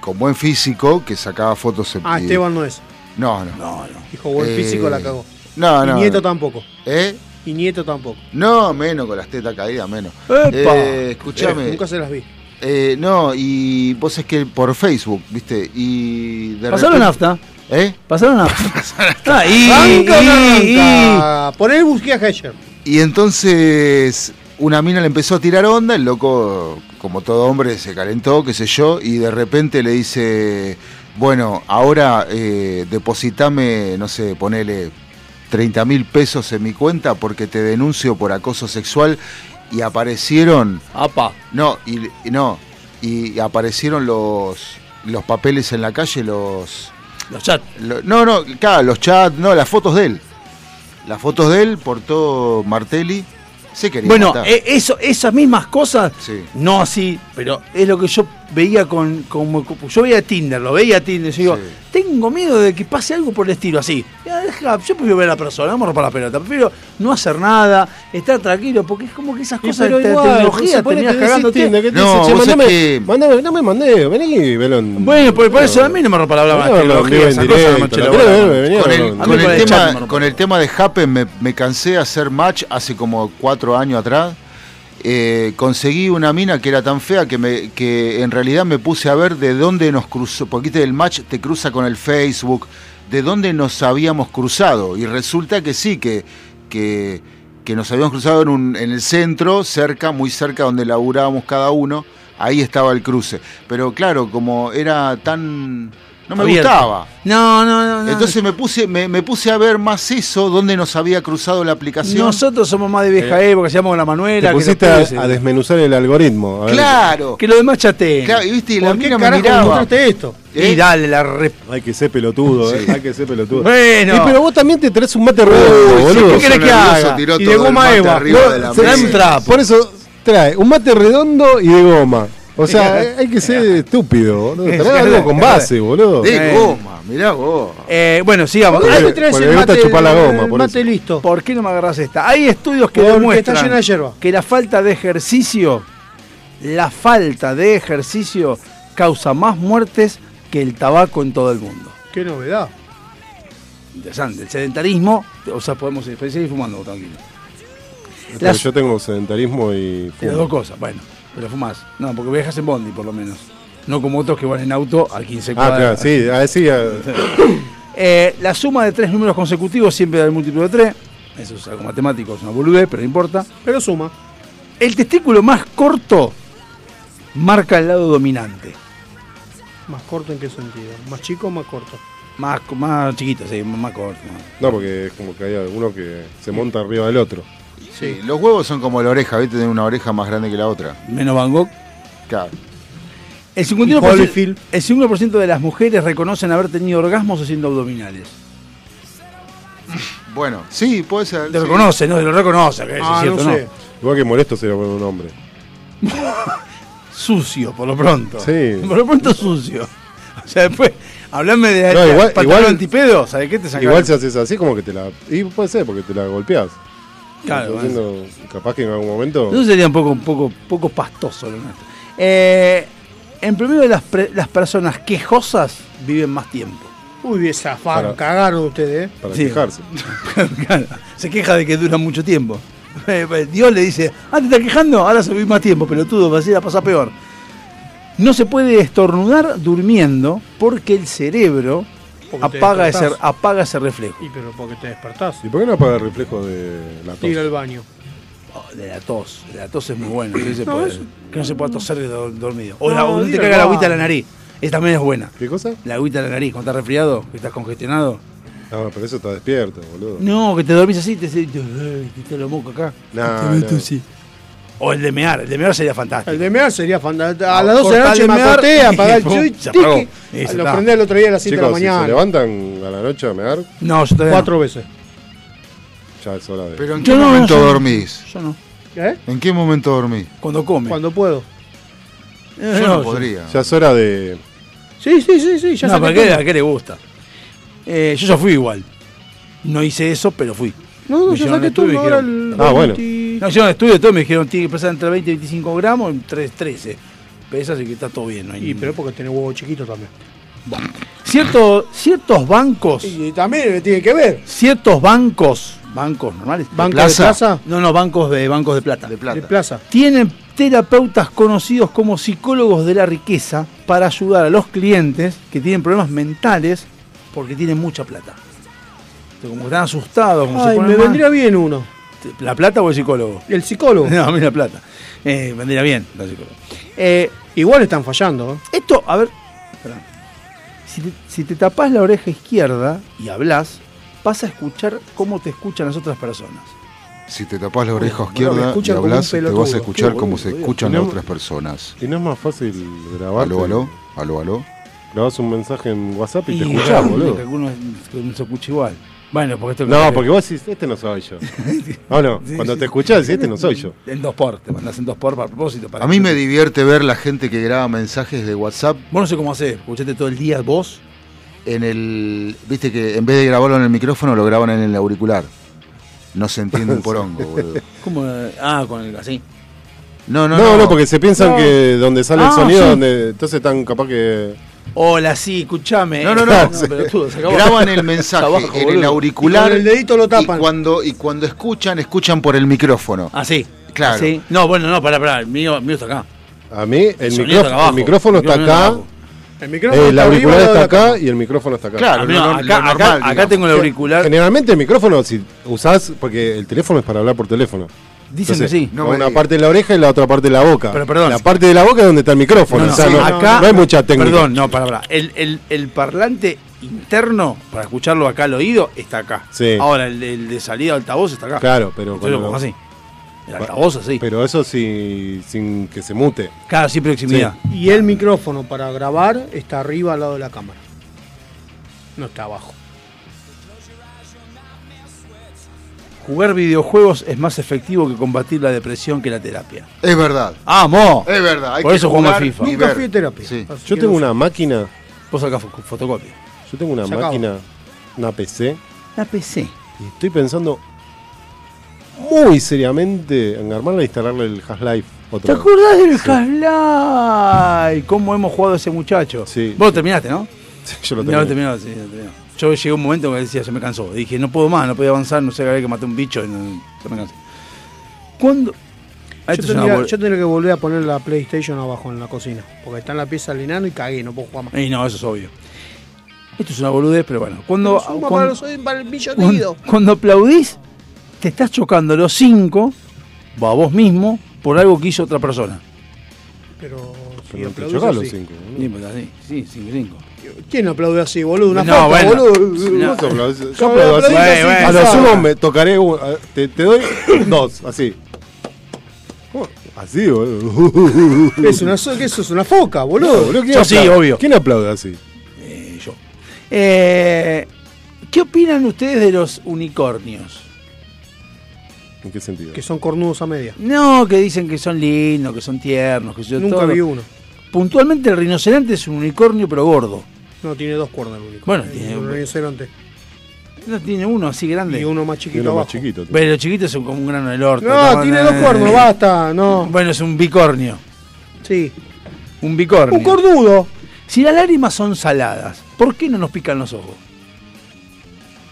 con buen físico que sacaba fotos. Ah, eh, Esteban no es. No, no. No, no. Dijo, buen Eh, físico la cagó. No, y no. Nieto no. tampoco. ¿Eh? Y Nieto tampoco. No, menos con las tetas caídas, menos. ¡Epa! Eh, escuchame. Eh, nunca se las vi. Eh, no, y vos es que por Facebook, ¿viste? Y de Pasaron repente- nafta. ¿Eh? Pasaron nafta. Ah, y, Banca y- banca. Poné busqué a Hesher. Y entonces una mina le empezó a tirar onda, el loco, como todo hombre, se calentó, qué sé yo, y de repente le dice, bueno, ahora eh, depositame, no sé, ponele 30 mil pesos en mi cuenta porque te denuncio por acoso sexual y aparecieron... Apa. No, y, no, y aparecieron los, los papeles en la calle, los... Los chats. Lo- no, no, claro, los chats, no, las fotos de él. Las fotos de él por todo Martelli. Se quería Bueno, matar. eh, eso, esas mismas cosas, Sí. no así, pero es lo que yo veía con, como yo veía Tinder, lo veía Tinder, yo digo, tengo miedo de que pase algo por el estilo así. Ya, deja, yo prefiero ver a la persona, vamos a romper la pelota, prefiero no hacer nada, estar tranquilo, porque es como que esas cosas de tecnología terminas cagándote. Tinder, ¿qué te No, dice? Mandame, que- mandame, no me mandé, vení, Belón. Bueno, por, por eso a mí no me rompa la palabra No, tecnología, esas cosas no me directo, con el, con el con tema, con el tema de Happen me, me cansé de hacer match hace como cuatro años atrás. Eh, conseguí una mina que era tan fea que, que en realidad me puse a ver de dónde nos cruzó, porque el match te cruza con el Facebook, de dónde nos habíamos cruzado. Y resulta que sí, que, que, que nos habíamos cruzado en, en el centro, cerca, muy cerca donde laburábamos cada uno, ahí estaba el cruce. Pero claro, como era tan... No me Abierto. gustaba. No, no, no. no. Entonces me puse, me, me puse a ver más eso, dónde nos había cruzado la aplicación. Nosotros somos más de vieja época, se llama la Manuela. Te pusiste a, desmenuzar el algoritmo. a ver. Claro. Que lo demás chateen. Claro, y viste, la ¿Por qué mina me carajo miraba. esto? ¿Eh? Y dale la re... Hay que ser pelotudo, Sí. eh, hay que ser pelotudo. Bueno. Y pero vos también te traes un mate redondo, Uy, boludo. ¿Qué querés que haga? tiró Y de goma Eva. arriba No, de la se- mesa. Por eso trae un mate redondo y de goma. O sea, hay que ser estúpido, boludo. Algo con base, boludo. De goma, mirá vos. Eh, bueno, sigamos. Ahí te traes el mate, chupar la goma, por mate listo. ¿Por qué no me agarras esta? Hay estudios que Porque demuestran está llena de yerba. que la falta de ejercicio, la falta de ejercicio causa más muertes que el tabaco en todo el mundo. Qué novedad. Interesante. El sedentarismo, o sea, podemos seguir fumando tranquilo. Pero Las- yo tengo sedentarismo y Las fumo. dos cosas, bueno, pero fumás. No, porque viajas en bondi por lo menos. No como otros que van en auto a 15 Ah, cuadras. claro, sí, ah, sí, ah, Eh, la suma de tres números consecutivos siempre da el múltiplo de tres. Eso es algo matemático, es una boludez, pero no importa. Pero suma. El testículo más corto marca el lado dominante. ¿Más corto en qué sentido? ¿Más chico o más corto? Más, más chiquito, sí, más corto. no, porque es como que hay alguno que se monta arriba del otro. Sí, los huevos son como la oreja, ¿viste? Tienen una oreja más grande que la otra. Menos Van Gogh. Claro. El Y 51%, Holyfield. el 51% de las mujeres reconocen haber tenido orgasmos haciendo abdominales. Bueno, sí, puede ser. Te sí. reconoce, ¿no? Te lo reconoce, que eso Ah, es cierto, no. Igual que molesto sería poner un hombre. Sucio, por lo pronto. Sí. Por lo pronto sucio. O sea, después, hablame de No, igual- igual- antipedo, ¿sabes qué te sacás? Igual si haces así, como que te la. Y puede ser, porque te la golpeás. Claro, Estás haciendo- capaz que en algún momento. Eso sería un poco, un poco, poco pastoso lo nuestro. Eh, en promedio, las, pre- las personas quejosas viven más tiempo. Uy, bien zafaron, Para- cagaron ustedes, ¿eh? Para Sí. quejarse. Se queja de que dura mucho tiempo. Dios le dice, ah, te estás quejando, ahora se vive más tiempo, pelotudo, así la pasa peor. No se puede estornudar durmiendo porque el cerebro apaga ese, apaga ese reflejo. Y pero porque te despertás. ¿Y por qué no apaga el reflejo de la tos? Tira al baño. Oh, de la tos, de la tos es muy bueno. sí se No, puede. eso- Que no se pueda toser de do- dormido. O No, la, o no te caga la agüita de la nariz. Esa también es buena. ¿Qué cosa? La agüita de la nariz, cuando estás resfriado, que estás congestionado. No, pero eso está despierto, boludo. No, que te dormís así, te, te, te, te lo moco acá. No, Te meto no. así. O el de mear, el de mear sería fantástico. El de mear sería fantástico. A las 12 de la noche me acosté, apagar el chuy, Lo prendí el otro día a las 7 de la si se mañana. levantan a la noche a mear, No, yo todavía Cuatro veces. ya es hora de. Pero ¿en Yo qué no, momento yo no. dormís? Yo no. ¿Eh? ¿En qué momento dormís? Cuando come. Cuando puedo. Yo no yo- podría. Ya es hora de. Sí, sí, sí, sí. Ya no, saqué ¿para qué. ¿a qué le gusta? Eh, yo ya fui igual. No hice eso, pero fui. No, no, hicieron saqué todo. Ahora el Ah, bueno. 20 No, hicieron estudio, todo me dijeron tiene que pesar entre 20 y 25 gramos, 3, 13. pesa, así que está todo bien. No hay Y pero porque tenés huevo chiquito también. Cierto- ciertos bancos, Y también tiene que ver. ciertos bancos, bancos normales, ¿Banco de plaza? plaza? no, no, bancos de bancos de plata, De plata. De plaza. tienen terapeutas conocidos como psicólogos de la riqueza para ayudar a los clientes que tienen problemas mentales porque tienen mucha plata. Entonces, como están asustados, como se Ay, ponen me mal, vendría bien uno. ¿La plata o el psicólogo? El psicólogo. No, a mí la plata. Eh, vendría bien, la psicólogo. Eh, Igual están fallando. ¿eh? Esto, a ver, espera. Si te, si te tapás la oreja izquierda y hablas, vas a escuchar cómo te escuchan las otras personas. Si te tapas la oreja izquierda y hablas, te vas a escuchar cómo se escuchan las otras personas. Y no es más fácil grabar. Aló, aló, aló, aló. Grabás un mensaje en WhatsApp y, te Y escuchás, boludo. que algunos se escucha igual. Bueno, porque esto No, porque vos decís, este no soy yo. No, no, cuando te escuchás decís, este no soy yo. En dos por, te mandás en dos por a propósito. Para A mí me divierte ver la gente que graba mensajes de WhatsApp Vos no sé cómo hacer, escuchaste todo el día vos. en el. Viste que en vez de grabarlo en el micrófono, lo graban en el auricular. No se entiende un porongo, boludo. ¿Cómo? Ah, con el así. No, no, No, no. no, porque se piensan No. que donde sale el Ah, sonido, sí. donde entonces están capaz que. Hola, sí, escuchame. No, no, no. se acabó. Graban el mensaje Abajo, en el auricular Y con el dedito lo y tapan. cuando, y cuando escuchan, escuchan por el micrófono. Ah, sí. Claro. Sí. No, bueno, no, pará, pará. El mío, el mío está acá. A mí, el, micrófono, está el micrófono está El micrófono acá. El micrófono el está auricular está acá y el micrófono está acá. Claro, no, lo acá, normal, acá, acá tengo el auricular. Generalmente el micrófono, si usás, porque el teléfono es para hablar por teléfono. Dicen que sí. No una digas. parte de la oreja y la otra parte de la boca. Pero perdón. La parte de la boca es donde está el micrófono. No, no, o sea, sí, no, acá- no hay mucha técnica. Perdón, no, para, para. El, el, el parlante interno, para escucharlo acá al oído, está acá. Sí. Ahora, el, el de salida de altavoz está acá. Claro, pero Entonces lo cuando- pongo así. El altavoz así. Pero eso sí, sin que se mute. Claro, sin proximidad. Y el micrófono para grabar está arriba al lado de la cámara. No está abajo. Jugar videojuegos es más efectivo que combatir la depresión que la terapia. Es verdad. ¡Vamos! Es verdad. Hay Por que eso jugamos FIFA. Nunca fui a terapia. Sí. Yo tengo no una máquina, Vos acá fo- fotocopia. yo tengo una Se acabó. máquina, una PC, La PC. y estoy pensando muy seriamente en armarla e instalarle el Half-Life ¿Te acordás del Half-Life? ¿Cómo hemos jugado a ese muchacho? Sí. Vos lo terminaste, ¿no? Sí, yo lo No, tengo. lo terminó, sí, lo terminó. Yo llegué a un momento que decía, se me cansó. Dije, no puedo más, no podía avanzar, no sé, había que matar un bicho, y no- se me cansó. ¿Cuándo? Ah, Yo tendría, bol- yo tendría que volver a poner la PlayStation abajo en la cocina. Porque está en la pieza del enano y cagué, no puedo jugar más. Y no, eso es obvio. Esto es una boludez, pero bueno. Cuando, Pero cuando, para, los- para el cuando- cuando aplaudís, te estás chocando los cinco, o a vos mismo, por algo que hizo otra persona. Pero si Pero no te aplaudís chocás los cinco. Sí, pues, así, sí, cinco, cinco. ¿Quién aplaude así, boludo? Una No, falta, bueno. boludo. No. Vos aplaudís- Yo Yo aplaudo así. a lo sumo me tocaré un- te, te doy dos, así. ¿Cómo? Así, boludo. Es una, ¿Qué eso es una foca, boludo. Boludo, ¿quién Yo sí, aplaude? obvio. ¿Quién aplaude así? Eh, yo. Eh, ¿Qué opinan ustedes de los unicornios? ¿En qué sentido? Que son cornudos a media. No, que dicen que son lindos, que son tiernos, que yo Nunca todo. vi uno. Puntualmente el rinoceronte es un unicornio pero gordo. No, tiene dos cuerdas el único. Bueno, Hay tiene- un rinoceronte. No tiene uno así grande. Y uno más chiquito uno más chiquito. Pero los chiquitos son como un grano del orto. No, tiene dos cuernos, basta, no. Bueno, es un bicornio. Sí. Un bicornio. Un cornudo. Si las lágrimas son saladas, ¿por qué no nos pican los ojos?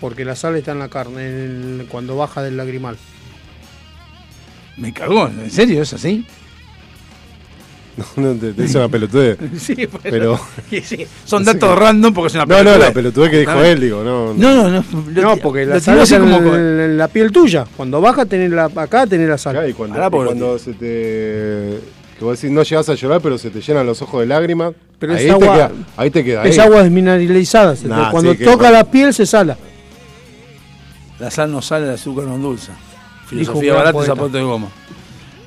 Porque la sal está en la carne en el- cuando baja del lagrimal. Me cagó, ¿en serio es así? No, te, te hice una pelotudez. Sí, Pero- sí, sí. Son datos random porque es una No, no, pelotudez. la pelotudez que dijo No. él, digo, no. No, no, no. lo No, porque la sal está en, como en la piel tuya. Cuando baja, tenés la, acá tenés la sal. Acá, y cuando, y cuando se te. Que vos decís, no llegas a llorar, pero se te llenan los ojos de lágrimas. Pero ahí, es te agua- queda, ahí te queda. Es ahí. agua desmineralizada. te- Nah, cuando sí, que- toca la piel, se sala. La sal no sale, el azúcar no endulza. Filosofía barata y zapato de goma.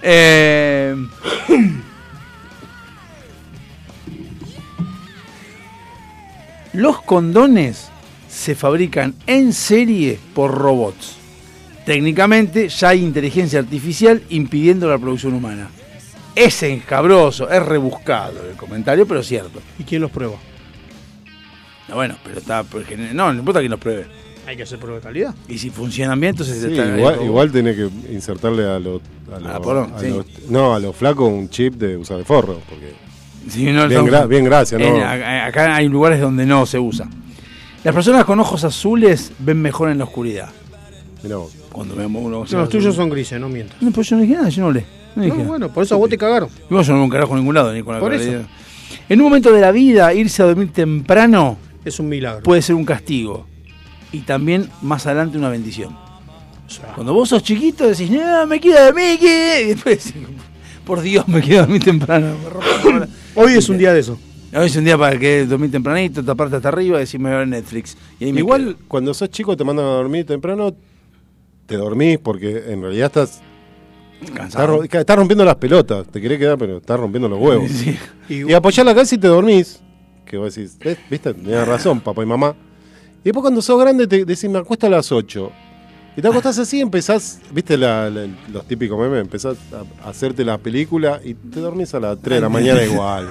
Eh, los condones se fabrican en serie por robots. Técnicamente ya hay inteligencia artificial impidiendo la producción humana. Es encabroso, es rebuscado el comentario, pero cierto. ¿Y quién los prueba? No, bueno, pero está. No, no importa que los pruebe. Hay que hacer prueba de calidad. Y si funcionan bien, entonces Sí, está- igual, igual tenés que insertarle a los. A A lo- la porón, a sí. los- no, a los flacos un chip de usar de forro. Porque Sí, no, bien, gra- bien, gracias. ¿no? a- acá hay lugares donde no se usa. Las personas con ojos azules ven mejor en la oscuridad. Mirá vos. Cuando vemos uno No, los tuyos son grises, no mientas. No, pues yo no dije nada, yo no hablé. No, dije No, nada. bueno, por eso a vos te cagaron. Y vos yo no un carajo en ningún lado, ni con la Por eso. En un momento de la vida, irse a dormir temprano Es un milagro. puede ser un castigo. Y también, más adelante, una bendición. Cuando vos sos chiquito, decís, no, me quiero dormir, ¿qué?". y después decís, por Dios, me quiero dormir temprano. Hoy es un día de eso. Hoy es un día para que dormir tempranito, taparte hasta arriba y me voy a ver Netflix. Y ahí me Igual, cuando sos chico te mandan a dormir temprano, te dormís porque en realidad estás. Estás, ro- estás rompiendo las pelotas, te querés quedar, pero estás rompiendo los huevos. Sí. Y apoyás la casa y te dormís. Que vos decís, "Eh, ¿viste? Tenías razón, papá y mamá. Y después cuando sos grande te decís, me acuesto a las 8. Y te acostás así, empezás, viste la- la- los típicos memes, empezás a, hacerte la película y te dormís a las 3 de la mañana igual.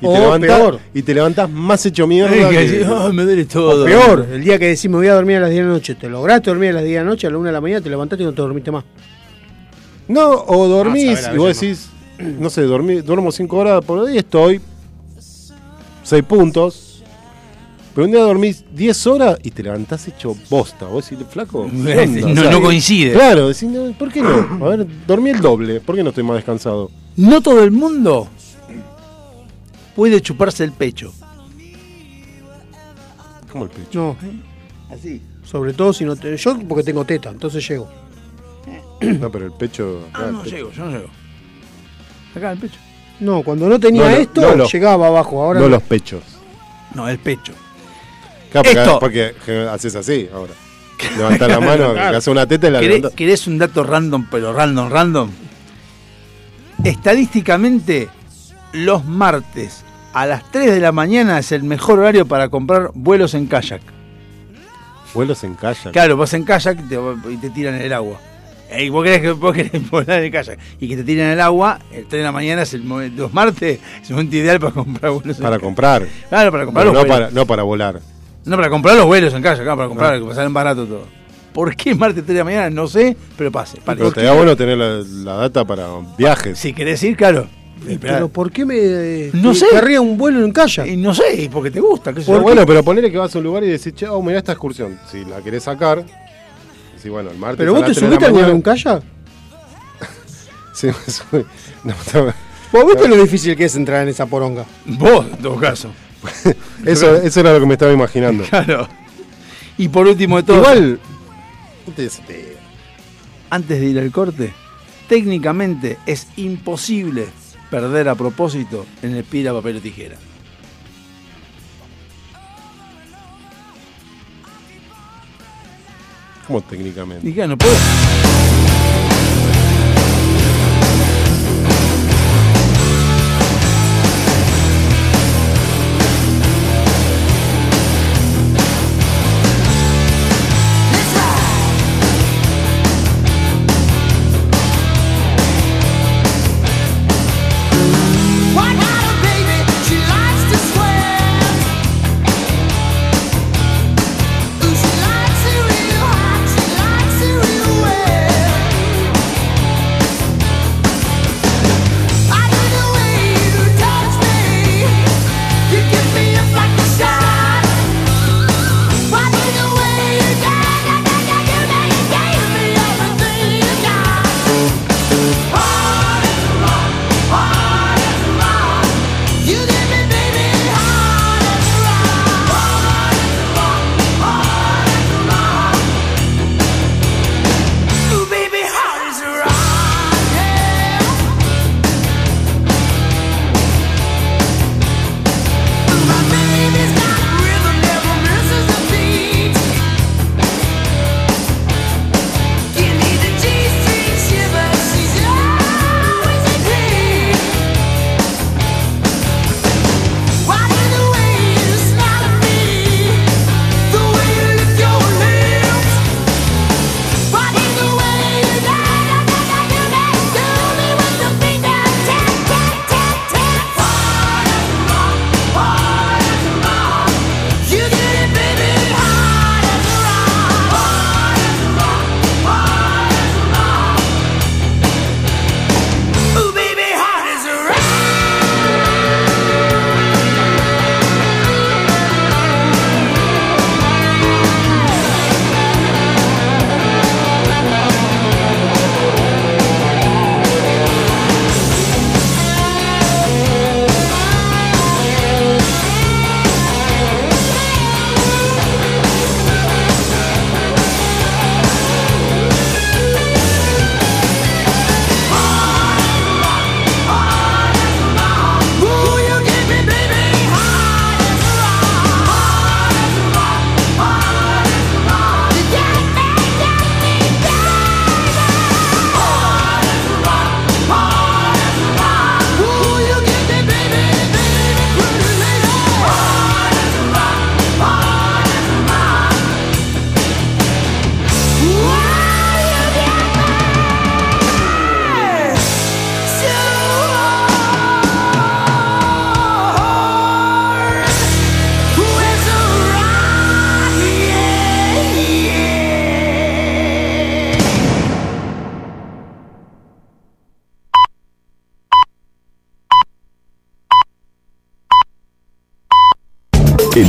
Y, O te levantás, peor. y te levantás más hecho mierda. Ay, que que- decís, "Ah, me duele todo. O peor, el día que decís me voy a dormir a las 10 de la noche, te lograste dormir a las 10 de la noche, a la 1 de la mañana te levantaste y no te dormiste más. No, o dormís Ah, y vos decís, no sé, dormí, duermo 5 horas por día y estoy 6 puntos. Pero un día dormís 10 horas y te levantás hecho bosta. Vos decís, flaco. ¿qué onda? No- no coincide. Claro, decís, no, ¿por qué no? A ver, dormí el doble. ¿Por qué no estoy más descansado? No todo el mundo puede chuparse el pecho. ¿Cómo el pecho? No. Así. Sobre todo si no te. Yo porque tengo teta, entonces llego. No, pero el pecho. Ah, el no pecho. llego, yo no llego. Acá el pecho. No, cuando no tenía No, no, esto, no llegaba abajo. Ahora no no. los pechos. No, el pecho. Claro, porque, Esto. porque haces así ahora. Levantás la mano, Claro. haces una teta y la ¿Querés, querés un dato random, pero random, random? Estadísticamente, los martes a las 3 de la mañana es el mejor horario para comprar vuelos en kayak. Vuelos en kayak. Claro, vos en kayak y te, y te tiran en el agua. Y vos querés, que, vos querés volar en el kayak y que te tiren en el agua, el 3 de la mañana es el momento, los martes es el momento ideal para comprar vuelos en Para kayak. comprar. Claro, para comprar No, no para, no para volar. No, para comprar los vuelos en kayak, claro, para comprar, que salen barato todo. ¿Por qué martes 3 de la mañana? No sé, pero pase. Pero te da bueno tener la, la data para viajes. Si querés ir, claro. Pero ¿por qué me. No me sé. querría un vuelo en kayak? Y no sé, porque te gusta. qué yo. bueno, pero ponele que vas a un lugar y decís, che, oh, mirá esta excursión. Si la querés sacar, decís, bueno, el martes. ¿Pero a vos te 3 de la subiste vez mañana- en kayak? Sí, me subí. No, está- ¿Vos viste lo difícil que es entrar en esa poronga? Vos, en todo caso. eso, eso era lo que me estaba imaginando. Claro. Y por último de todo. Igual. este, Antes de ir al corte, técnicamente es imposible perder a propósito en el pira, papel o tijera. ¿Cómo técnicamente? Y no puedo.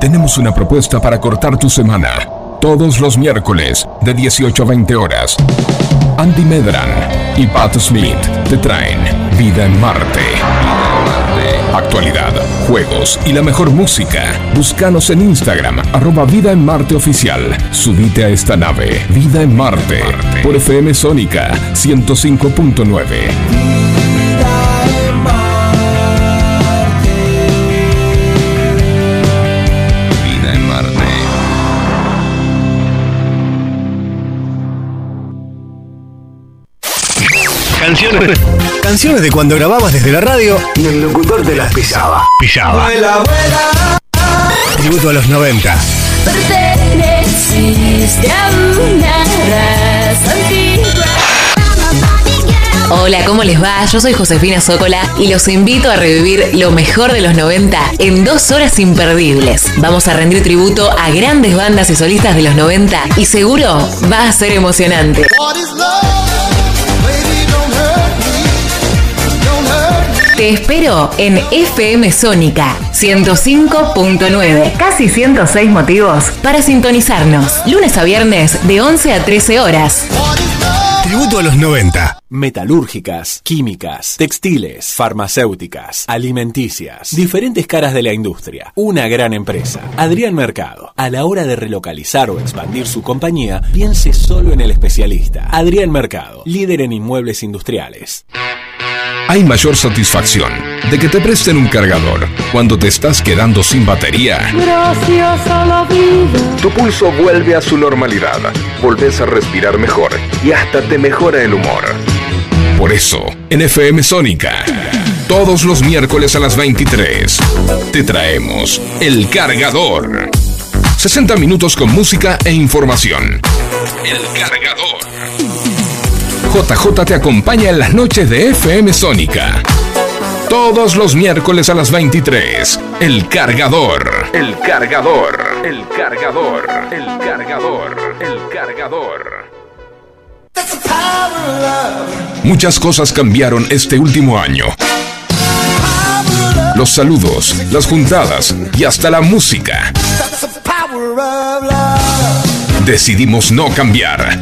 Tenemos una propuesta para cortar tu semana. Todos los miércoles, de 18 a 20 horas. Andy Medran y Pat Smith te traen Vida en Marte. Actualidad, juegos y la mejor música. Búscanos en Instagram, arroba Vida en Marte Oficial. Subite a esta nave, Vida en Marte, por FM Sónica 105.9. Canciones, canciones de cuando grababas desde la radio y el locutor te las pisaba. Pisaba. Tributo a los 90. Perteneciste a una raza antigua. Hola, ¿cómo les va? Yo soy Josefina Zócola y los invito a revivir lo mejor de los 90 en dos horas imperdibles. Vamos a rendir tributo a grandes bandas y solistas de los 90 y seguro va a ser emocionante. Te espero en FM Sónica 105.9. Casi 106 motivos para sintonizarnos. Lunes a viernes de 11 a 13 horas. Tributo a los 90. Metalúrgicas, químicas, textiles, farmacéuticas, alimenticias, diferentes caras de la industria. Una gran empresa. Adrián Mercado. A la hora de relocalizar o expandir su compañía, piense solo en el especialista. Adrián Mercado, líder en inmuebles industriales. Hay mayor satisfacción de que te presten un cargador cuando te estás quedando sin batería. Gracias a la vida. Tu pulso vuelve a su normalidad, volvés a respirar mejor y hasta te mejora el humor. Por eso, en FM Sónica, todos los miércoles a las 23, te traemos El Cargador. 60 minutos con música e información. El Cargador. JJ te acompaña en las noches de FM Sónica. Todos los miércoles a las 23. El cargador. El cargador. El cargador. El cargador. El cargador. Muchas cosas cambiaron este último año. Los saludos, las juntadas y hasta la música. Decidimos no cambiar.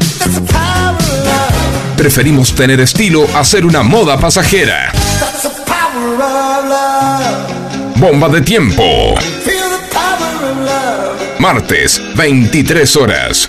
Preferimos tener estilo a ser una moda pasajera. Bomba de tiempo. Martes, 23 horas.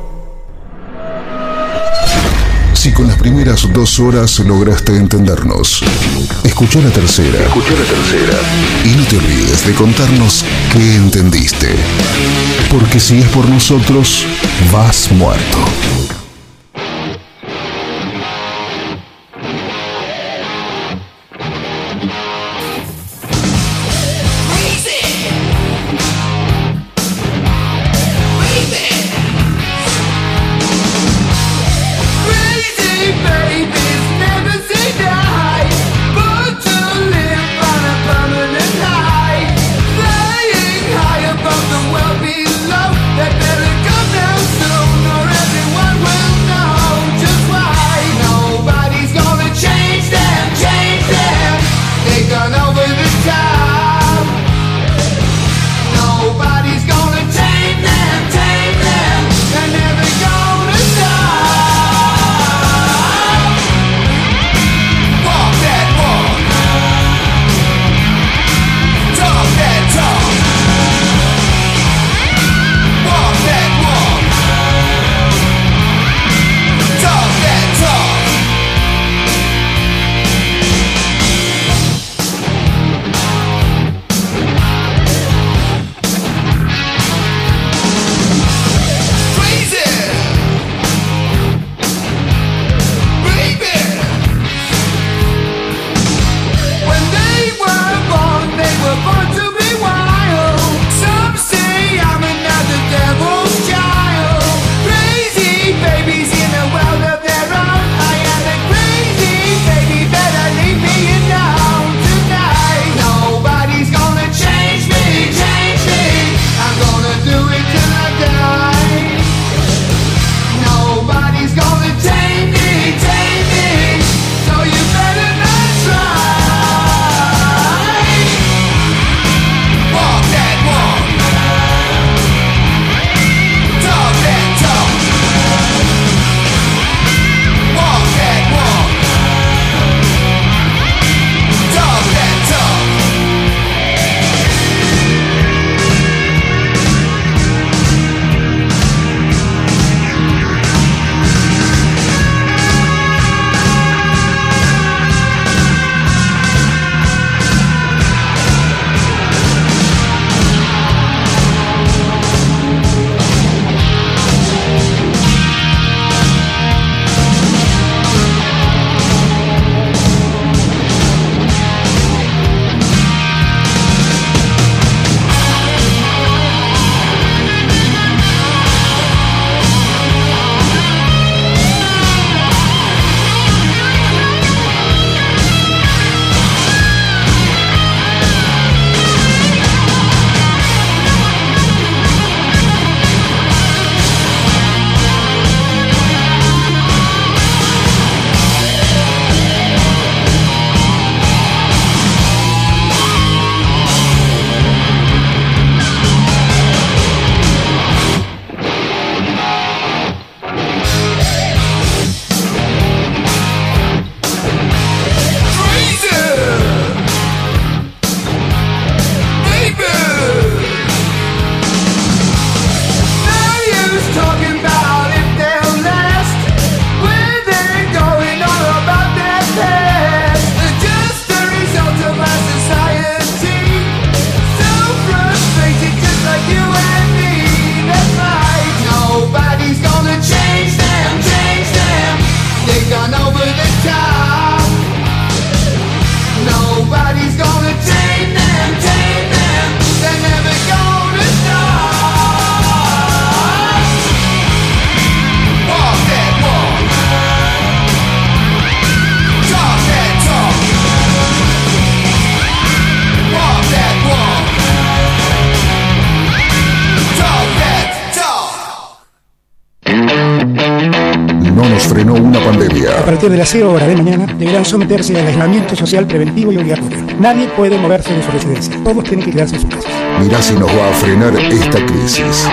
Si con las primeras dos horas lograste entendernos, escucha la tercera. Escucha la tercera. Y no te olvides de contarnos qué entendiste. Porque si es por nosotros, vas muerto. Partir de las 0 horas de mañana deberán someterse al aislamiento social preventivo y obligatorio. Nadie puede moverse de su residencia. Todos tienen que quedarse en su casa. Mirá si nos va a frenar esta crisis.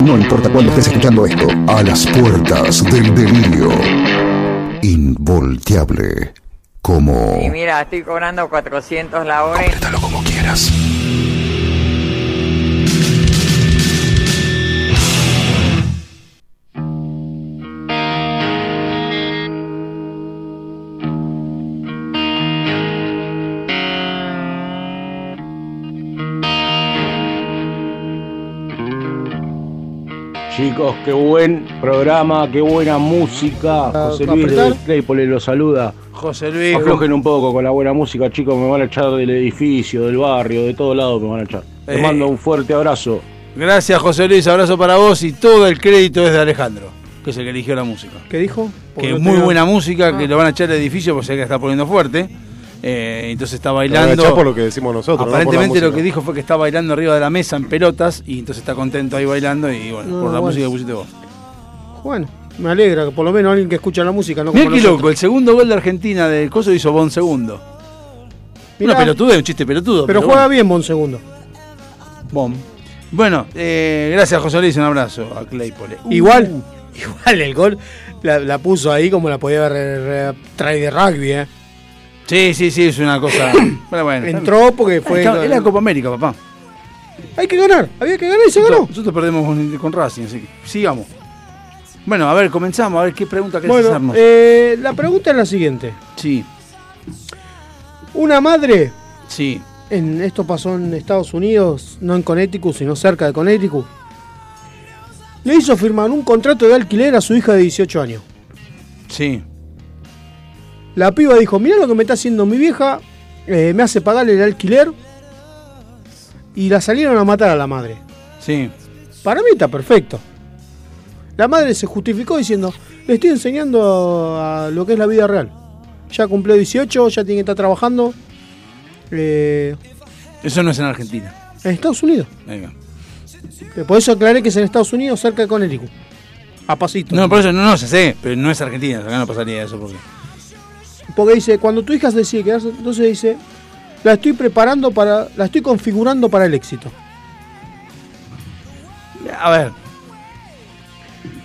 No importa cuándo estés escuchando esto, a las puertas del delirio. Involteable. Como... Y mira, estoy cobrando 400 la hora. y- como quieras. Chicos, qué buen programa, qué buena música. José Luis de Claypole los saluda. José Luis. Aflojen un poco con la buena música, chicos. Me van a echar del edificio, del barrio, de todo lado me van a echar. Te Eh. mando un fuerte abrazo. Gracias, José Luis. Abrazo para vos y todo el crédito es de Alejandro, que es el que eligió la música. ¿Qué dijo? Que Porque es no muy buena música, Ah. que lo van a echar del edificio porque sé que la está poniendo fuerte. Eh, entonces está bailando. por lo que decimos nosotros, no por la Aparentemente lo que dijo fue que está bailando arriba de la mesa en pelotas y entonces está contento ahí bailando y bueno, No, por la bueno. música que pusiste vos. Bueno, me alegra que por lo menos alguien que escucha la música, no Mirá nosotros. loco, el segundo gol de Argentina del Coso hizo Bon segundo. Mirá. Una pelotuda, un chiste pelotudo. Pero juega bien Bon segundo. Bon. Bueno, eh, gracias José Luis, un abrazo a Claypole. Uh, Igual, igual el gol la, la puso ahí como la podía haber traído de rugby, ¿eh? Sí, sí, sí, es una cosa. Pero bueno, Entró porque fue. Es la Copa América, papá. Hay que ganar, había que ganar y se Nosotros, ganó. nosotros perdemos con, con Racing, así que sigamos. Bueno, a ver, comenzamos, a ver qué pregunta querés Bueno, hacernos. eh, la pregunta es la siguiente. Sí, Una madre, sí. en esto pasó en Estados Unidos, no en Connecticut, sino cerca de Connecticut, le hizo firmar un contrato de alquiler a su hija de 18 años. Sí. La piba dijo, mirá lo que me está haciendo mi vieja, eh, me hace pagarle el alquiler y la salieron a matar a la madre. Sí. Para mí está perfecto. La madre se justificó diciendo, le estoy enseñando a lo que es la vida real. Ya cumplió 18, ya tiene que estar trabajando. eh, Eso no es en Argentina. en Estados Unidos. Venga. Eh, Por eso aclaré que es en Estados Unidos, cerca de Connecticut. A pasito. No, por eso no, no, se sé, pero no es Argentina, acá no pasaría eso porque. Porque dice, cuando tu hija se decide quedarse, entonces dice, la estoy preparando para, la estoy configurando para el éxito. A ver.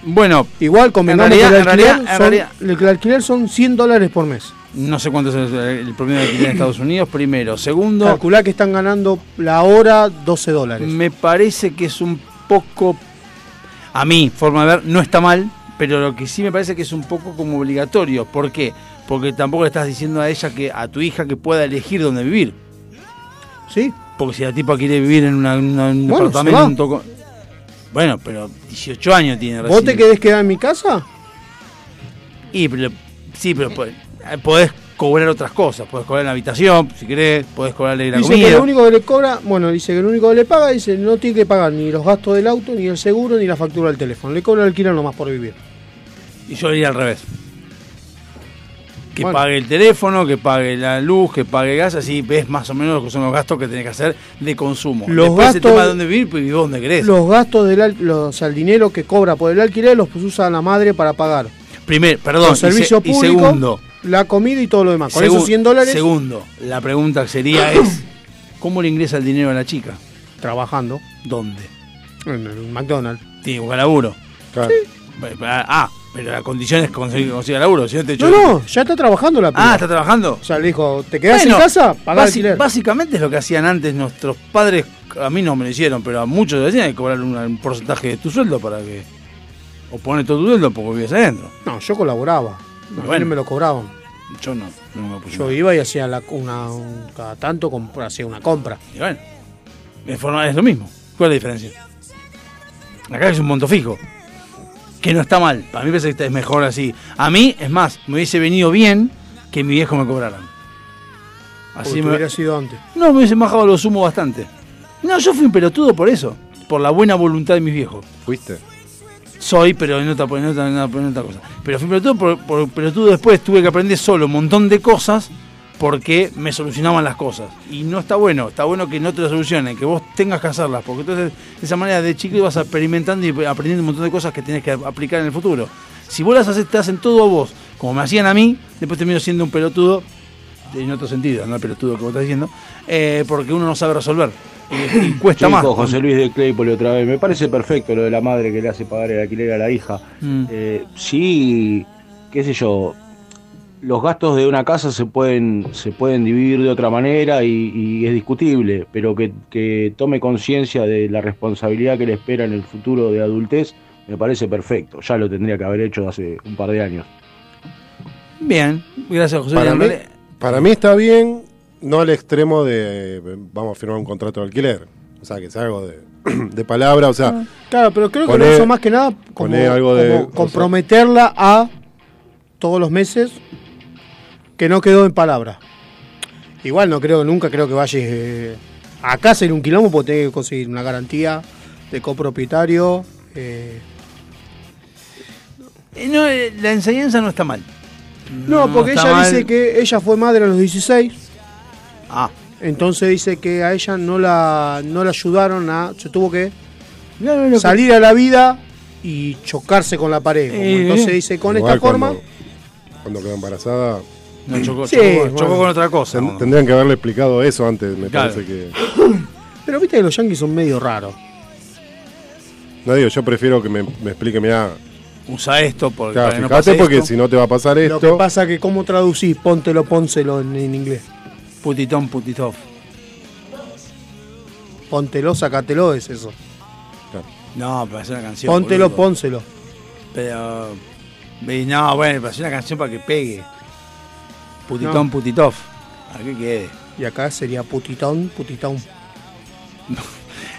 Bueno, Igual convengamos En que el realidad- alquiler, son, el alquiler son 100 dólares por mes. no sé cuánto es el, el promedio de alquiler en Estados Unidos, primero. Segundo, Calculá que están ganando la hora 12 dólares. me parece que es un poco. A mí, forma de ver, no está mal, pero lo que sí me parece que es un poco como obligatorio. ¿Por qué? Porque tampoco le estás diciendo a ella que, a tu hija, que pueda elegir dónde vivir. ¿Sí? Porque si la tipa quiere vivir en una- un Bueno, departamento. con- Bueno, pero 18 años tiene ¿Vos te recién. querés quedar en mi casa? Y, pero- sí, pero po- podés cobrar otras cosas. Podés cobrar la habitación, si querés, podés cobrarle la Dice comida. que lo único que le cobra, bueno, dice que lo único que le paga, dice, no tiene que pagar ni los gastos del auto, ni el seguro, ni la factura del teléfono. Le cobra el alquiler nomás por vivir. Y yo diría al revés. Que Bueno. pague el teléfono, que pague la luz, que pague el gas, así ves más o menos lo que son los gastos que tenés que hacer de consumo. Los Después el gastos- tema de dónde vivir, pues vivís donde querés. Los gastos del los, o sea, el dinero que cobra por el alquiler los usa la madre para pagar. Primer, perdón, Los y se- servicios y, segundo, la comida y todo lo demás. Con esos 100 dólares, Segundo, la pregunta sería es, ¿cómo le ingresa el dinero a la chica? trabajando ¿Dónde? en el McDonald's. Tiene buscar laburo. Claro. Bueno, Ah, pero la condición es conseguir, conseguir laburo. Si no, te No, no, ya está trabajando la piba. Ah, ¿está trabajando? O sea, le dijo, ¿te quedás Bueno, en casa? Pagá alquiler. Básicamente es lo que hacían antes nuestros padres. A mí no me lo hicieron, pero a muchos le decían que cobrar un, un porcentaje de tu sueldo para que. O poner todo tu sueldo porque vivías adentro. No, yo colaboraba. Mí Bueno. me lo cobraban. Yo no, no me puse Yo iba y hacía la, una, un- cada tanto hacía una compra. Y bueno, de forma es lo mismo. ¿Cuál es la diferencia? Acá es un monto fijo. Que no está mal. Para mí me parece que es mejor así. A mí, es más, me hubiese venido bien que mi viejo me cobraran. Así me hubiera sido antes. No, me hubiesen bajado los humos bastante. No, yo fui un pelotudo por eso. Por la buena voluntad de mis viejos. ¿Fuiste? Soy, pero en otra, en otra, en otra- en otra cosa. Pero fui pelotudo por, por pelotudo después tuve que aprender solo un montón de cosas porque me solucionaban las cosas. Y no está bueno, está bueno que no te lo solucionen, que vos tengas que hacerlas, porque entonces de esa manera de chico vas experimentando y aprendiendo un montón de cosas que tenés que aplicar en el futuro. Si vos las haces, te hacen todo a vos, como me hacían a mí, después termino siendo un pelotudo, en otro sentido, no el pelotudo que vos estás diciendo, eh, porque uno no sabe resolver. Y, y cuesta Chico, más. José Luis de Claypole otra vez. Me parece perfecto lo de la madre que le hace pagar el alquiler a la hija. Mm. Eh, sí, qué sé yo, los gastos de una casa se pueden, se pueden dividir de otra manera y, y es discutible, pero que, que tome conciencia de la responsabilidad que le espera en el futuro de adultez, me parece perfecto. Ya lo tendría que haber hecho hace un par de años. Bien, gracias José Para mí, para mí está bien, no al extremo de eh, vamos a firmar un contrato de alquiler. O sea, que sea algo de, de palabra, o sea, Claro, pero creo que lo hizo más que nada como, poné algo de- como comprometerla a todos los meses que no quedó en palabra. Igual no creo, nunca creo que vayas eh, a casa en un quilombo porque tenés que conseguir una garantía de copropietario. eh, Eh, no, la enseñanza no está mal. No, porque ella mal. dice que ella fue madre a los 16. Ah. Entonces dice que a ella no la, no la ayudaron a. Se tuvo que no, no, salir a la vida y chocarse con la pared. Eh, entonces dice, con igual esta forma. Cuando, cuando quedó embarazada. No, chocó, Sí, chocó- bueno. chocó con otra cosa. tendrían que haberle explicado eso antes, me Claro. parece que. Pero viste que los yankees son medio raros. No digo, yo prefiero que me, me explique, mira. Usa esto porque, Claro, no fíjate pase porque esto. si no te va a pasar Lo que esto. pasa que cómo traducís, póntelo, pónselo en, en inglés. Putitón, putitov. Póntelo, sacátelo, es eso. No, pero hacer una canción. Póntelo, boludo. pónselo. Pero. y no, bueno, pero hacer una canción para que pegue. Putitón, No. putitov. ¿A qué quede? Y acá sería putitón, putitón.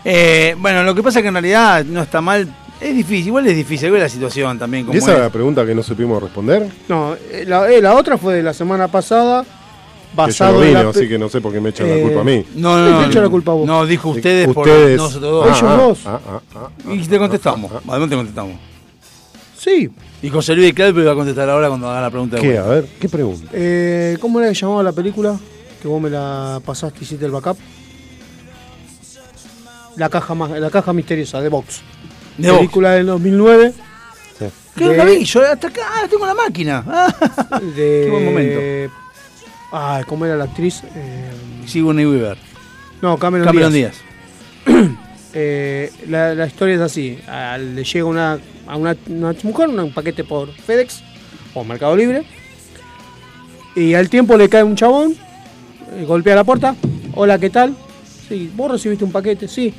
Eh, bueno, lo que pasa es que en realidad no está mal. Es difícil, igual es difícil, ve la situación también. Como ¿Y esa es. la pregunta que no supimos responder? No, eh, la, eh, la otra fue de la semana pasada. Que yo Basado no en vine, la pe- así que no sé por qué me echan Eh, la culpa a mí. No, no, ¿Quién no. te echa la culpa a vos? No, dijo ustedes, por Ustedes. nosotros dos. Ellos Ah, dos. ah, ah, ah, ah, y te contestamos. Además te contestamos. Sí. Y José Luis de Clave va a contestar ahora cuando haga la pregunta de ¿Qué? vuelta. A ver, ¿qué pregunta? Eh, ¿Cómo era que llamaba la película? Que vos me la pasaste y hiciste el backup. La caja, ma- la caja misteriosa de Vox. película del 2009. ¿Qué de- la vi? Yo hasta acá ah, tengo la máquina. Ah. de, Qué buen momento. Ay, ¿cómo era la actriz? Eh, Sigourney Weaver. no, Cameron, Cameron Díaz. Díaz. Eh, la, historia es así. Le llega una, a una, una mujer un paquete por FedEx o Mercado Libre. Y al tiempo le cae un chabón, eh, golpea la puerta. Hola, ¿qué tal? Sí, ¿vos recibiste un paquete? Sí.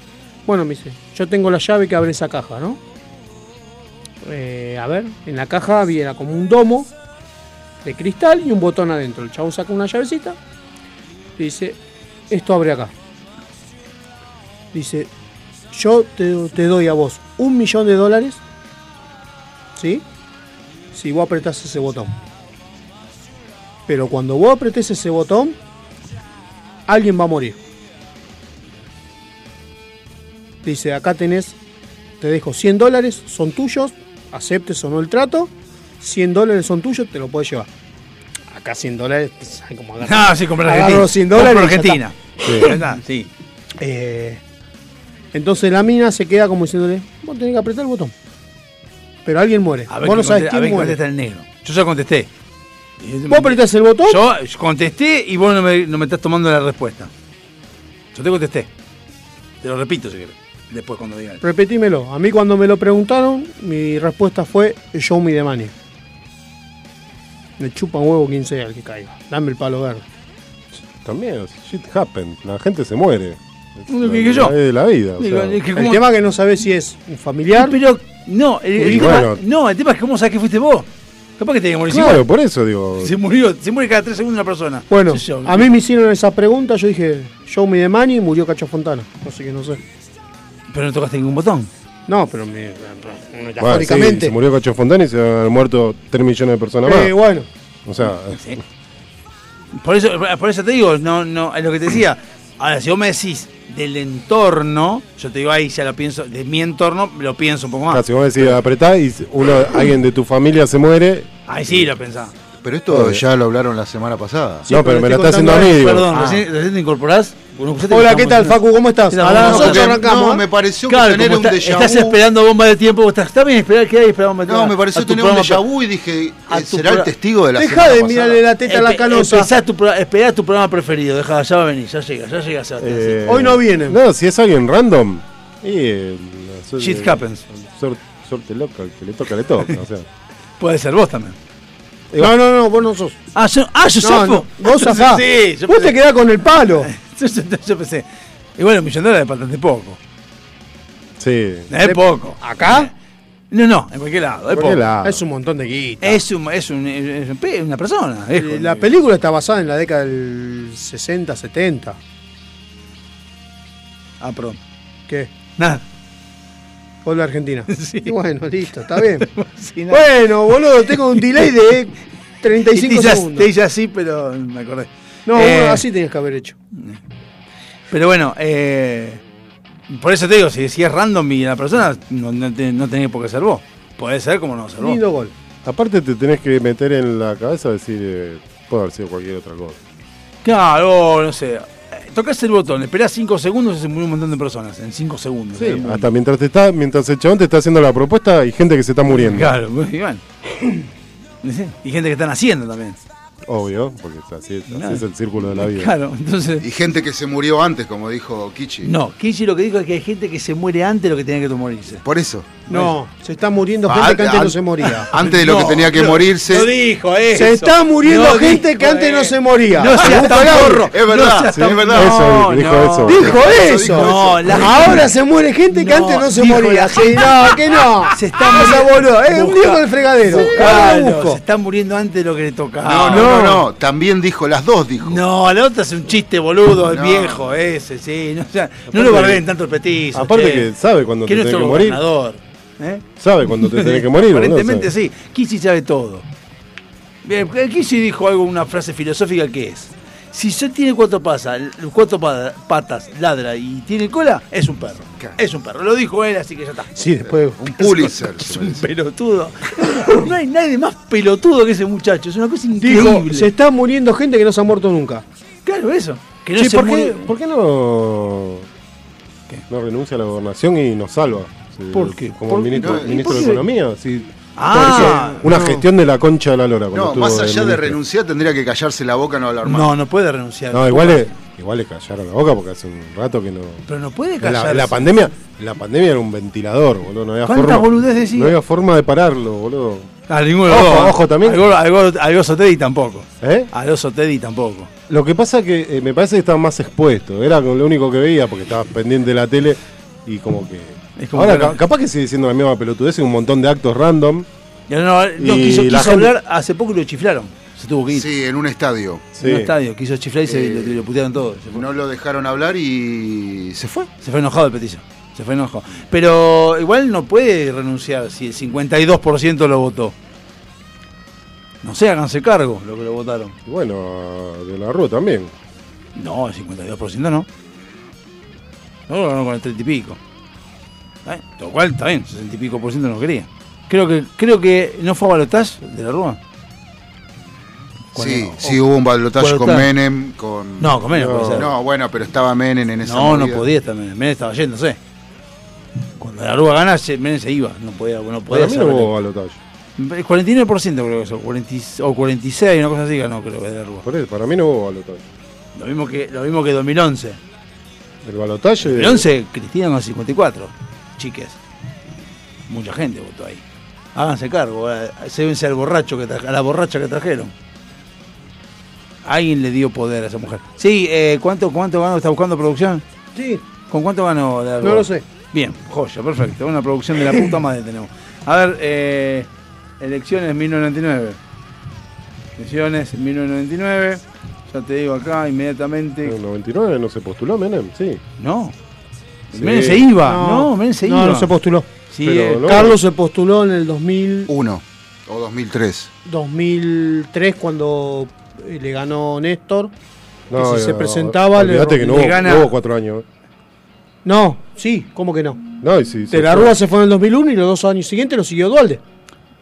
Bueno, me dice, yo tengo la llave que abre esa caja, ¿no? Eh, a ver, en la caja había como un domo de cristal y un botón adentro. El chabón saca una llavecita y dice, esto abre acá. Dice, yo te, te doy a vos un millón de dólares, ¿sí? Si vos apretás ese botón. Pero cuando vos apretés ese botón, alguien va a morir. Dice, acá tenés, te dejo 100 dólares, son tuyos, aceptes o no el trato, 100 dólares son tuyos, te lo puedes llevar. Acá 100 dólares, ¿sabes cómo agarro? Ah, sí, comprar Argentina. los 100 dólares. Argentina. Sí. Eh, entonces la mina se queda como diciéndole, vos tenés que apretar el botón. Pero alguien muere. A ver, Vos no sabés conte- a quién ver muere. contesta el negro. Yo ya contesté. Vos apretás el botón. Yo contesté y vos no me, no me estás tomando la respuesta. Yo te contesté. Te lo repito si querés. Después cuando diga. Repetímelo. A mí cuando me lo preguntaron, mi respuesta fue show me the money. Me chupa un huevo quien sea el que caiga. Dame el palo verde. También, shit happen. La gente se muere. Lo que dije yo. de la vida. o Digo, sea. es que El tema es que no sabés si es un familiar. Pero no, el, el Y tema, bueno. no, el tema es que cómo sabes que fuiste vos. Capaz que te morir Claro, por eso digo. Se murió, se muere cada tres segundos una persona. Bueno, yo. a mí me hicieron esa pregunta, yo dije, show me the money y murió Cacho Fontana. Así que no sé. Pero no tocaste ningún botón. No, pero me, Bueno, sí, se murió Cacho Fontana y se han muerto 3 millones de personas más. Eh, bueno. O sea, Por eso, por eso te digo, no, no, es lo que te decía. Ahora, si vos me decís del entorno, yo te digo ahí ya lo pienso, de mi entorno lo pienso un poco más. claro, si vos decís apretá y uno, alguien de tu familia se muere, Ahí sí lo pensás. Pero esto ya lo hablaron la semana pasada. Sí, No, pero pero me lo está haciendo a mí, digo. Perdón, Ah. recién, recién te incorporás. Bueno, que Hola, ¿qué tal, Facu? ¿Cómo estás? Mira, A las vamos, 8 ok. arrancamos. No, me pareció Claro, que tener un déjà estás vu. esperando bomba de tiempo, estás, está bien esperar que hay esperar bomba de tiempo. No, me pareció tener un déjà vu y dije, eh, ¿será el testigo de la Deja de mirarle la teta a la canosa. esperá tu programa preferido, deja, ya va a venir, ya llega, ya llega. Eh, Hoy no viene. No, si es alguien random. Y, eh, Shit happens. suerte, loca, el que le toca, le toca. o sea. Puede ser vos también. No, no, no, vos no sos. Ah, yo, ah, yo No, zafo. no, vos zafás. Sí, yo Vos pensé- te quedás con el palo. yo, yo- yo pensé. Igual un millón de dólares es bastante poco. Sí. Es poco. ¿Acá? No, no, en cualquier lado. Es, Cualquier poco. lado. Es un montón de guita. Es, un, es, un, es una persona. es Eh, La película está basada en la década del 60, 70. Ah, perdón. ¿Qué? Nada. De Argentina. Sí. Bueno, listo, está bien. Sí, bueno, boludo, tengo un delay de Y 35 te segundos. Te hice así, pero me acordé. No, Eh, bueno, así tenías que haber hecho. Pero bueno, eh, por eso te digo, si, si es random y la persona, no, no, te- no tenés por qué ser vos. Puede ser como no ser vos. Lindo gol. Aparte te tenés que meter en la cabeza decir, eh, puede haber sido cualquier otra cosa. Claro, no sé. Eh, Tocás el botón, esperás 5 segundos y se murió un montón de personas. En 5 segundos. Sí, mundo. hasta mientras te está, mientras el chabón te está haciendo la propuesta, hay gente que se está muriendo. Claro, y bueno. Y gente que están haciendo también. Obvio, porque así, así es el círculo de la vida. Claro, entonces. Y gente que se murió antes, como dijo Kichi. No, Kichi lo que dijo es que hay gente que se muere antes de lo que tenía que morirse. Por eso. No, se está muriendo Ah, gente que antes an- no se moría. Antes de lo que tenía que no, morirse. No dijo eso. Se está muriendo No gente dijo que antes no se moría. No seas tan porro. Es verdad, No seas sí, tan- es verdad. Eso, dijo no. eso. Dijo Eso Ahora se muere gente que No, antes no se moría. la Sí, no, que no. Se está muriendo- boludo. Es un viejo del fregadero. Se está muriendo antes de lo que le tocaba. No, no, no, no. También dijo, las dos dijo. No, la otra es un chiste boludo, el viejo ese, sí. No, lo bardeen tanto el petizo. Aparte que sabe cuando nuestro que morir. ¿Eh? Sabe cuando te tenés que morir. ¿no? Aparentemente sí. Kissy sabe todo. Bien, Kissy dijo algo, una frase filosófica que es: Si se tiene cuatro, pasas, cuatro pa- patas, ladra y tiene cola, es un perro. Es un perro. Lo dijo él, así que ya está. Sí, después. Un Pulitzer. Es un pelotudo. No hay nadie más pelotudo que ese muchacho. Es una cosa Dijo, increíble. se está muriendo gente que no se ha muerto nunca. Claro, eso. Que no Che, se ¿por, qué, por qué no, no renuncia a la gobernación y nos salva? ¿Por qué? Como ¿Por ministro, No, ¿y ministro por de? Economía. Sí. Ah, una no. gestión de la concha de la lora. No, más allá de ministro. renunciar, tendría que callarse la boca, no hablar más. No, no puede renunciar. No, igual le, igual le callaron la boca porque hace un rato que no. Pero no puede En callar. la, pandemia, la pandemia era un ventilador, boludo. No había ¿Cuántas forma. boludez decía? No había forma de pararlo, boludo. A ninguno de los Ojo, dos. ojo también. Al, Gozo Teddy tampoco. ¿Eh? Al Oso Teddy tampoco. Lo que pasa que eh, me parece que estaba más expuesto. Era lo único que veía porque estaba pendiente de la tele y como que. Es como Ahora, que no- capaz que sigue siendo la misma pelotudez en un montón de actos random. No, no, Y quiso, la quiso gente- hablar hace poco y lo chiflaron. Se tuvo que ir. Sí, en un estadio. Sí. En un estadio, quiso chiflar y se Eh, lo, lo putearon todo. No lo dejaron hablar y se fue. Se fue enojado el petizo. Se fue enojado. Pero igual no puede renunciar si el 52% lo votó. No sé, háganse cargo lo que lo votaron. Y bueno, de la Rúa también. No, el 52% no. No lo ganó con el 30 y pico. ¿Eh? Lo cual está bien, 60 y pico por ciento no quería. Creo que, creo que no fue a balotage de la Rúa. Sí, sí, hubo un balotaje con balotaje. Menem, con... No, con Menem no, puede ser. No, bueno, pero estaba Menem en esa No, no movida. podía estar Menem. Menem estaba yéndose. Cuando la Rúa gana, Menem se iba. No podía, no podía Para mí ser no hubo balotaje. El 49% creo que eso, 40 o 46, una cosa así ganó creo que de la Rúa. Por eso, para mí no hubo balotaje. Lo mismo que, lo mismo que 2011. El balotaje. 2011, Cristina con 54. Chiques. Mucha gente votó ahí. Háganse cargo, eh, sévense al borracho que a la borracha que trajeron. Alguien le dio poder a esa mujer. Sí, eh, ¿cuánto, ¿cuánto ganó? ¿Está buscando producción? Sí, ¿Con cuánto ganó? la no lo sé. Bien, joya, perfecto. Una producción de la puta madre tenemos. A ver, eh, elecciones 1999. Elecciones 1999. Ya te digo acá inmediatamente. En el 99 no se postuló Menem, sí. No. Sí. Menem se iba. No, Menem se no, iba. no se postuló. Sí, Pero eh, no. Carlos se postuló en el 2000, Uno. O 2003. 2003 cuando eh, le ganó Néstor. No, que si se no, presentaba le, que no le hubo, gana. no hubo cuatro años. No, sí, ¿cómo que no? No, y sí. De la Rúa se fue en el 2001 y los dos años siguientes lo siguió Dualde.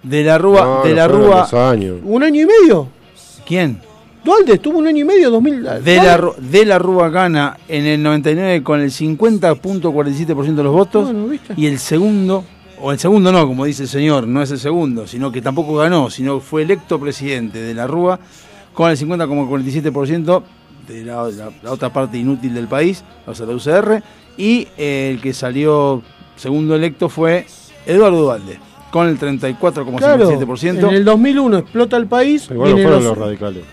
De la Rúa, No, de no la Rúa. años. ¿Un año y medio? ¿Quién? Dualde estuvo un año y medio, 2000. De la, de la Rúa gana en el 99 con el 50.47% de los votos. Bueno, ¿viste? Y el segundo, o el segundo no, como dice el señor, no es el segundo, sino que tampoco ganó, sino fue electo presidente de la Rúa con el 50,47% de la, la- la otra parte inútil del país, o sea, la UCR. Y el que salió segundo electo fue Eduardo Duvalde, con el 34,57%. Claro, en el 2001 explota el país. Igual no vienen fueron los- los radicales.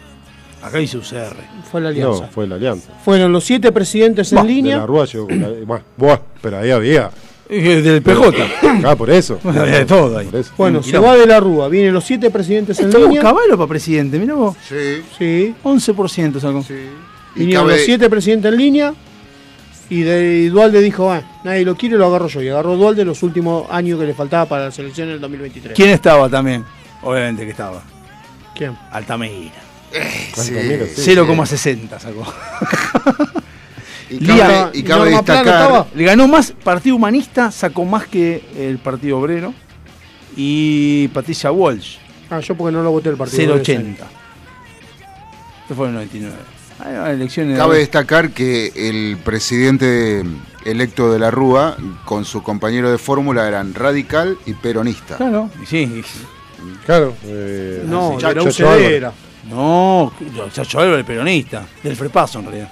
Acá dice UCR. Fue la alianza. No, fue la alianza. Fueron los siete presidentes en Bah, De línea. la Rúa llegó con la. Pero ahí había. Del PJ. Ah, por eso. Bueno, había de todo ahí. Eso. Bueno, Un se va de la Rúa. Vienen los siete presidentes en línea. Caballo para presidente, mirá vos. Sí. Sí. 11% sacó. Y Vinieron cabe- los siete presidentes en línea. Y, de, y Dualde dijo, ah, nadie lo quiere, lo agarro yo. Y agarró Dualde los últimos años que le faltaba para la selección en el 2023. ¿Quién estaba también? Obviamente que estaba. ¿Quién? Altamira. Sí. Altamira, sí. 0,60 sacó. Y Lía- cabe, y destacar. Le ganó más Partido Humanista, sacó más que el Partido Obrero. Y Patricia Walsh, Ah, yo porque no lo voté el partido. 0,80. Esto fue en el 99. Ahí va, elecciones. de- Cabe destacar que el presidente electo de la Rúa, con su compañero de fórmula, eran radical y peronista. Claro, y sí. Claro. eh, No, Chacho de la UCD Álvarez. era. No, Chacho Álvarez, peronista. Del Frepaso, en realidad.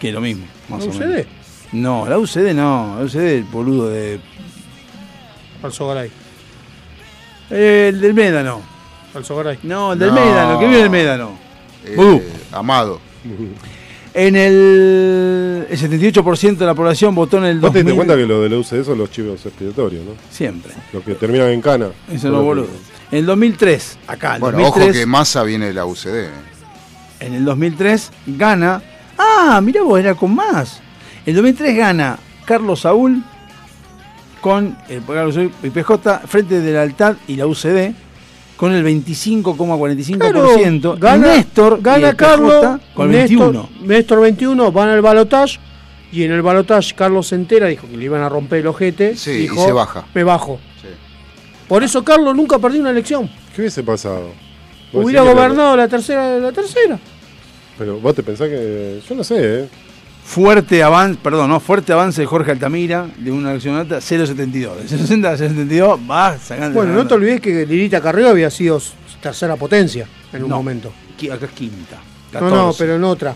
Que es lo mismo, más ¿La o UCD? menos. No, la UCD no. La UCD el boludo de. Falso Garay. El del Médano. Falso Garay. No, el del No. Médano, que vive del Médano. Eh, Vudú. Amado. En el, el 78% de la población votó en el Vos te 2000. diste cuenta que lo de la UCD son los chivos expiatorios, ¿no? Siempre. Los que terminan en cana. Eso no, boludo. En el 2003, acá, en Bueno, 2003, ojo que Massa viene de la UCD. eh. en el 2003 gana. Ah, mirá vos, era con más. En el 2003 gana Carlos Saúl con el Carlos Saúl y PJ frente de la Altad y la UCD con el 25,45%. gana, Néstor y gana Carlos con el Néstor, 21. Néstor 21 van al balotaje y en el balotaje Carlos se entera, dijo que le iban a romper el ojete. Sí, dijo, y se baja. Me bajo. Por eso Carlos nunca perdió una elección. ¿Qué hubiese pasado? Hubiera gobernado la tercera la tercera. Pero vos te pensás que. Yo no sé, ¿eh? Fuerte avance, perdón, no, fuerte avance de Jorge Altamira de una elección alta 0.72. De 60 a 0.72 va sacando. Bueno, no te olvides que Lirita Carrió había sido tercera potencia en un No. momento. Acá es quinta. No, no, 14. pero en otra.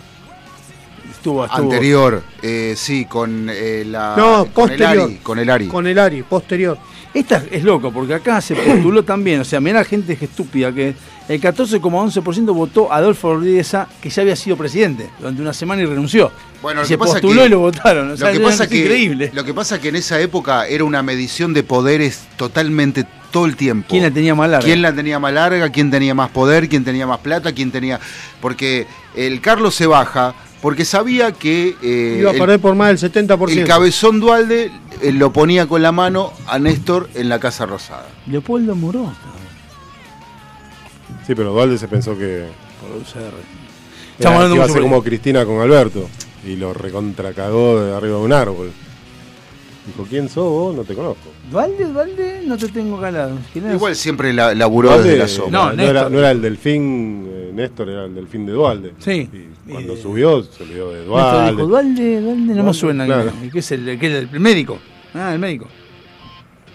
Estuvo, estuvo. Anterior, eh, sí, con eh, la. No, con el posterior. Ari. Con el Ari. Con el Ari, posterior. Esta es loco, porque acá se postuló también, o sea, mirá la gente que estúpida, que el 14,11% votó a Adolfo Rodríguez que ya había sido presidente durante una semana y renunció. Bueno, Y lo se que pasa postuló que- y lo votaron. O Lo sea, que pasa cosa que increíble. lo que pasa que en esa época era una medición de poderes totalmente todo el tiempo. ¿Quién la tenía más larga? ¿Quién la tenía más larga? ¿Quién tenía más poder? ¿Quién tenía más plata? ¿Quién tenía...? Porque el Carlos se baja porque sabía que eh, Iba a el, perder por más del 70%. el cabezón Dualde eh, lo ponía con la mano a Néstor en la Casa Rosada. Leopoldo Moró. Sí, pero Dualde se pensó que. Por UCR. Era, Estamos hablando iba a ser como Cristina con Alberto. Y lo recontracagó de arriba de un árbol. Dijo, ¿quién sos vos? No te conozco. Dualde, Dualde, no te tengo calado. ¿Quién es? Igual siempre la, laburó Dualde, desde la sombra. No, no, era, Néstor. no era el delfín, eh, Néstor era el delfín de Dualde. Sí. Y cuando subió, se olvidó de Néstor Dualde. dijo, Dualde, Dualde, no me suena. claro. ¿Y ¿Qué es el, qué es el, el médico? Ah, el médico.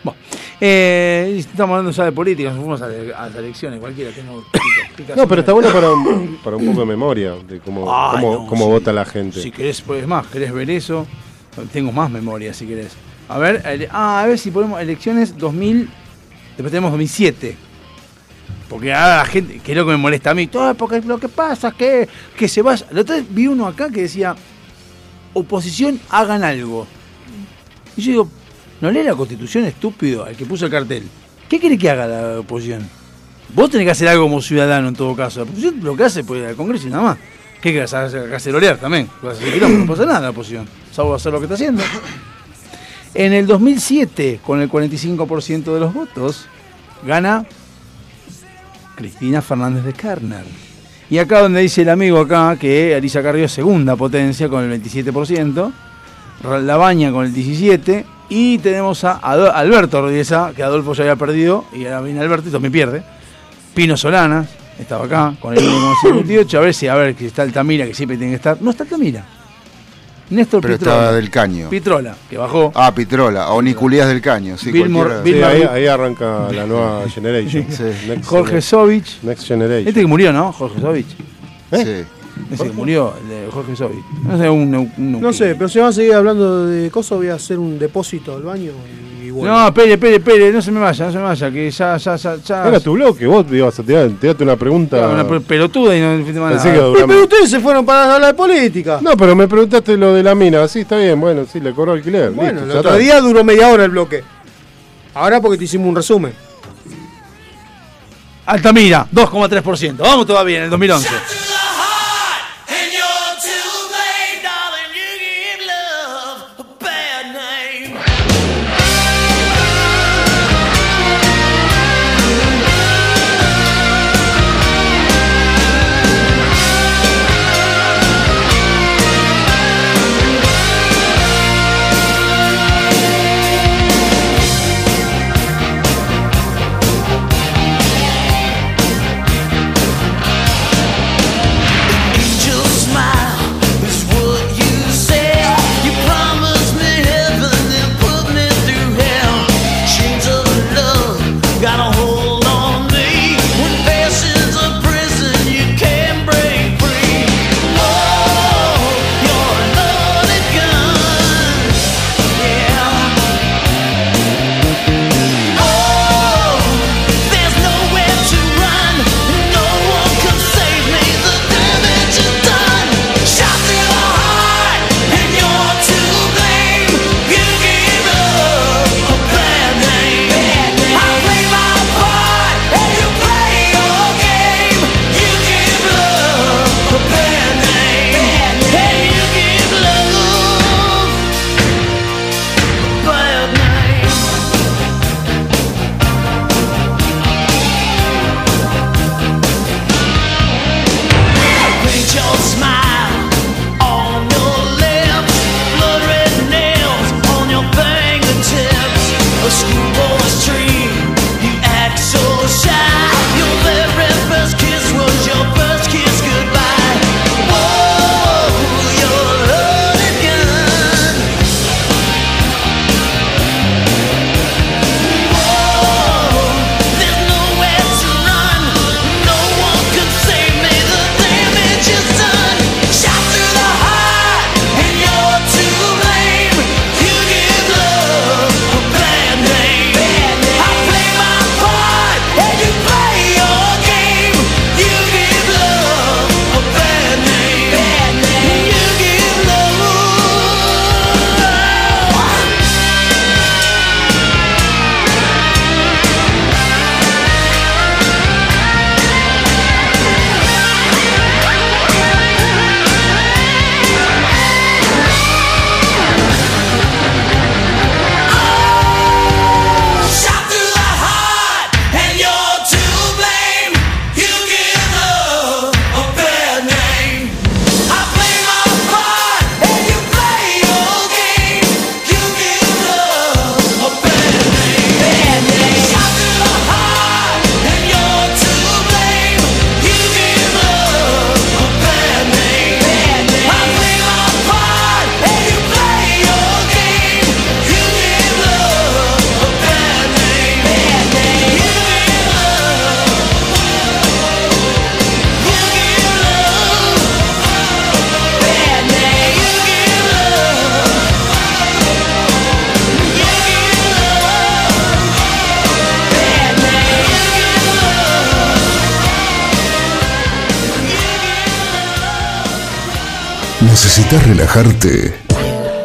Bueno, eh, estamos hablando ya de política, nos fuimos a, a las elecciones, cualquiera tengo No, pero está bueno para un, para un poco de memoria de cómo, Ah, cómo, no, cómo sí. vota la gente. Si querés, pues más, querés ver eso, tengo más memoria si querés. A ver, ah, a ver si ponemos elecciones 2000, después tenemos 2007. Porque ahora la gente, que es lo que me molesta a mí, todo porque lo que pasa es que, que se vaya. La otra vez vi uno acá que decía, oposición, hagan algo. Y yo digo, no lee la constitución estúpido al que puso el cartel. ¿Qué quiere que haga la oposición? Vos tenés que hacer algo como ciudadano en todo caso. La oposición lo que hace pues al Congreso y nada más. ¿Qué querés hacer? También. Hacer quilombo, no pasa nada la oposición. Salvo hacer lo que está haciendo. En el 2007, con el 45% de los votos, gana Cristina Fernández de Kerner. Y acá donde dice el amigo acá que Elisa Carrió es segunda potencia con el 27%, Labaña con el 17%, Y tenemos a Alberto Rodiesa, que Adolfo ya había perdido, y ahora viene Alberto y también pierde. Pino Solanas, estaba acá, con el 1,58. A ver si, a ver, que está Altamira, que siempre tiene que estar. No está Altamira. Néstor Pero Pitrola. estaba del caño. Pitrola, que bajó. Ah, Pitrola, o Niculías del Caño. Sí, Bill Mor- cualquiera. Bill Sí, ahí, arranca la nueva generation. Next Jorge gener- Sovich. Next Generation. Este que murió, ¿no? Jorge Sovich. Sí. Ese que murió, el de Jorge Sovich. No sé, un, un- un- No sé, pero si van a seguir hablando de cosas, voy a hacer un depósito del baño y, No, espere, espere, espere, no se me vaya, no se me vaya, que ya, ya, ya, ya. Era tu bloque, vos ibas a tirar, tirarte una pregunta. Claro, una pe- pelotuda y no Pensé nada. que Pero ustedes se fueron para hablar de política. No, pero me preguntaste lo de la mina. Sí, está bien, bueno, sí, le cobró alquiler. Bueno, listo, el otro día duró media hora el bloque. Ahora porque te hicimos un resumen. Altamira, 2,3%. Vamos todavía en el 2011.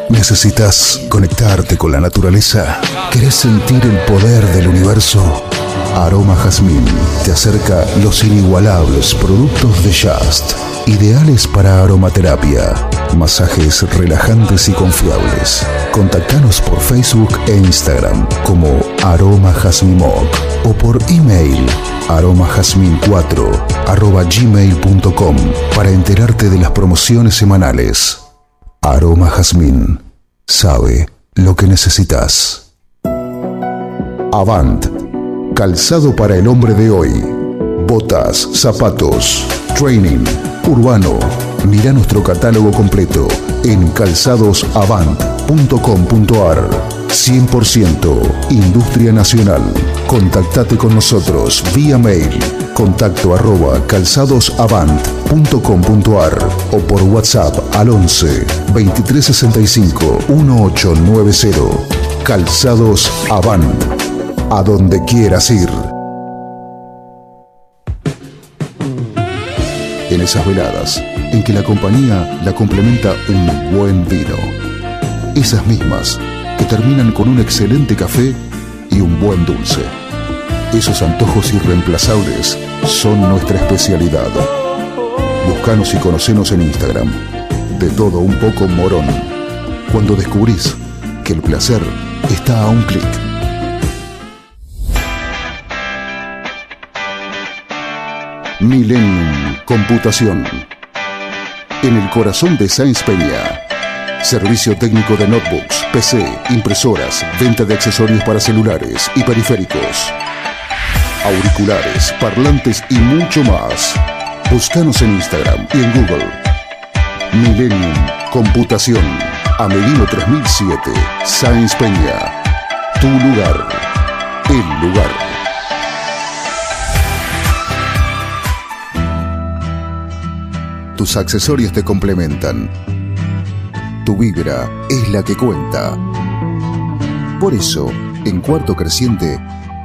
¿Necesitas conectarte con la naturaleza? ¿Querés sentir el poder del universo? Aroma Jazmín te acerca los inigualables productos de Just, ideales para aromaterapia, masajes relajantes y confiables. Contactanos por Facebook e Instagram como Aroma Jazmín Moc o por email aromajazmin4 arroba gmail.com para enterarte de las promociones semanales. Aroma Jazmín sabe lo que necesitas. Avant, calzado para el hombre de hoy. Botas, zapatos, training, urbano. Mira nuestro catálogo completo en calzadosavant.com.ar. 100% Industria Nacional. Contactate con nosotros vía mail contacto arroba calzadosavant.com.ar o por WhatsApp al 11 2365 1890. Calzados Avant. A donde quieras ir. En esas veladas en que la compañía la complementa un buen vino. Esas mismas que terminan con un excelente café y un buen dulce. Esos antojos irreemplazables son nuestra especialidad. Buscanos y conocenos en Instagram. De todo un poco morón. Cuando descubrís que el placer está a un clic. Millennium Computación. En el corazón de Sáenz Peña. Servicio técnico de notebooks, PC, impresoras, venta de accesorios para celulares y periféricos. Auriculares, parlantes y mucho más. Búscanos en Instagram y en Google. Millennium Computación. Amelino 3007. Sáenz Peña. Tu lugar. El lugar. Tus accesorios te complementan. Tu vibra es la que cuenta. Por eso, en Cuarto Creciente,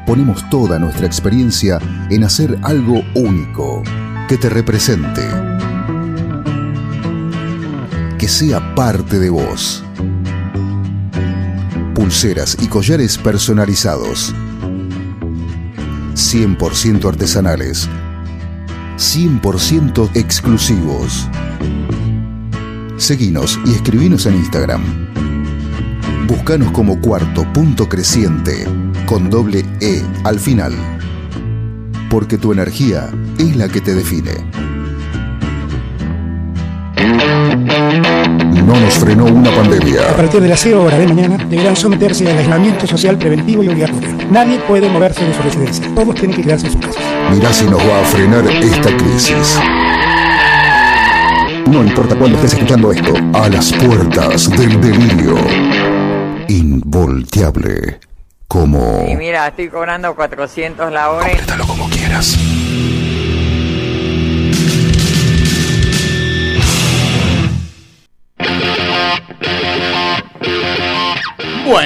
ponemos toda nuestra experiencia en hacer algo único, que te represente, que sea parte de vos. Pulseras y collares personalizados, 100% artesanales, 100% exclusivos. Seguinos y escribinos en Instagram. Búscanos como cuarto punto creciente con doble E al final. Porque tu energía es la que te define. No nos frenó una A pandemia. partir de las 0 horas de mañana deberán someterse al aislamiento social preventivo y obligatorio. Nadie puede moverse de su residencia. Todos tienen que quedarse en sus casas. Mirá si nos va a frenar esta crisis. No importa cuándo estés escuchando esto, a las puertas del delirio. Involteable. Como... Y mira, estoy cobrando 400 la hora. como quieras.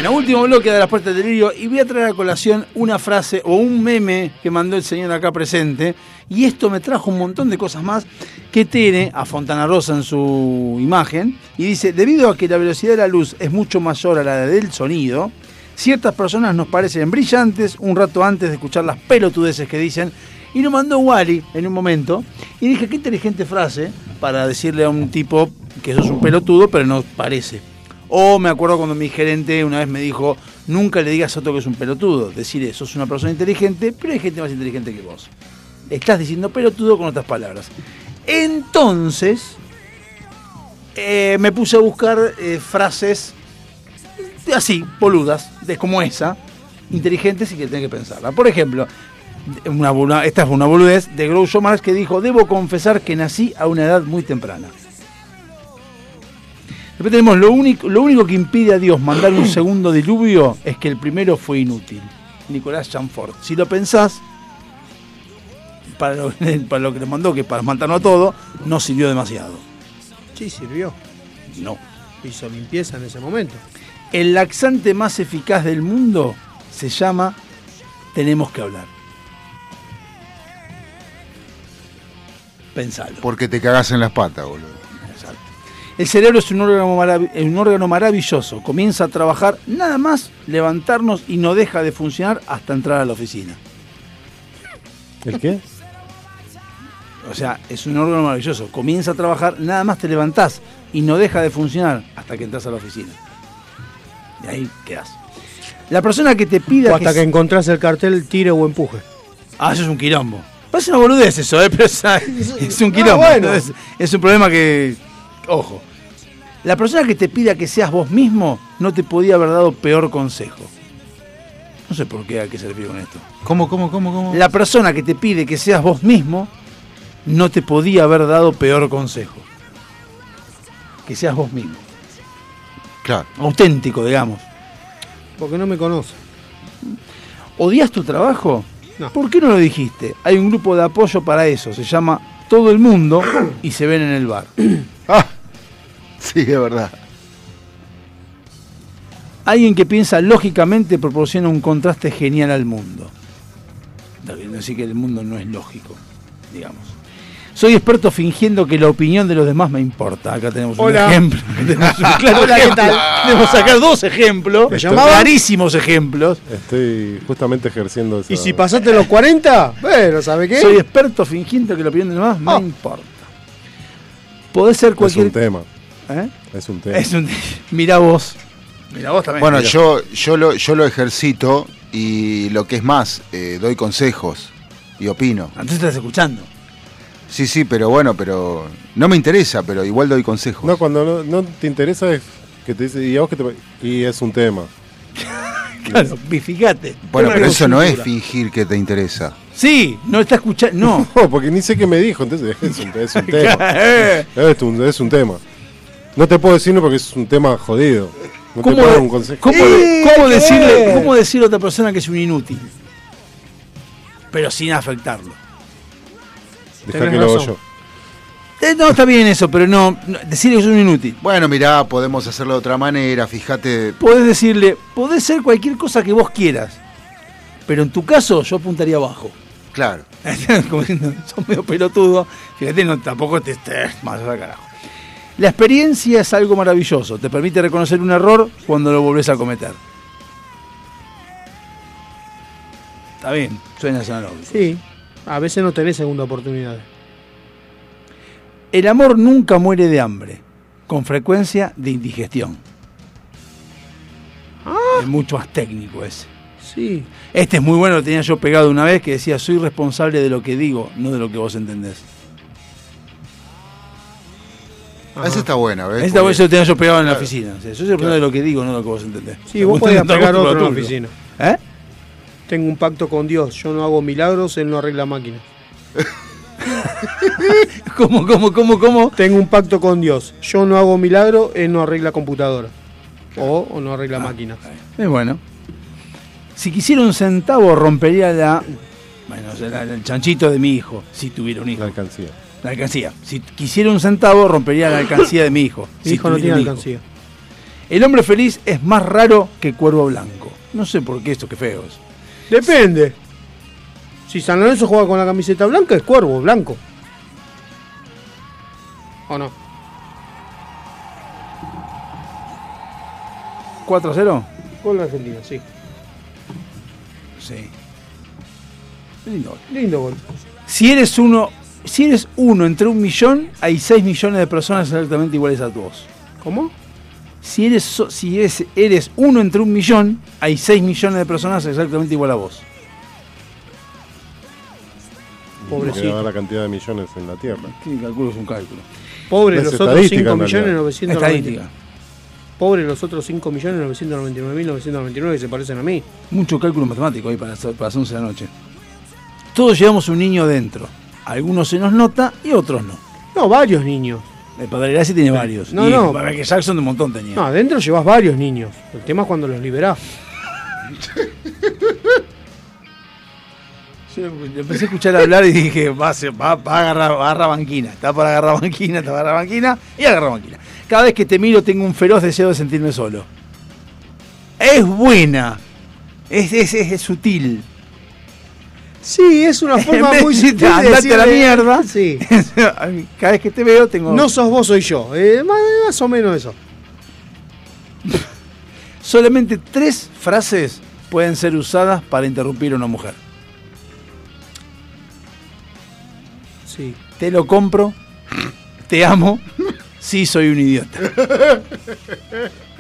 Bueno, último bloque de las puertas del delirio y voy a traer a colación una frase o un meme que mandó el señor acá presente y esto me trajo un montón de cosas más que tiene a Fontana Rosa en su imagen y dice, debido a que la velocidad de la luz es mucho mayor a la del sonido, ciertas personas nos parecen brillantes un rato antes de escuchar las pelotudeces que dicen y lo mandó Wally en un momento y dije, qué inteligente frase para decirle a un tipo que sos un pelotudo pero no parece. O me acuerdo cuando mi gerente una vez me dijo, nunca le digas a otro que es un pelotudo. Decirle, sos una persona inteligente, pero hay gente más inteligente que vos. Estás diciendo pelotudo con otras palabras. Entonces, eh, me puse a buscar eh, frases así, boludas, de como esa, inteligentes y que tenés que pensarla. Por ejemplo, una- esta es una boludez de Groucho Marx que dijo, debo confesar que nací a una edad muy temprana. Después tenemos lo único, lo único que impide a Dios mandar un segundo diluvio es que el primero fue inútil. Nicolás Chamfort. Si lo pensás, para lo, para lo que le mandó, que para matarnos a todo, no sirvió demasiado. Sí, sirvió. No. Hizo limpieza en ese momento. El laxante más eficaz del mundo se llama Tenemos que hablar. Pensalo. Porque te cagás en las patas, boludo. El cerebro es un órgano, marav- un órgano maravilloso. Comienza a trabajar nada más levantarnos y no deja de funcionar hasta entrar a la oficina. ¿El qué? O sea, es un órgano maravilloso. Comienza a trabajar, nada más te levantás y no deja de funcionar hasta que entras a la oficina. Y ahí quedás. La persona que te pida O hasta que que... encontrás el cartel, tire o empuje. Ah, eso es un quilombo. Parece una boludez eso, ¿eh? Pero es, es un No, quilombo. bueno. Es, es un problema que... Ojo. La persona que te pida que seas vos mismo no te podía haber dado peor consejo. No sé por qué a qué se refiere con esto. ¿Cómo, cómo, cómo, cómo? La persona que te pide que seas vos mismo no te podía haber dado peor consejo. Que seas vos mismo. Claro. Auténtico, digamos. Porque no me conoce. ¿Odias tu trabajo? ¿Por qué no lo dijiste? Hay un grupo de apoyo para eso. Se llama Todo el Mundo y se ven en el bar. Ah, sí, es verdad. Alguien que piensa lógicamente proporciona un contraste genial al mundo. Está bien, Así que el mundo no es lógico, digamos. Soy experto fingiendo que la opinión de los demás me importa. Acá tenemos Hola. un ejemplo. tenemos un claro Hola, ¿qué tal? Debemos sacar dos ejemplos. ¿Me? Clarísimos ejemplos. Estoy justamente ejerciendo esa... Y si pasaste los 40, bueno, ¿sabe qué? Soy experto fingiendo que la opinión de los demás Ah. me importa. Podés ser cualquier. Es un tema. ¿Eh? Es un tema. Es un Mirá vos. Mirá vos también. Bueno, Mirá. yo, yo, lo, yo lo ejercito y lo que es más, eh, doy consejos y opino. Antes estás escuchando. Sí, sí, pero bueno, pero no me interesa, pero igual doy consejos. No, cuando no, no te interesa es que te dice, ¿y a vos qué te pa-?" Y es un tema. Claro, fíjate. Bueno, pero eso no es fingir que te interesa. Sí, no está escuchando. No. No, porque ni sé qué me dijo, entonces es un, es un tema. Es, un, es un tema. No te puedo decirlo porque es un tema jodido. No te ¿Cómo, puedo dar un consejo. cómo- cómo decirle, ¿Cómo decirle a otra persona que es un inútil? Pero sin afectarlo. Dejá que lo hago yo. Eh, no, está bien eso, pero no, no, decirle que es un inútil. Bueno, mirá, podemos hacerlo de otra manera, fíjate. Podés decirle, podés ser cualquier cosa que vos quieras. Pero en tu caso, yo apuntaría abajo. Claro. Como diciendo, sos medio pelotudo. Fíjate, no, tampoco te estés más al carajo. La experiencia es algo maravilloso. Te permite reconocer un error cuando lo volvés a cometer. Está bien, suena sonoro. Sí, a veces no tenés segunda oportunidad. El amor nunca muere de hambre, con frecuencia de indigestión. Es mucho más técnico ese. Sí. Este es muy bueno, lo tenía yo pegado una vez que decía, soy responsable de lo que digo, no de lo que vos entendés. Esa está buena, ¿ves? Esta vez Porque- lo tenía yo pegado en la Claro. oficina. O sea, yo soy responsable de lo que digo, no de lo que vos entendés. Sí, vos podías pegar otro en la oficina. ¿Eh? Tengo un pacto con Dios. Yo no hago milagros, Él no arregla máquinas. ¿Cómo, cómo, cómo, cómo? Tengo un pacto con Dios. Yo no hago milagro, Él no arregla computadora. O, o no Ah, arregla máquinas. Es bueno. Si quisiera un centavo, rompería la. Bueno, el chanchito de mi hijo, si tuviera un hijo. La alcancía. La alcancía. Si quisiera un centavo, rompería la alcancía de mi hijo. Mi si hijo no tiene hijo. alcancía. El hombre feliz es más raro que cuervo blanco. No sé por qué esto, qué feo es. Depende. Si San Lorenzo juega con la camiseta blanca, es cuervo, blanco. ¿O no? ¿4 a 0? Gol de Argentina, sí. Sí. Lindo. Lindo gol. Si eres uno, si eres uno entre un millón, hay 6 millones de personas exactamente iguales a vos. ¿Cómo? Si eres, so- si eres, eres uno entre un millón, hay 6 millones de personas exactamente igual a vos. Pobrecito. Porque va la cantidad de millones en la Tierra. Sí, calculo es un cálculo. Pobre Es los otros estadística, 5 en millones realidad. 999. Estadística. Pobre los otros 5 millones 999 mil 999 que se parecen a mí. Mucho cálculo matemático ahí para, hacer- para las 11 de la noche. Todos llevamos un niño dentro. Algunos se nos nota y otros no. No, varios niños. El padre Graci tiene varios. No, y no. Para que Jackson de un montón tenía. No, adentro llevas varios niños. El tema es cuando los liberás. Yo empecé a escuchar hablar y dije, va va, va a agarrar, banquina. Está para agarrar banquina, está para agarrar banquina y agarrar banquina. Cada vez que te miro tengo un feroz deseo de sentirme solo. Es buena. Es, es, es- es sutil. Sí, es una forma muy sutil de andate a la decirle- mierda. Sí. Cada vez que te veo tengo... No sos vos, soy yo. Eh, más, más o menos eso. Solamente tres frases pueden ser usadas para interrumpir a una mujer. Sí. Te lo compro. Te amo. Sí, soy un idiota.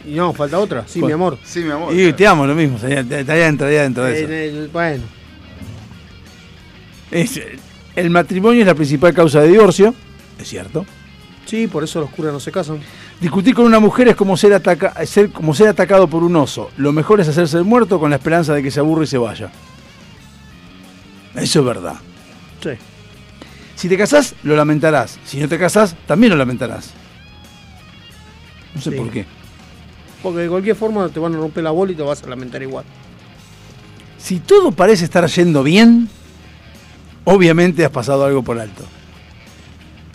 Y no, falta otra. Sí, ¿Cuál? mi amor. Sí, mi amor. Y te amo, lo mismo. Está ahí está ahí adentro, ahí adentro de eso. Bueno. Es- el matrimonio es la principal causa de divorcio. Es cierto. Sí, por eso los curas no se casan. Discutir con una mujer es como ser, ataca- ser como ser atacado por un oso. Lo mejor es hacerse el muerto con la esperanza de que se aburre y se vaya. Eso es verdad. Sí. Si te casás, lo lamentarás. Si no te casás, también lo lamentarás. No sé Sí. por qué. Porque de cualquier forma te van a romper la bola y te vas a lamentar igual. Si todo parece estar yendo bien, obviamente has pasado algo por alto.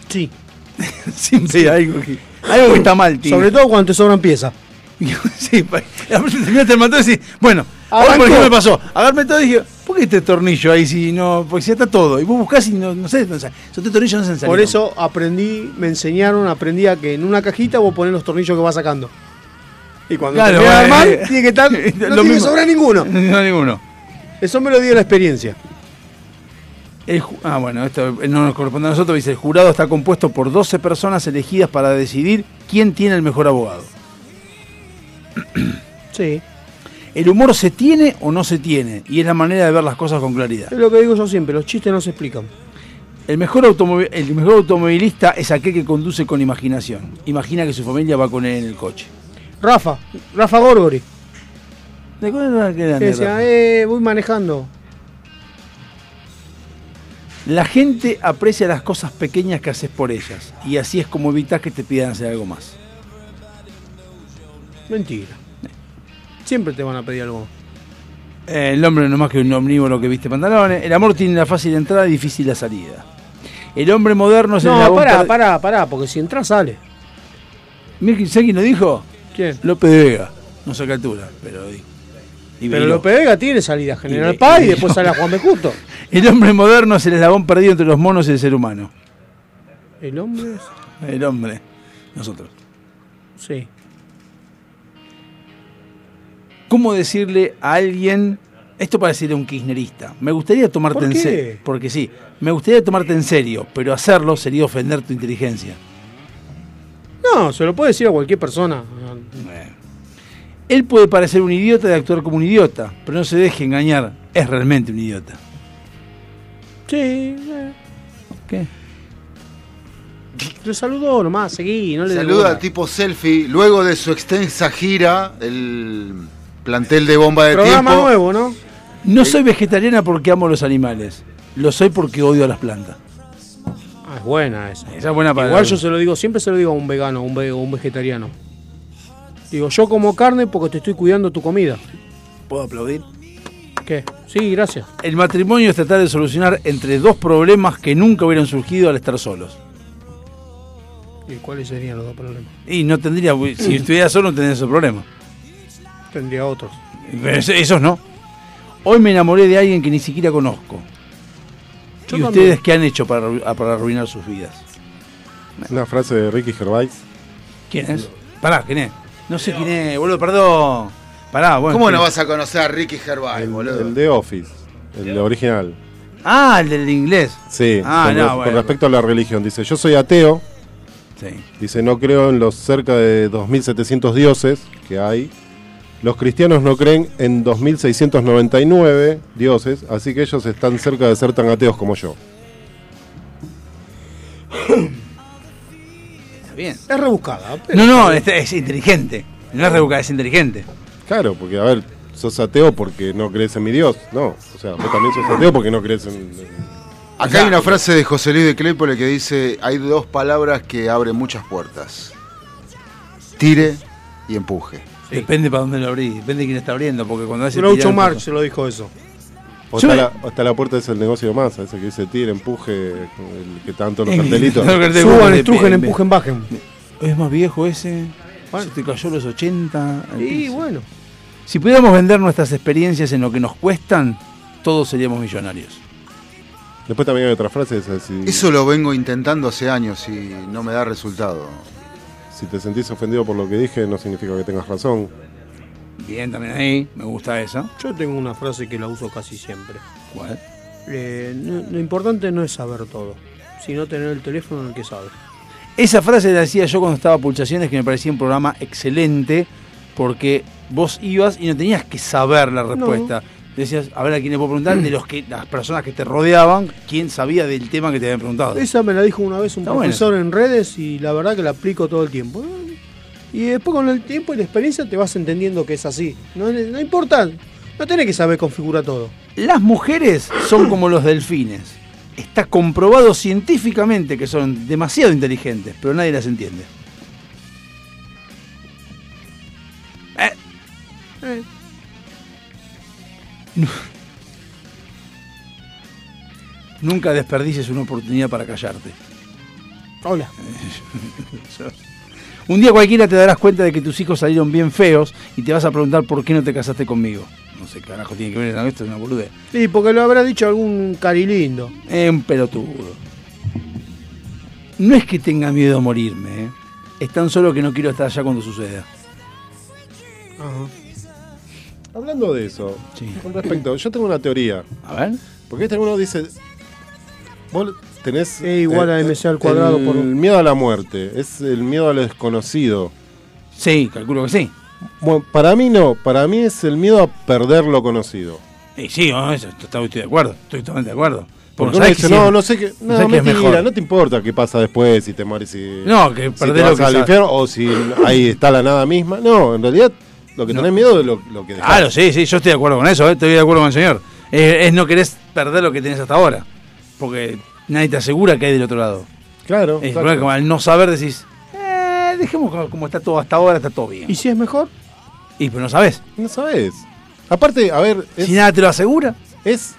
Sí. Siempre hay algo que, algo que está mal, tío. Sobre todo cuando te sobran piezas. sí, terminaste el montón y decís, bueno, ahora por ejemplo me pasó, agarré todo y dije, ¿por qué este tornillo ahí si no, porque si está todo? Y vos buscás y no, no sé, no sé, esos tres tornillos no se. Por eso aprendí, me enseñaron, aprendí a que en una cajita vos ponés los tornillos que vas sacando. Y cuando Claro, te eh, mal, eh, tiene que estar, no tiene que sobrar ninguno. No, ninguno. Eso me lo dio la experiencia. El ah, bueno, esto no nos corresponde a nosotros. Dice, el jurado está compuesto por 12 personas elegidas para decidir quién tiene el mejor abogado. Sí. El humor se tiene o no se tiene, y es la manera de ver las cosas con claridad. Es lo que digo yo siempre, los chistes no se explican. El mejor, automovi- el mejor automovilista es aquel que conduce con imaginación. Imagina que su familia va con él en el coche. Rafa, Rafa Gorgori. ¿De cuál era que decía, eh, voy manejando. La gente aprecia las cosas pequeñas que haces por ellas, y así es como evitas que te pidan hacer algo más. Mentira. Siempre te van a pedir algo. Eh, el hombre no es más que un omnívoro que viste pantalones. El amor tiene la fácil entrada y difícil la salida. El hombre moderno es el No, pará, pará, pará, porque si entras sale. ¿Sabes quién lo dijo? ¿Quién? López de Vega. No sé qué altura, pero y Pero. López Vega tiene salida. General Paz y y- después sale a Juan B. El hombre moderno es el eslabón perdido entre los monos y el ser humano. El hombre. El hombre. Nosotros. Sí. ¿Cómo decirle a alguien, esto para decirle a un kirchnerista, me gustaría tomarte ¿Por en serio, porque sí, me gustaría tomarte en serio, pero hacerlo sería ofender tu inteligencia. No, se lo puede decir a cualquier persona. Él puede parecer un idiota y actuar como un idiota, pero no se deje engañar, es realmente un idiota. Sí. eh. ¿Qué? Le saludó nomás, seguí, no le Saluda al tipo selfie. Luego de su extensa gira, el plantel de bomba de Programa tiempo. nuevo, ¿no? No soy vegetariana porque amo los animales, lo soy porque odio a las plantas. Ah, es buena esa. Esa es buena para Igual yo se lo digo, siempre se lo digo a un vegano, a un, ve- un vegetariano. Digo, yo como carne porque te estoy cuidando tu comida. ¿Puedo aplaudir? ¿Qué? Sí, gracias. El matrimonio es tratar de solucionar entre dos problemas que nunca hubieran surgido al estar solos. ¿Y cuáles serían los dos problemas? Y no tendría, si estuviera solo no tendría ese problema. Tendría otros. Pero esos no. Hoy me enamoré de alguien que ni siquiera conozco. Yo ¿Y también. ustedes qué han hecho para, para arruinar sus vidas? Una frase de Ricky Gervais. ¿Quién es? Pará, ¿quién es? No sé quién es, boludo, perdón. Pará, bueno. ¿Cómo no vas a conocer a Ricky Gervais, El, boludo? el de Office, el original. Ah, el del inglés. Sí, Ah, con, no, con bueno. respecto a la religión. Dice, yo soy ateo. Sí. Dice, no creo en los cerca de 2.700 dioses que hay. Los cristianos no creen en 2.699 dioses, así que ellos están cerca de ser tan ateos como yo. Está bien. Es rebuscada. pero- No, no, es, es inteligente. No es rebuscada, es inteligente. Claro, porque a ver, sos ateo porque no crees en mi Dios. No, o sea, vos también sos ateo porque no crees en... en- Acá hay una frase de José Luis de Claypole que dice: hay dos palabras que abren muchas puertas: tire y empuje. Depende para dónde lo abrís, depende de quién está abriendo, porque cuando hace Groucho Marx se lo dijo eso. O me- la, o está la puerta es el negocio de masa, ese que dice tire, empuje, el que tanto los El- cartelitos. Suban, estrujen, empujen, bajen. Es más viejo ese. Se te cayó los 80. al Y piso. bueno. Si pudiéramos vender nuestras experiencias en lo que nos cuestan, todos seríamos millonarios. Después también hay otra frase, esa, si, Eso lo vengo intentando hace años y no me da resultado. si te sentís ofendido por lo que dije, no significa que tengas razón. Bien, también ahí, me gusta esa. Yo tengo una frase que la uso casi siempre. ¿Cuál? Eh, no- lo importante no es saber todo, sino tener el teléfono en el que sabe. Esa frase la decía yo cuando estaba a Pulsaciones, que me parecía un programa excelente, porque vos ibas y no tenías que saber la respuesta. Decías, a ver a quién le puedo preguntar, de los que las personas que te rodeaban, quién sabía del tema que te habían preguntado. Esa me la dijo una vez un Está profesor en redes y la verdad que la aplico todo el tiempo. Y después con el tiempo y la experiencia te vas entendiendo que es así. No, no importa, no tenés que saber configurar todo. Las mujeres son como los delfines. Está comprobado científicamente que son demasiado inteligentes, pero nadie las entiende. Eh. Nunca desperdicies una oportunidad para callarte. Hola. Un día cualquiera te darás cuenta de que tus hijos salieron bien feos y te vas a preguntar por qué no te casaste conmigo. No sé, carajo, tiene que ver con esto, es una boludez. Sí, porque lo habrá dicho algún cari lindo. Es un pelotudo. No es que tenga miedo a morirme, ¿eh? es tan solo que no quiero estar allá cuando suceda. Hablando de eso, con respecto, yo tengo una teoría. A ver. Porque este uno dice. Vos tenés. E igual a MC al cuadrado el por un- miedo a la muerte, es el miedo a lo desconocido. Sí, calculo que sí. Bueno, para mí no, para mí es el miedo a perder lo conocido. Y sí, no, eso, estoy, de acuerdo, estoy totalmente de acuerdo. Porque no uno dice, no, si- no sé qué, no, es mentira, mejor. no te importa qué pasa después, si te mueres, si, No, que si perdés te lo que al infierno o si ahí está la nada misma. No, en realidad lo que tenés miedo es lo, lo que dejás. Claro, sí, sí, yo estoy de acuerdo con eso, ¿eh? estoy de acuerdo con el señor. Eh, es no querés perder lo que tenés hasta ahora. Porque nadie te asegura que hay del otro lado. Claro. Es exacto. como al no saber decís, eh, dejemos como- como está todo hasta ahora, está todo bien. ¿Y si es mejor? Y pero no sabes. No sabes. Aparte, a ver. Si nada te lo asegura. Es.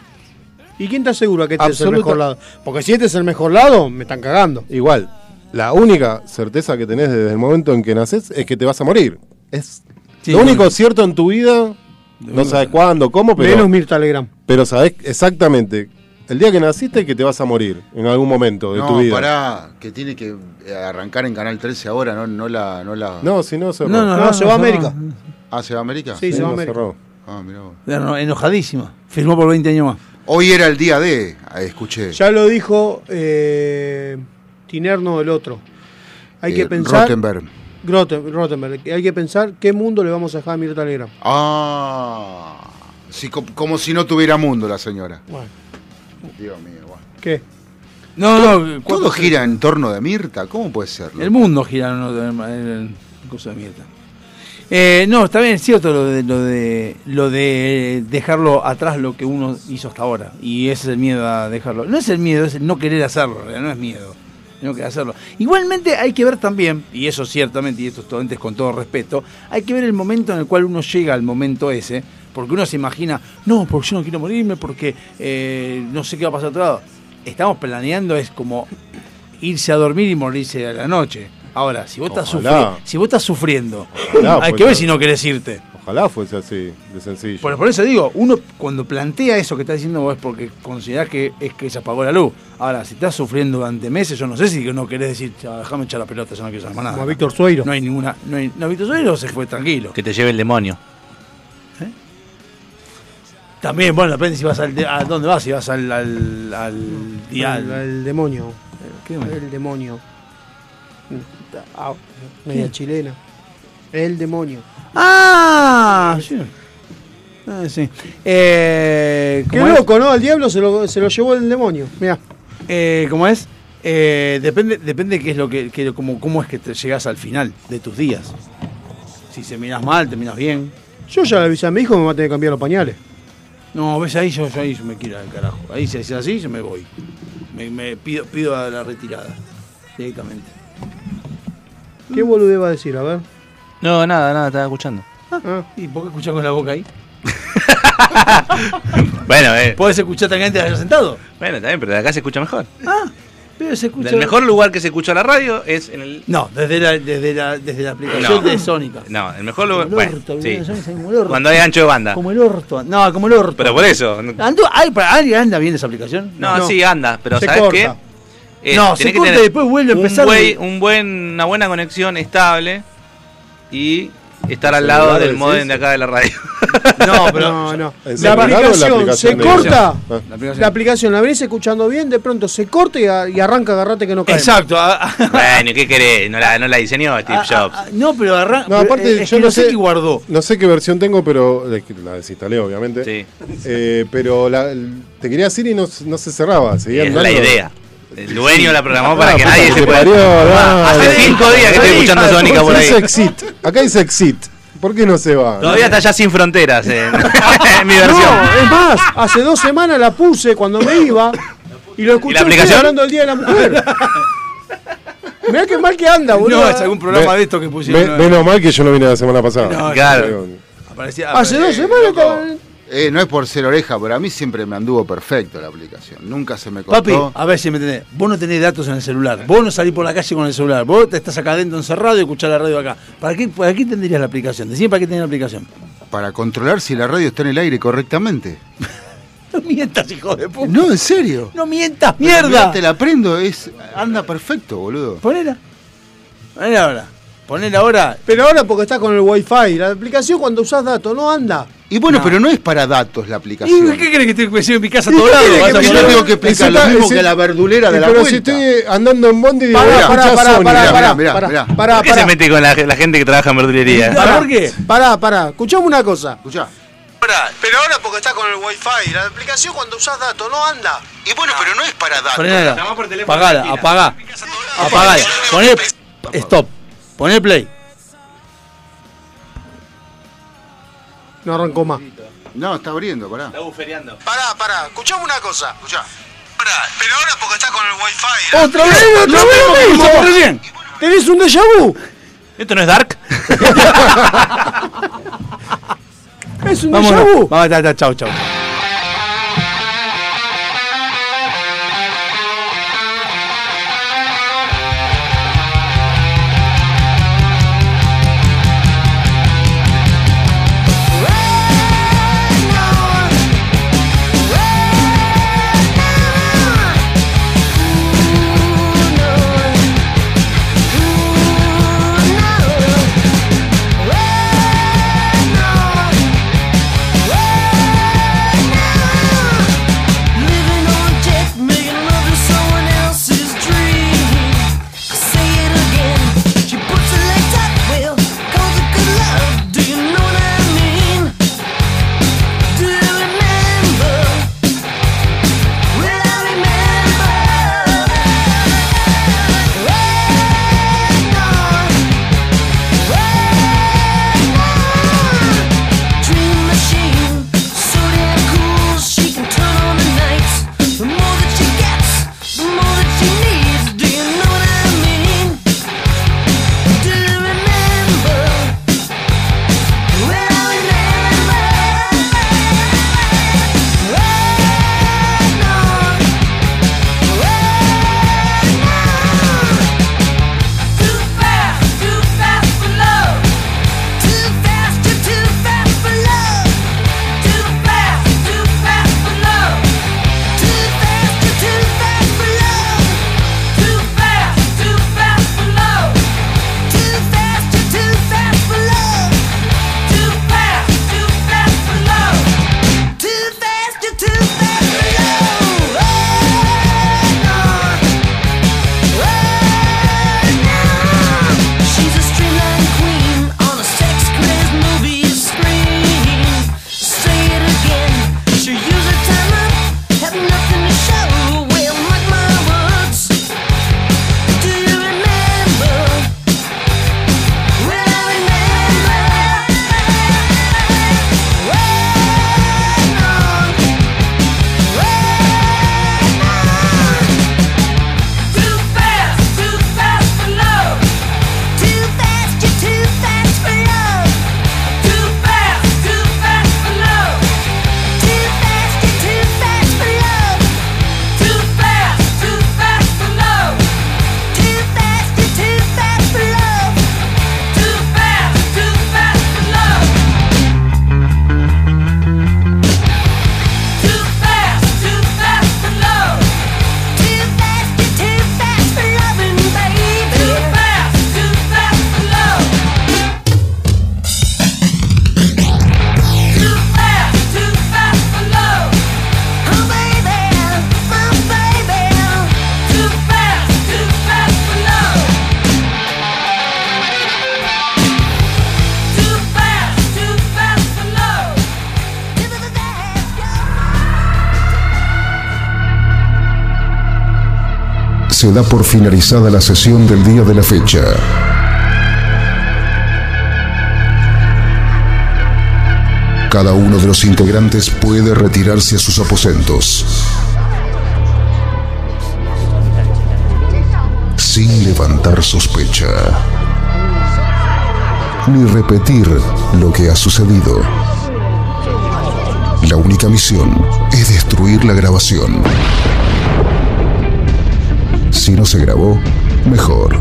¿Y quién te asegura que este es el mejor lado? Porque si este es el mejor lado, me están cagando. Igual, la única certeza que tenés desde el momento en que naces es que te vas a morir. Es Sí, lo bueno. único cierto en tu vida. No sabes cuándo, cómo, pero. Menos Mirta Legrand. Pero sabes exactamente. El día que naciste que te vas a morir en algún momento de no, tu vida. pará, que tiene que eh, arrancar en Canal 13 ahora, no, no la. No, la... No, si no, cerró. No, no, no, se va a América. Ah, ¿se va a América? Sí, se va a no, América. cerró. Ah, mirá vos. Enojadísima. Firmó por 20 años más. Hoy era el día de, ah, escuché. Ya lo dijo eh, Tinerno el otro. Hay Eh, que pensar. Rottenberg. Groten- Rottenberg. Hay que pensar qué mundo le vamos a dejar a Mirta Legrand. Ah, sí, como si no tuviera mundo la señora. Bueno. Dios mío, bueno. ¿Qué? No, no, Todo ¿cuánto- gira en torno de Mirta, ¿cómo puede ser? El mundo gira en en- en cosa de mierda. Eh, no, está bien, es cierto lo de, lo de lo de dejarlo atrás lo que uno hizo hasta ahora. Y ese es el miedo a dejarlo. No es el miedo, es el no querer hacerlo, no es miedo. No querer hacerlo. Igualmente hay que ver también, y eso ciertamente, y esto es con todo respeto, hay que ver el momento en el cual uno llega al momento ese, porque uno se imagina, no, porque yo no quiero morirme, porque eh, no sé qué va a pasar a otro lado. Estamos planeando, es como irse a dormir y morirse a la noche. Ahora, si vos, estás, sufri- si vos estás sufriendo, Ojalá hay que ver así. si no querés irte. Ojalá fuese así, de sencillo. Por, por eso digo, uno cuando plantea eso que está diciendo vos es porque considerás que es que se apagó la luz. Ahora, si estás sufriendo durante meses, yo no sé si no querés decir, "Chao, déjame echar la pelota, yo no quiero saber más nada. Como a Víctor Sueiro. No hay ninguna. No, hay, no Víctor Sueiro se fue tranquilo. Que te lleve el demonio. También, bueno, depende si vas al. de- ¿A dónde vas? Si vas al. al, al. El, el demonio. ¿Qué demonio? El demonio. Ah, media chilena. El demonio. ¡Ah! sí. Ah, sí. Eh, Qué loco, ¿no? Al diablo se lo, se lo llevó el demonio. Mira. Eh, ¿Cómo es? Eh, depende, depende qué es lo que, que- cómo, cómo es que te llegas al final de tus días. Si se miras mal, te miras bien. Yo ya le avisé a mi hijo que me va a tener que cambiar los pañales. No, ves ahí yo, yo ahí yo me quiero al carajo. Ahí si es así, yo me voy. Me, me pido, pido a la retirada. Directamente. ¿Qué bolude va a decir? A ver. No, nada, nada, estaba escuchando. Ah. ¿Y por qué escuchás con la boca ahí? Bueno, eh. ¿Podés escuchar gente allá sentado? Bueno, también, pero de acá se escucha mejor. Ah, pero se escucha. El mejor lugar que se escucha la radio es en el. No, desde la, desde la, desde la aplicación No. de Sónica. No, el mejor lugar. Bueno, sí. Cuando hay ancho de banda. Como el orto. No, como el orto. Pero por eso. No, Ando- ay, para- ¿Alguien anda bien esa aplicación? sí, anda, pero Se ¿sabes corta. qué? Eh, No, se que corta tener y después vuelve a empezar Un, de- buen- un buen, una buena conexión estable y estar al ¿El lado del modem de acá de la radio. No, pero. No, no. ¿En La aplicación, se corta. Ah. La aplicación. La aplicación la venís escuchando bien, de pronto se corta y, a- y arranca, agarrate que no cae. Exacto. ah, ah, bueno, ¿y ¿qué querés? No la, no la diseñó Steve Jobs. no, pero arranca. No, aparte, es yo que no sé qué guardó. No sé qué versión tengo, pero la desinstalé, obviamente. Sí. Eh, pero la- te quería decir y no, no se cerraba. Seguía Es andando. la idea. El dueño la programó para Ah, que nadie se pueda. Ah. Hace cinco días que estoy escuchando Sónica por ahí. Dice exit. Acá dice exit. ¿Por qué no se va? Todavía está ya sin fronteras eh, en mi versión. No, es más, hace dos semanas la puse cuando me iba y lo escuché ¿Y la aplicación? hablando del Día de la Mujer. Mirá qué mal que anda, boludo. No, es algún programa Me- de estos que pusieron. Me- ¿no? menos mal que yo no vine la semana pasada. No, Claro. Aparecía- Hace dos semanas Eh, no es por ser oreja, pero a mí siempre me anduvo perfecto la aplicación. Nunca se me Papi, cortó. a ver si me entendés. Vos no tenés datos en el celular. Vos no salís por la calle con el celular. Vos te estás acá adentro encerrado y escuchás la radio acá. ¿Para qué, para qué tendrías la aplicación? Decime para qué tenés la aplicación. Para controlar si la radio está en el aire correctamente. No mientas, hijo de puta. No, en serio. No mientas, mierda. mirá, Te la prendo, es anda perfecto, boludo. Ponela. Ponela ahora. Ponela ahora. Pero ahora porque está con el wifi. La aplicación cuando usás datos no anda. Y bueno, No. pero no es para datos la ¿Y aplicación. qué crees que estoy que en mi casa a ¿Y todos qué lados? quiere Vas que Yo poner- le tengo que explicar lo mismo ese- que la verdulera de la Pero si estoy andando en bondi y Pará, pará, pará, pará, pará, pará, ¿Por qué se mete con la, la gente que trabaja en verdulería? Pará, ¿Por qué? Pará, pará. Escuchame una cosa. Escuchá. Pero ahora porque está con el wifi. La aplicación cuando usás datos no anda. Y bueno, pero no es para datos. Ponela. Apagala, apagá. Apagala. Poné stop. Poné play. No arrancó más. No, está abriendo, pará. Está buferiando. Pará, pará. Escuchame una cosa. Escuchá. Pero ahora porque está con el wifi. Otra vez, otra vez lo mismo, recién. Tenés un déjà vu. ¿Esto no es Dark? Es un Vámonos. déjà vu. Vamos, chau, chau. Se da por finalizada la sesión del día de la fecha. Cada uno de los integrantes puede retirarse a sus aposentos. Sin levantar sospecha. Ni repetir lo que ha sucedido. La única misión es destruir la grabación. Si no se grabó, mejor.